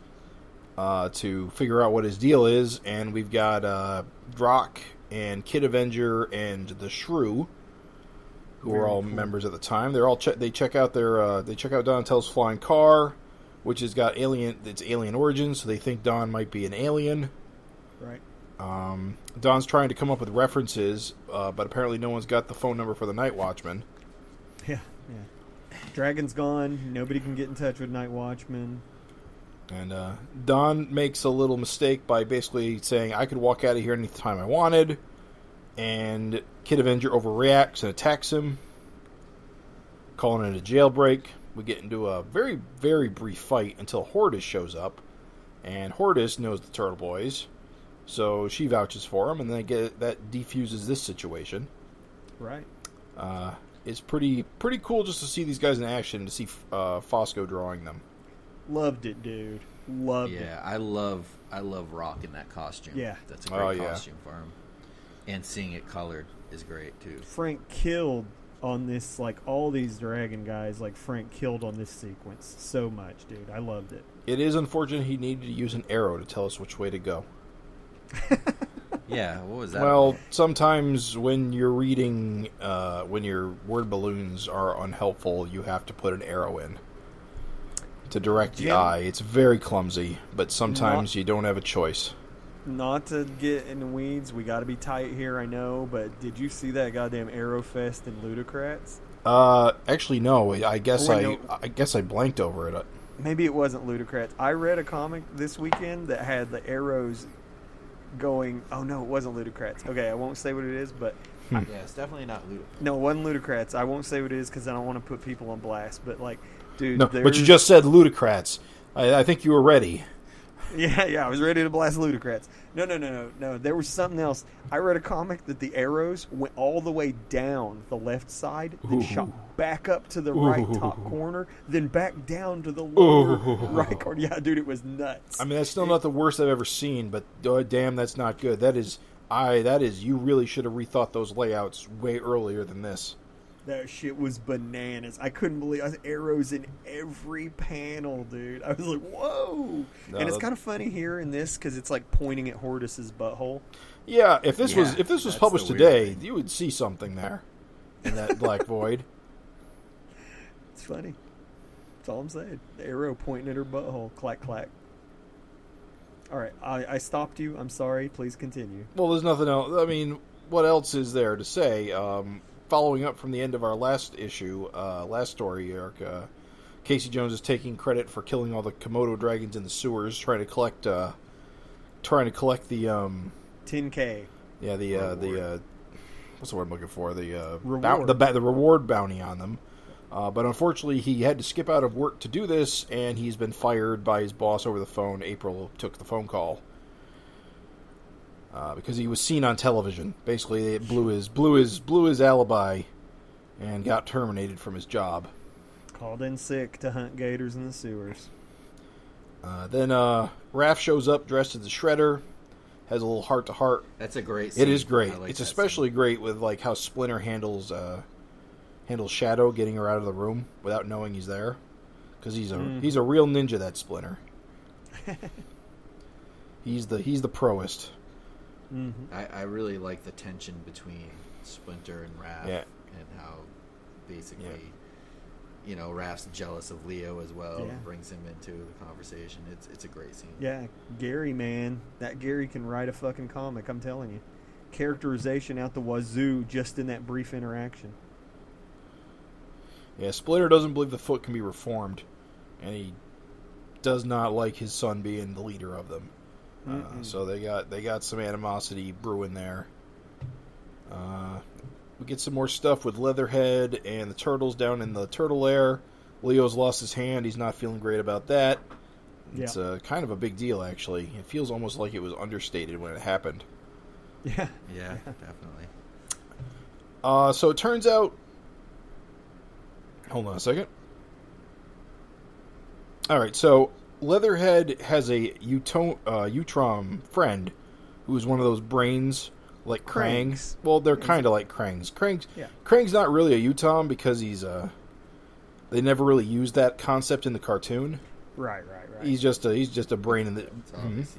uh, to figure out what his deal is. And we've got uh, Drock and Kid Avenger and the Shrew, who are all cool. members at the time. They're all che- they check out their uh, they check out Donatello's flying car, which has got alien it's alien origins, so they think Don might be an alien. right, Um, Don's trying to come up with references, uh, but apparently no one's got the phone number for the Night Watchman. [LAUGHS] yeah, yeah. Dragon's gone. Nobody can get in touch with Night Watchman. And uh, Don makes a little mistake by basically saying, I could walk out of here anytime I wanted. And Kid Avenger overreacts and attacks him, calling it a jailbreak. We get into a very, very brief fight until Horridus shows up. and Horridus knows the Turtle Boys, so she vouches for him, and then get that defuses this situation. Right. Uh, it's pretty pretty cool just to see these guys in action to see uh, Fosco drawing them. Loved it, dude. Loved it. Yeah, I love I love Rock in that costume. Yeah. that's a great Oh, yeah. costume for him, and seeing it colored is great too. Frank killed on this, like all these dragon guys, like Frank killed on this sequence so much, dude. I loved it. It is unfortunate he needed to use an arrow to tell us which way to go. [LAUGHS] Yeah, what was that? Well, about? sometimes when you're reading, uh, when your word balloons are unhelpful, you have to put an arrow in to direct the Jim- eye. It's very clumsy, but sometimes you don't have a choice. Not to get in the weeds, we got to be tight here, I know, but did you see that goddamn Arrowfest in Ludocrats? Uh, actually, no. I guess Oh, I, no. I guess I blanked over it. Maybe it wasn't Ludocrats. I read a comic this weekend that had the arrows going. Oh no, it wasn't Ludocrats. Okay, I won't say what it is, but hmm. yeah, it's definitely not Luda. no, it wasn't Ludocrats. I won't say what it is because I don't want to put people on blast. But like, dude, No, but you just said ludicrats. I, I think you were ready. [LAUGHS] Yeah, yeah, I was ready to blast Ludocrats. No, no, no, no, no. There was something else. I read a comic that the arrows went all the way down the left side, then Ooh. shot back up to the right top corner, then back down to the lower Ooh. right corner. Yeah, dude, it was nuts. I mean, that's still not the worst I've ever seen, but oh, damn, that's not good. That is, I that is. You really should have rethought those layouts way earlier than this. That shit was bananas. I couldn't believe I arrows in every panel, dude. I was like, whoa! No, and it's kind of funny here in this because it's like pointing at Horridus's butthole. Yeah, if this was if this was published today, thing. you would see something there in that black [LAUGHS] void. It's funny. That's all I'm saying. The arrow pointing at her butthole. Clack, clack. All right, I, I stopped you. I'm sorry. Please continue. Well, there's nothing else. I mean, what else is there to say? Um, following up from the end of our last issue, uh, last story, Eric, uh, Casey Jones is taking credit for killing all the Komodo dragons in the sewers, trying to collect, uh, trying to collect the, um, 10K. yeah, the, uh, the, uh, what's the word I'm looking for? The, uh, Reward. bou- the, the reward bounty on them. Uh, but unfortunately, he had to skip out of work to do this, and he's been fired by his boss over the phone. April took the phone call uh, because he was seen on television. Basically, it blew his blew his blew his alibi, and got terminated from his job. Called in sick to hunt gators in the sewers. Uh, then uh, Raph shows up dressed as the Shredder, has a little heart to heart. That's a great. It Scene. is great. Like it's especially scene. great with like how Splinter handles uh, handles Shadow getting her out of the room without knowing he's there, because he's a Mhm. he's a real ninja. That Splinter. [LAUGHS] he's the he's the proest. Mm-hmm. I, I really like the tension between Splinter and Raph, Yeah. and how basically, Yeah. you know, Raph's jealous of Leo as well, Yeah. and brings him into the conversation. It's it's a great scene. Yeah, Gary, man. That Gary can write a fucking comic, I'm telling you. Characterization out the wazoo just in that brief interaction. Yeah, Splinter doesn't believe the Foot can be reformed, and he does not like his son being the leader of them. Uh, so they got they got some animosity brewing there. Uh, we get some more stuff with Leatherhead and the turtles down in the turtle lair. Leo's lost his hand. He's not feeling great about that. It's Yeah. uh, kind of a big deal, actually. It feels almost like it was understated when it happened. Yeah. Yeah, [LAUGHS] definitely. Uh, so it turns out. Hold on a second. All right, so Leatherhead has a Uto- uh, Utrom friend who's one of those brains like Krang. Krangs. Well, they're kind of like Krangs. Krang's Yeah. Krang's not really a Utrom because he's a. they never really used that concept in the cartoon. Right, right, right. He's just a he's just a brain in the It's he's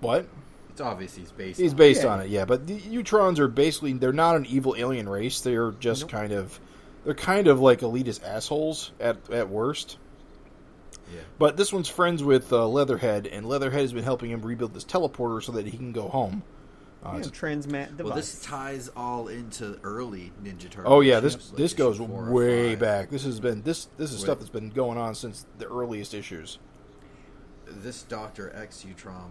what? it's obvious he's based. He's on based Yeah. on it, yeah. But the Utroms are basically they're not an evil alien race. They're just Nope. kind of they're kind of like elitist assholes at at worst. Yeah. But this one's friends with uh, Leatherhead, and Leatherhead has been helping him rebuild this teleporter so that he can go home. Uh, yeah, it's- transmat device. Well, this ties all into early Ninja Turtles. oh yeah, this like this goes way back. This has been this this is Wait. stuff that's been going on since the earliest issues. This Doctor X Utrom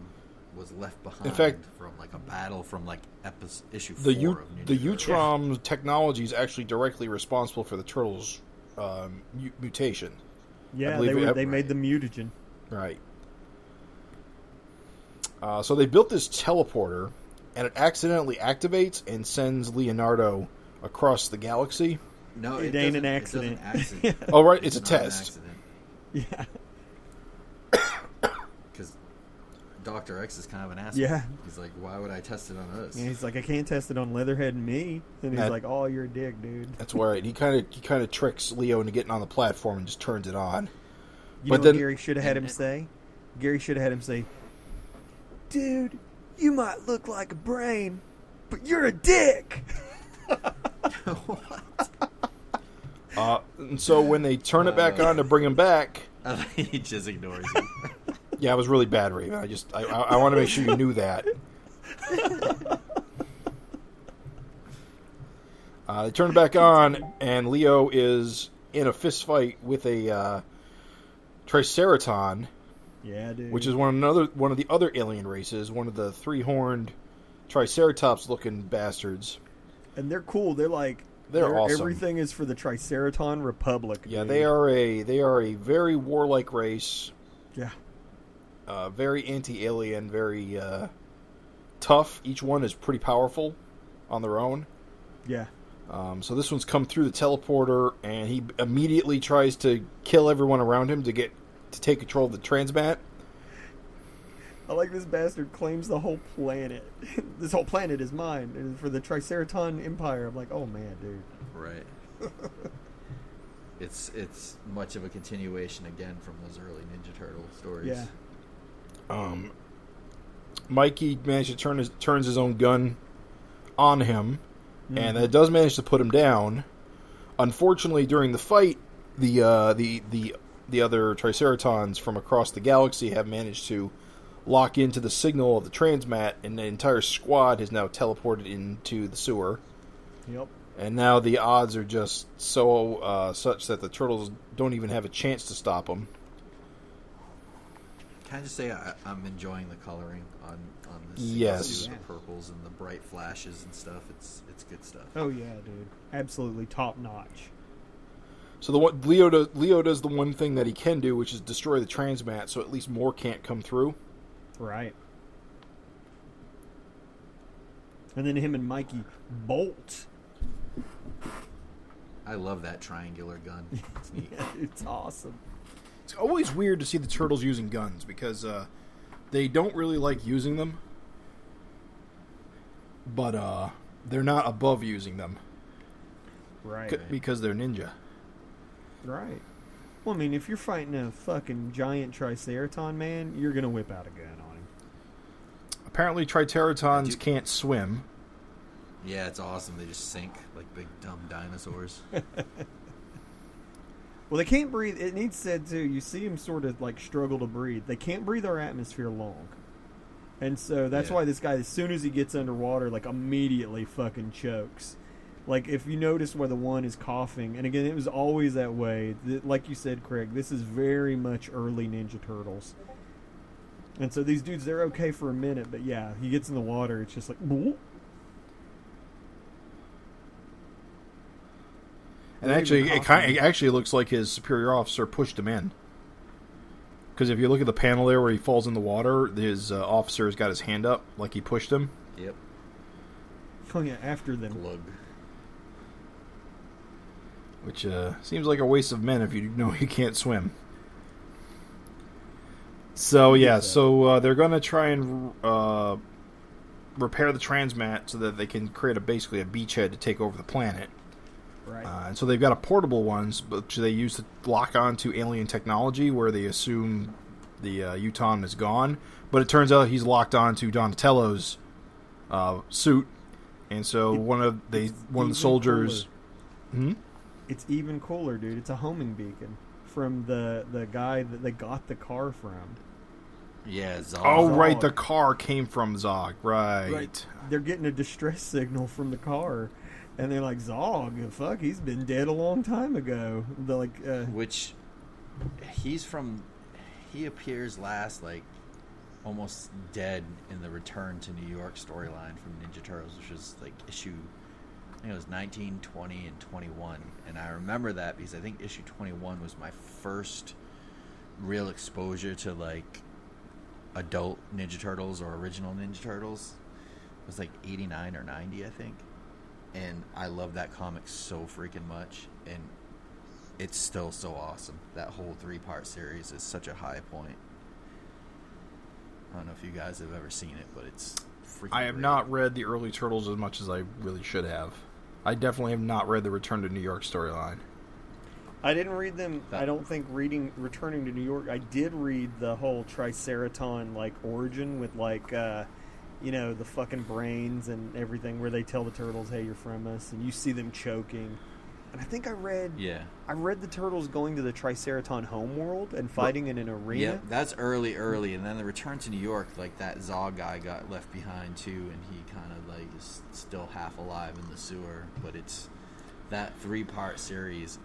was left behind In fact- from like a battle from like episode issue The four U, of Ninja the Turtles. Utrom technology is actually directly responsible for the turtles' um, mutation. Yeah, they, were, they made the mutagen. Right. Uh, so they built this teleporter, and it accidentally activates and sends Leonardo across the galaxy. No, It it, ain't an doesn't- it accident. doesn't. [LAUGHS] Oh, right, it's a test. Yeah. [COUGHS] Because Doctor X is kind of an asshole. Yeah. He's like, why would I test it on us? And he's like, I can't test it on Leatherhead and me. And he's That- like, Oh, you're a dick, dude. That's right. He kind of he kind of tricks Leo into getting on the platform and just turns it on. You But know then- what Gary should have had him say? Gary should have had him say, Dude, you might look like a brain, but you're a dick. [LAUGHS] Uh, and so when they turn it back on to bring him back, [LAUGHS] he just ignores him. Yeah, it was really bad, Raven. I just I, I, I want to make sure you knew that. [LAUGHS] Uh, they turn it back on, and Leo is in a fist fight with a uh, Triceraton, Yeah, dude. which is one another one of the other alien races, one of the three horned Triceratops looking bastards. and they're cool. They're like They're awesome. Everything is for the Triceraton Republic. Yeah, dude. they are a they are a very warlike race. Yeah, uh, very anti-alien, very uh, tough. Each one is pretty powerful on their own. yeah. Um, so this one's come through the teleporter, and he immediately tries to kill everyone around him to get to take control of the transmat. I like this bastard claims the whole planet. [LAUGHS] this whole planet is mine and for the Triceraton Empire. I'm like, oh man, dude. right. [LAUGHS] It's it's much of a continuation again from those early Ninja Turtle stories. Yeah. Um, Mikey managed to turn his turns his own gun on him, and it does manage to put him down. Unfortunately, during the fight, the uh, the the the other Triceratons from across the galaxy have managed to lock into the signal of the transmat, and the entire squad has now teleported into the sewer. Yep. And now the odds are just so uh, such that the turtles don't even have a chance to stop them. Can I just say I, I'm enjoying the coloring on on this? Yes. the purples and the bright flashes and stuff. It's it's good stuff. Oh yeah, dude. Absolutely top notch. So the one Leo does, Leo does the one thing that he can do, which is destroy the transmat, so at least more can't come through. Right. And then him and Mikey bolt. I love that triangular gun. It's neat. [LAUGHS] it's awesome. It's always weird to see the turtles using guns because uh, they don't really like using them, but uh, they're not above using them Right. c- because they're ninja. Right. Well, I mean, if you're fighting a fucking giant Triceraton, man, you're gonna whip out a gun on him. Apparently, Triceratons Do- can't swim. Yeah, it's awesome. They just sink like big dumb dinosaurs. [LAUGHS] Well, they can't breathe. It needs said too. You see them sort of like struggle to breathe. They can't breathe our atmosphere long, and so that's Yeah. why this guy, as soon as he gets underwater, like immediately fucking chokes. Like if you notice where the one is coughing, and again, it was always that way. Like you said, Craig, this is very much early Ninja Turtles. And so these dudes, they're okay for a minute, but yeah, he gets in the water. It's just like. And actually, it, kind coughing. it actually looks like his superior officer pushed him in. Because if you look at the panel there where he falls in the water, his uh, officer has got his hand up like he pushed him. yep. [LAUGHS] oh yeah, after them. Glug. which uh, seems like a waste of men if you know [LAUGHS] you can't swim. So yeah, so uh, they're gonna try and uh, repair the transmat so that they can create a basically a beachhead to take over the planet. Right. Uh, and so they've got a portable ones, which they use to lock on to alien technology, where they assume the uh, Utrom is gone. But it turns out he's locked on to Donatello's uh, suit, and so It- one of they it's one of the soldiers. Hmm? It's even cooler, dude. It's a homing beacon from the the guy that they got the car from. Yeah, Zog. Oh, Zog. right. The car came from Zog. Right. They're getting a distress signal from the car, and they're like, "Zog, fuck, he's been dead a long time ago." Like, uh, Which he's from. He appears last, like almost dead in the Return to New York storyline from Ninja Turtles, which was like issue. I think it was 19, 20, and 21. And I remember that because I think issue 21 was my first real exposure to like adult Ninja Turtles or original Ninja Turtles. It was like 89 or 90, I think. And I love that comic so freaking much. And it's still so awesome. That whole three part series is such a high point. I don't know if you guys have ever seen it, but it's freaking I have great. not read the early Turtles as much as I really should have. I definitely have not read the Return to New York storyline. I didn't read them. That- I don't think reading returning to New York. I did read the whole Triceraton like origin with like, uh, you know, the fucking brains and everything, where they tell the turtles, "Hey, you're from us," and you see them choking. And I think I read. Yeah. I read the turtles going to the Triceraton homeworld and fighting in an arena. Yep, that's early, early, and then the return to New York, like that Zog guy got left behind too, and he kind of like is still half alive in the sewer. But it's that three part series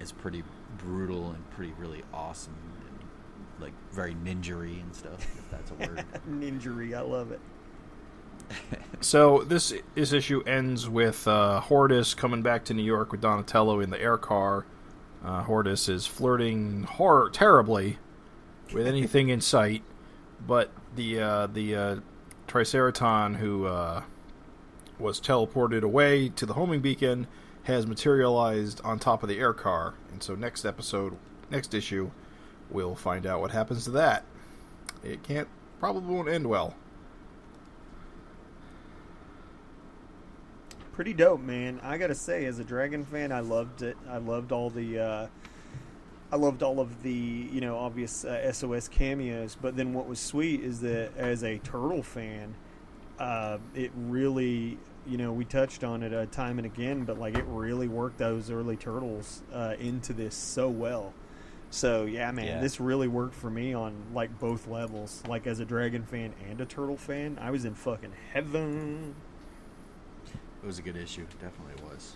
is pretty brutal and pretty really awesome, like very ninjery and stuff. If that's a word. [LAUGHS] Ninjury, I love it. [LAUGHS] So this this issue ends with uh, Horridus coming back to New York with Donatello in the air car. Uh, Horridus is flirting hor- terribly with anything in sight, but the uh, the uh, Triceraton who uh, was teleported away to the homing beacon has materialized on top of the air car, and so next episode, next issue, we'll find out what happens to that. It can't probably won't end well. pretty dope, man. I gotta say, as a Dragon fan, I loved it. I loved all the, uh, I loved all of the, you know, obvious uh, SOS cameos. But then what was sweet is that as a Turtle fan, uh, it really, you know, we touched on it uh, time and again, but like it really worked those early Turtles uh, into this so well. So yeah, man, Yeah. this really worked for me on like both levels. Like as a Dragon fan and a Turtle fan, I was in fucking heaven. It was a good issue, definitely was.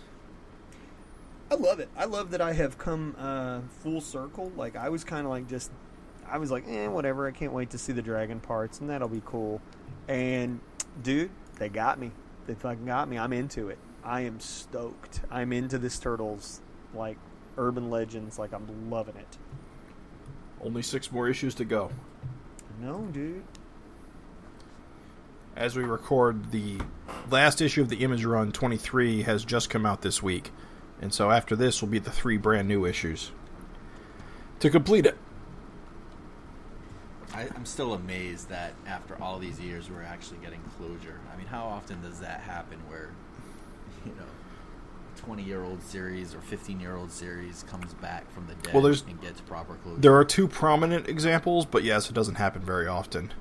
I love it. I love that I have come uh, full circle. Like I was kind of like just, I was like, eh, whatever. I can't wait to see the dragon parts, and that'll be cool. And dude, they got me. They fucking got me. I'm into it. I am stoked. I'm into this turtles like urban legends. Like I'm loving it. Only six more issues to go. No, dude. As we record, the last issue of the Image Run 23 has just come out this week. And so after this will be the three brand new issues. To complete it. I, I'm still amazed that after all these years, we're actually getting closure. I mean, how often does that happen where, [LAUGHS] you know, 20 year old series or 15 year old series comes back from the dead Well, there's- and gets proper closure? There are two prominent examples, but yes, it doesn't happen very often.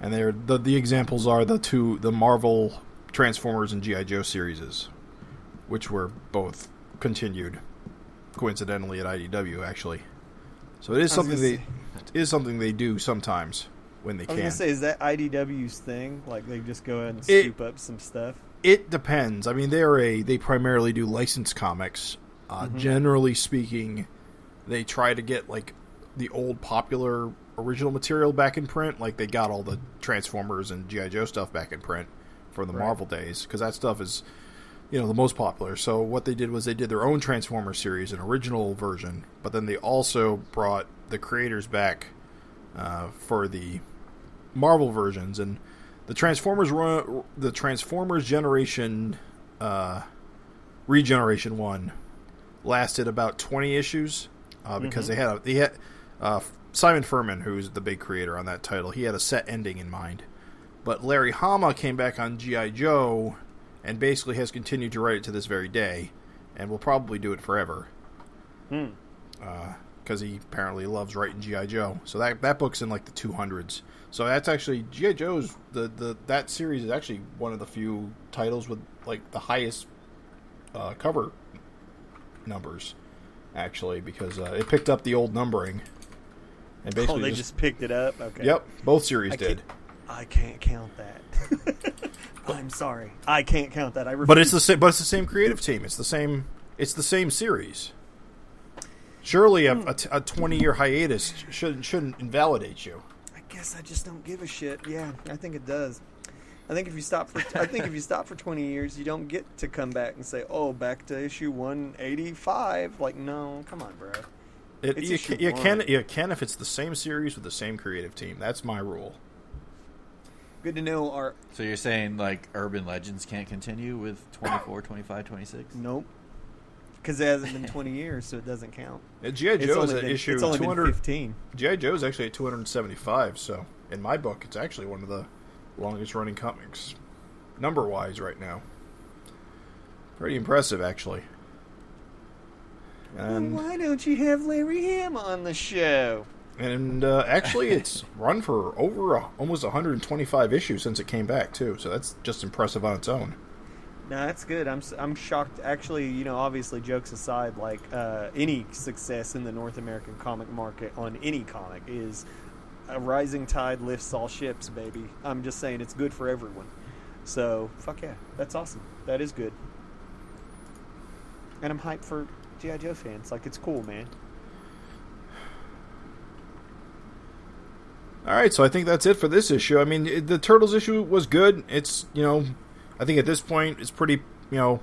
And they're, the, the examples are the two the Marvel Transformers and G.I. Joe series, which were both continued coincidentally at IDW actually. So it is something they say- it is something they do sometimes when they I was can. gonna say, is that IDW's thing? Like they just go ahead and It- scoop up some stuff. It depends. I mean, they're a they primarily do licensed comics. Uh, Generally speaking, they try to get like the old popular original material back in print. Like they got all the Transformers and GI Joe stuff back in print from the Right. Marvel days because that stuff is you know the most popular. So what they did was they did their own Transformer series, an original version, but then they also brought the creators back uh, for the Marvel versions and the Transformers run, the Transformers generation uh, regeneration one lasted about 20 issues uh, because they had a, they had uh, Simon Furman who's the big creator on that title he had a set ending in mind but Larry Hama came back on GI Joe and basically has continued to write it to this very day and will probably do it forever Hmm. because he apparently loves writing GI Joe. So that that book's in like the 200s. So that's actually GI Joe's the the that series is actually one of the few titles with like the highest uh, cover numbers actually because uh, it picked up the old numbering and basically Oh, they just, just picked it up. Okay. yep both series I did. I can't count that. [LAUGHS] I'm sorry. I can't count that. I refuse. But it's the same. But it's the same creative team. It's the same. It's the same series. Surely a a twenty year hiatus shouldn't shouldn't invalidate you. I guess I just don't give a shit. Yeah, I think it does. I think if you stop for I think if you stop for 20 years, you don't get to come back and say, "Oh, back to issue 185." Like, no, come on, bro. It, It's you, issue can, you can you can if it's the same series with the same creative team. That's my rule. Good to know. Our So you're saying like urban legends can't continue with 24, 25, 26? nope, because it hasn't been [LAUGHS] 20 years, so it doesn't count. Uh, GI It's Joe is only at been, issue it's only been 200. 15. GI Joe is actually at 275. So in my book, it's actually one of the longest running comics, number wise, right now. Pretty impressive, actually. And Why don't you have Larry Ham on the show? and uh, actually, [LAUGHS] it's run for over a, almost 125 issues since it came back too. So that's just impressive on its own. No, that's good. I'm I'm shocked. Actually, you know, obviously, jokes aside, like uh, any success in the North American comic market on any comic is a rising tide lifts all ships, baby. I'm just saying it's good for everyone. So fuck yeah, that's awesome. That is good. And I'm hyped for GI Joe fans. Like it's cool, man. All right, so I think that's it for this issue. I mean, the Turtles issue was good. It's you know, I think at this point it's pretty you know,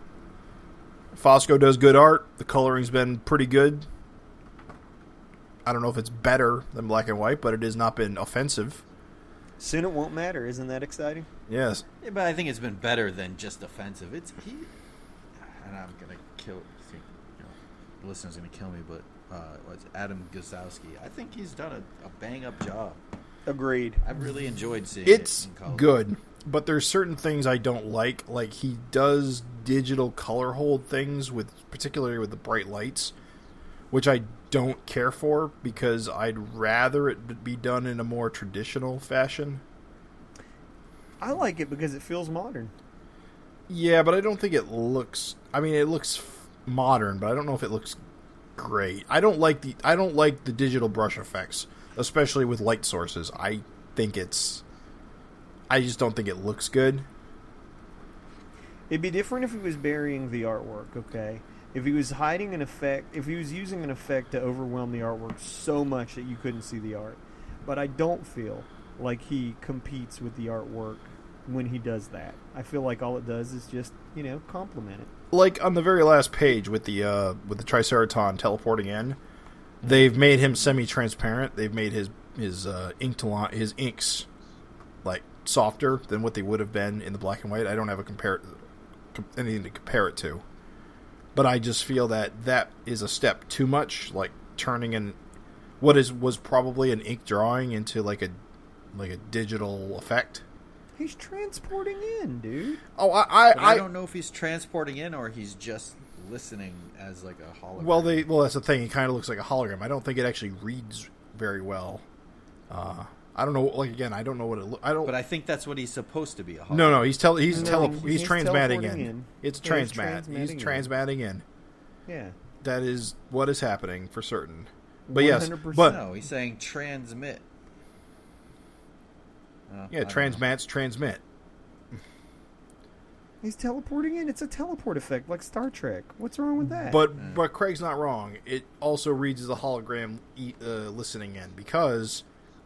Fosco does good art. The coloring's been pretty good. I don't know if it's better than black and white, but it has not been offensive. Soon it won't matter. Isn't that exciting? Yes, Yeah, but I think it's been better than just offensive. It's he, and I'm gonna kill. You know, the listener's gonna kill me, but uh, what's Adam Guzowski? I think he's done a, a bang up job. Agreed. I've really enjoyed seeing it's it. in color. good, but there's certain things I don't like. Like he does digital color hold things with, particularly with the bright lights, which I don't care for because I'd rather it be done in a more traditional fashion. I like it because it feels modern. Yeah, but I don't think it looks. I mean, it looks f- modern, but I don't know if it looks great. I don't like the. I don't like the digital brush effects, especially with light sources. I think it's. I just don't think it looks good. It'd be different if he was burying the artwork, okay? If he was hiding an effect, if he was using an effect to overwhelm the artwork so much that you couldn't see the art. But I don't feel like he competes with the artwork when he does that. I feel like all it does is just, you know, complement it. Like on the very last page with the uh, with the Triceraton teleporting in, they've made him semi-transparent. They've made his his uh, ink to his inks like softer than what they would have been in the black and white. I don't have a compare anything to compare it to, but I just feel that that is a step too much. Like turning in what is was probably an ink drawing into like a like a digital effect. He's transporting in, dude. Oh, I I, But I, don't know if he's transporting in or he's just listening as like a hologram. Well, they well that's the thing. He kind of looks like a hologram. I don't think it actually reads very well. Uh, I don't know. Like again, I don't know what it. Lo- I don't. But I think that's what he's supposed to be. A hologram. no, no. He's tele. He's No, tele. he's- He's, he's transmatting in. in. It's Yeah, he's transmat. He's transmatting in. transmatting in. Yeah. That is what is happening for certain. But yes, 100%. but No, he's saying transmit. Uh, yeah, don't know. transmats transmit. He's teleporting in. It's a teleport effect like Star Trek. What's wrong with that? But but Craig's not wrong. It also reads as a hologram e- uh, listening in because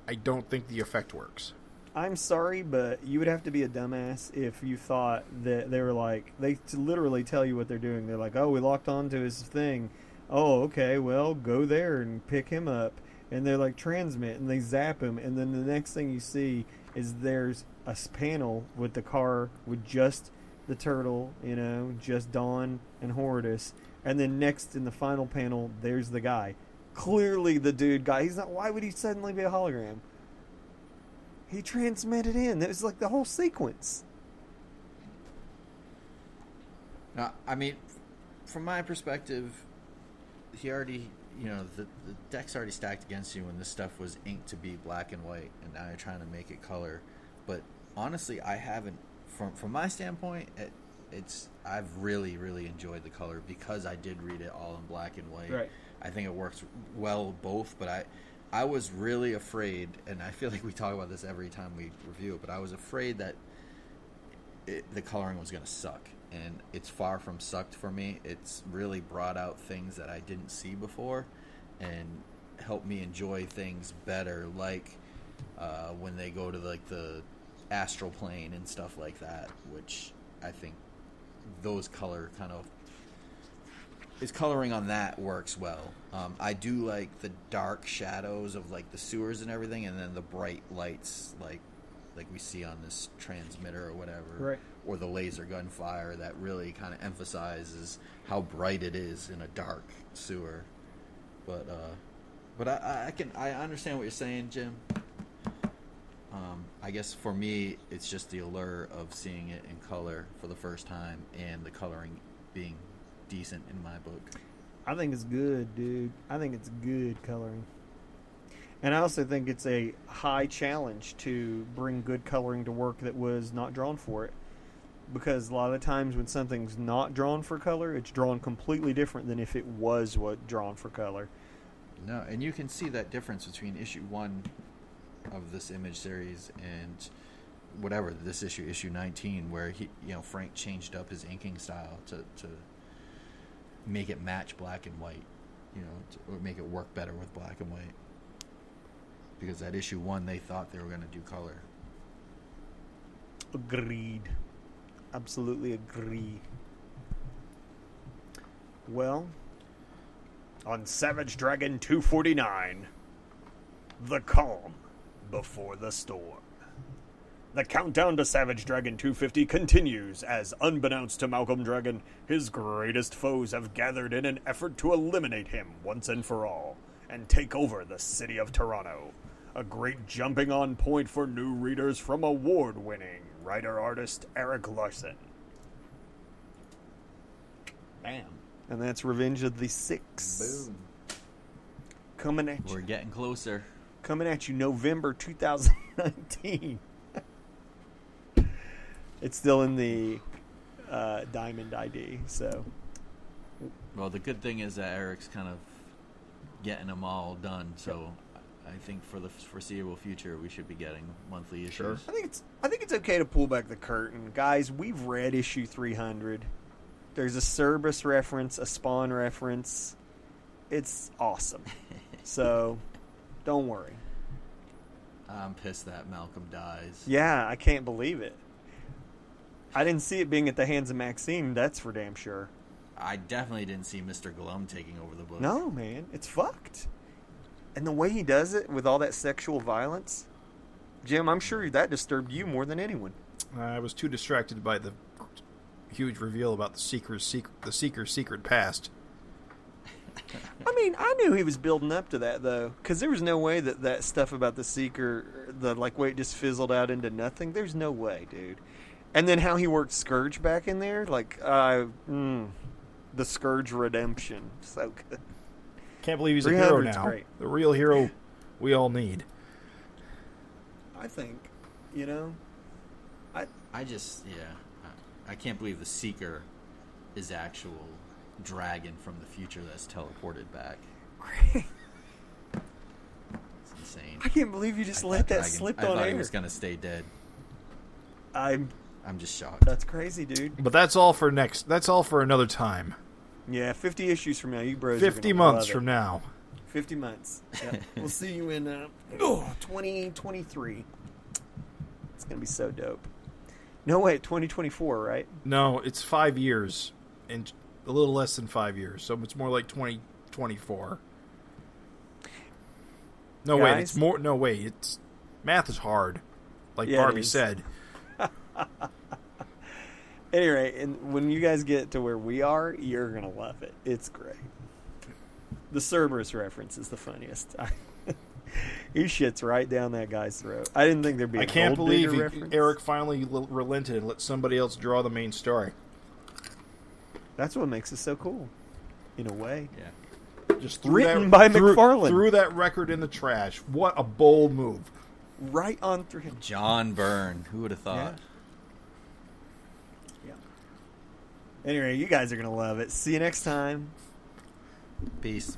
I don't think the effect works. I'm sorry, but you would have to be a dumbass if you thought that they were like they literally tell you what they're doing. They're like, "Oh, we locked onto his thing. Oh, okay. Well, go there and pick him up." And they're like transmit, and they zap him, and then the next thing you see is there's a panel with the car with just the turtle, you know, just Don and Horridus, and then next in the final panel, there's the guy. Clearly, the dude guy. He's not. Why would he suddenly be a hologram? He transmitted in. It was like the whole sequence. Uh, I mean, from my perspective, he already, you know, the, the deck's already stacked against you when this stuff was inked to be black and white, and now you're trying to make it color. But honestly, I haven't, from from my standpoint, it, it's I've really really enjoyed the color because I did read it all in black and white. Right. I think it works well both, but I. I was really afraid, and I feel [LAUGHS] like we talk about this every time we review but I was afraid that it, the coloring was going to suck, and it's far from sucked for me. It's really brought out things that I didn't see before, and helped me enjoy things better, like uh, when they go to like the astral plane and stuff like that, which I think those color kind of his coloring on that works well. Um, I do like the dark shadows of like the sewers and everything, and then the bright lights like like we see on this transmitter or whatever, Right. or the laser gun fire that really kind of emphasizes how bright it is in a dark sewer. But uh, but I, I can I understand what you're saying, Jim. Um, I guess for me, it's just the allure of seeing it in color for the first time and the coloring being decent in my book. I think it's good, dude. I think it's good coloring. And I also think it's a high challenge to bring good coloring to work that was not drawn for it. Because a lot of times when something's not drawn for color, it's drawn completely different than if it was what drawn for color. No, and you can see that difference between issue one of this image series and whatever this issue, issue nineteen, where he, you know, Frank changed up his inking style to to make it match black and white, you know, to, or make it work better with black and white. Because at issue one, they thought they were going to do color. Agreed. Absolutely agree. Well, on Savage Dragon 249, The Calm Before the Storm. The countdown to Savage Dragon 250 continues as, unbeknownst to Malcolm Dragon, his greatest foes have gathered in an effort to eliminate him once and for all and take over the city of Toronto. A great jumping on point for new readers from award winning writer artist Erik Larsen. Bam! And that's Revenge of the Six. Boom! Coming at you. We're getting closer. coming at you November 2019. It's still in the uh, Diamond ID, so Well, the good thing is that Erik's kind of getting them all done, so I think for the foreseeable future, we should be getting monthly issues. Sure. I think it's I think it's okay to pull back the curtain, guys. We've read issue 300. There's a Cerberus reference, a Spawn reference. It's awesome. [LAUGHS] so, don't worry. I'm pissed that Malcolm dies. Yeah, I can't believe it. I didn't see it being at the hands of Maxine. That's for damn sure. I definitely didn't see Mr. Glum taking over the book. No, man, it's fucked. And the way he does it with all that sexual violence, Jim, I'm sure that disturbed you more than anyone. I was too distracted by the huge reveal about the seeker's secret, the seeker's secret past. I mean, I knew he was building up to that though, because there was no way that that stuff about the seeker, the like way it just fizzled out into nothing. There's no way, dude. And then how he worked Scourge back in there, like, uh, mm, the Scourge redemption, [LAUGHS] so good. Can't believe he's a hero now. great. The real hero we all need. I think, you know, I I just, yeah. I, I can't believe the Seeker is actual dragon from the future that's teleported back. Great. [LAUGHS] It's insane. I can't believe you just I let thought that Dragon- slip I on thought air. he was going to stay dead. I'm. I'm just shocked. That's crazy, dude. But that's all for next. That's all for another time. Yeah, 50 issues from now, you bros. Fifty gonna months love it. from now. 50 months. Yeah. [LAUGHS] we'll see you in uh, oh, 2023. It's going to be so dope. No, wait, 2024, right? No, it's five years, and a little less than five years. So it's more like twenty twenty four. No wait, it's more. No wait, it's math is hard. Like Yeah, Barbie is. Said. [LAUGHS] Anyway, and when you guys get to where we are, you're going to love it. It's great. The Cerberus reference is the funniest. [LAUGHS] he shits right down that guy's throat. I didn't think there'd be a I can't Gold believe he. Erik finally l- relented and let somebody else draw the main story. That's what makes it so cool, in a way. Yeah. Just threw Written that, by threw, McFarlane. Threw that record in the trash. What a bold move! Right on through him. John Byrne. Who would have thought? Yeah. Anyway, you guys are going to love it. See you next time. Peace.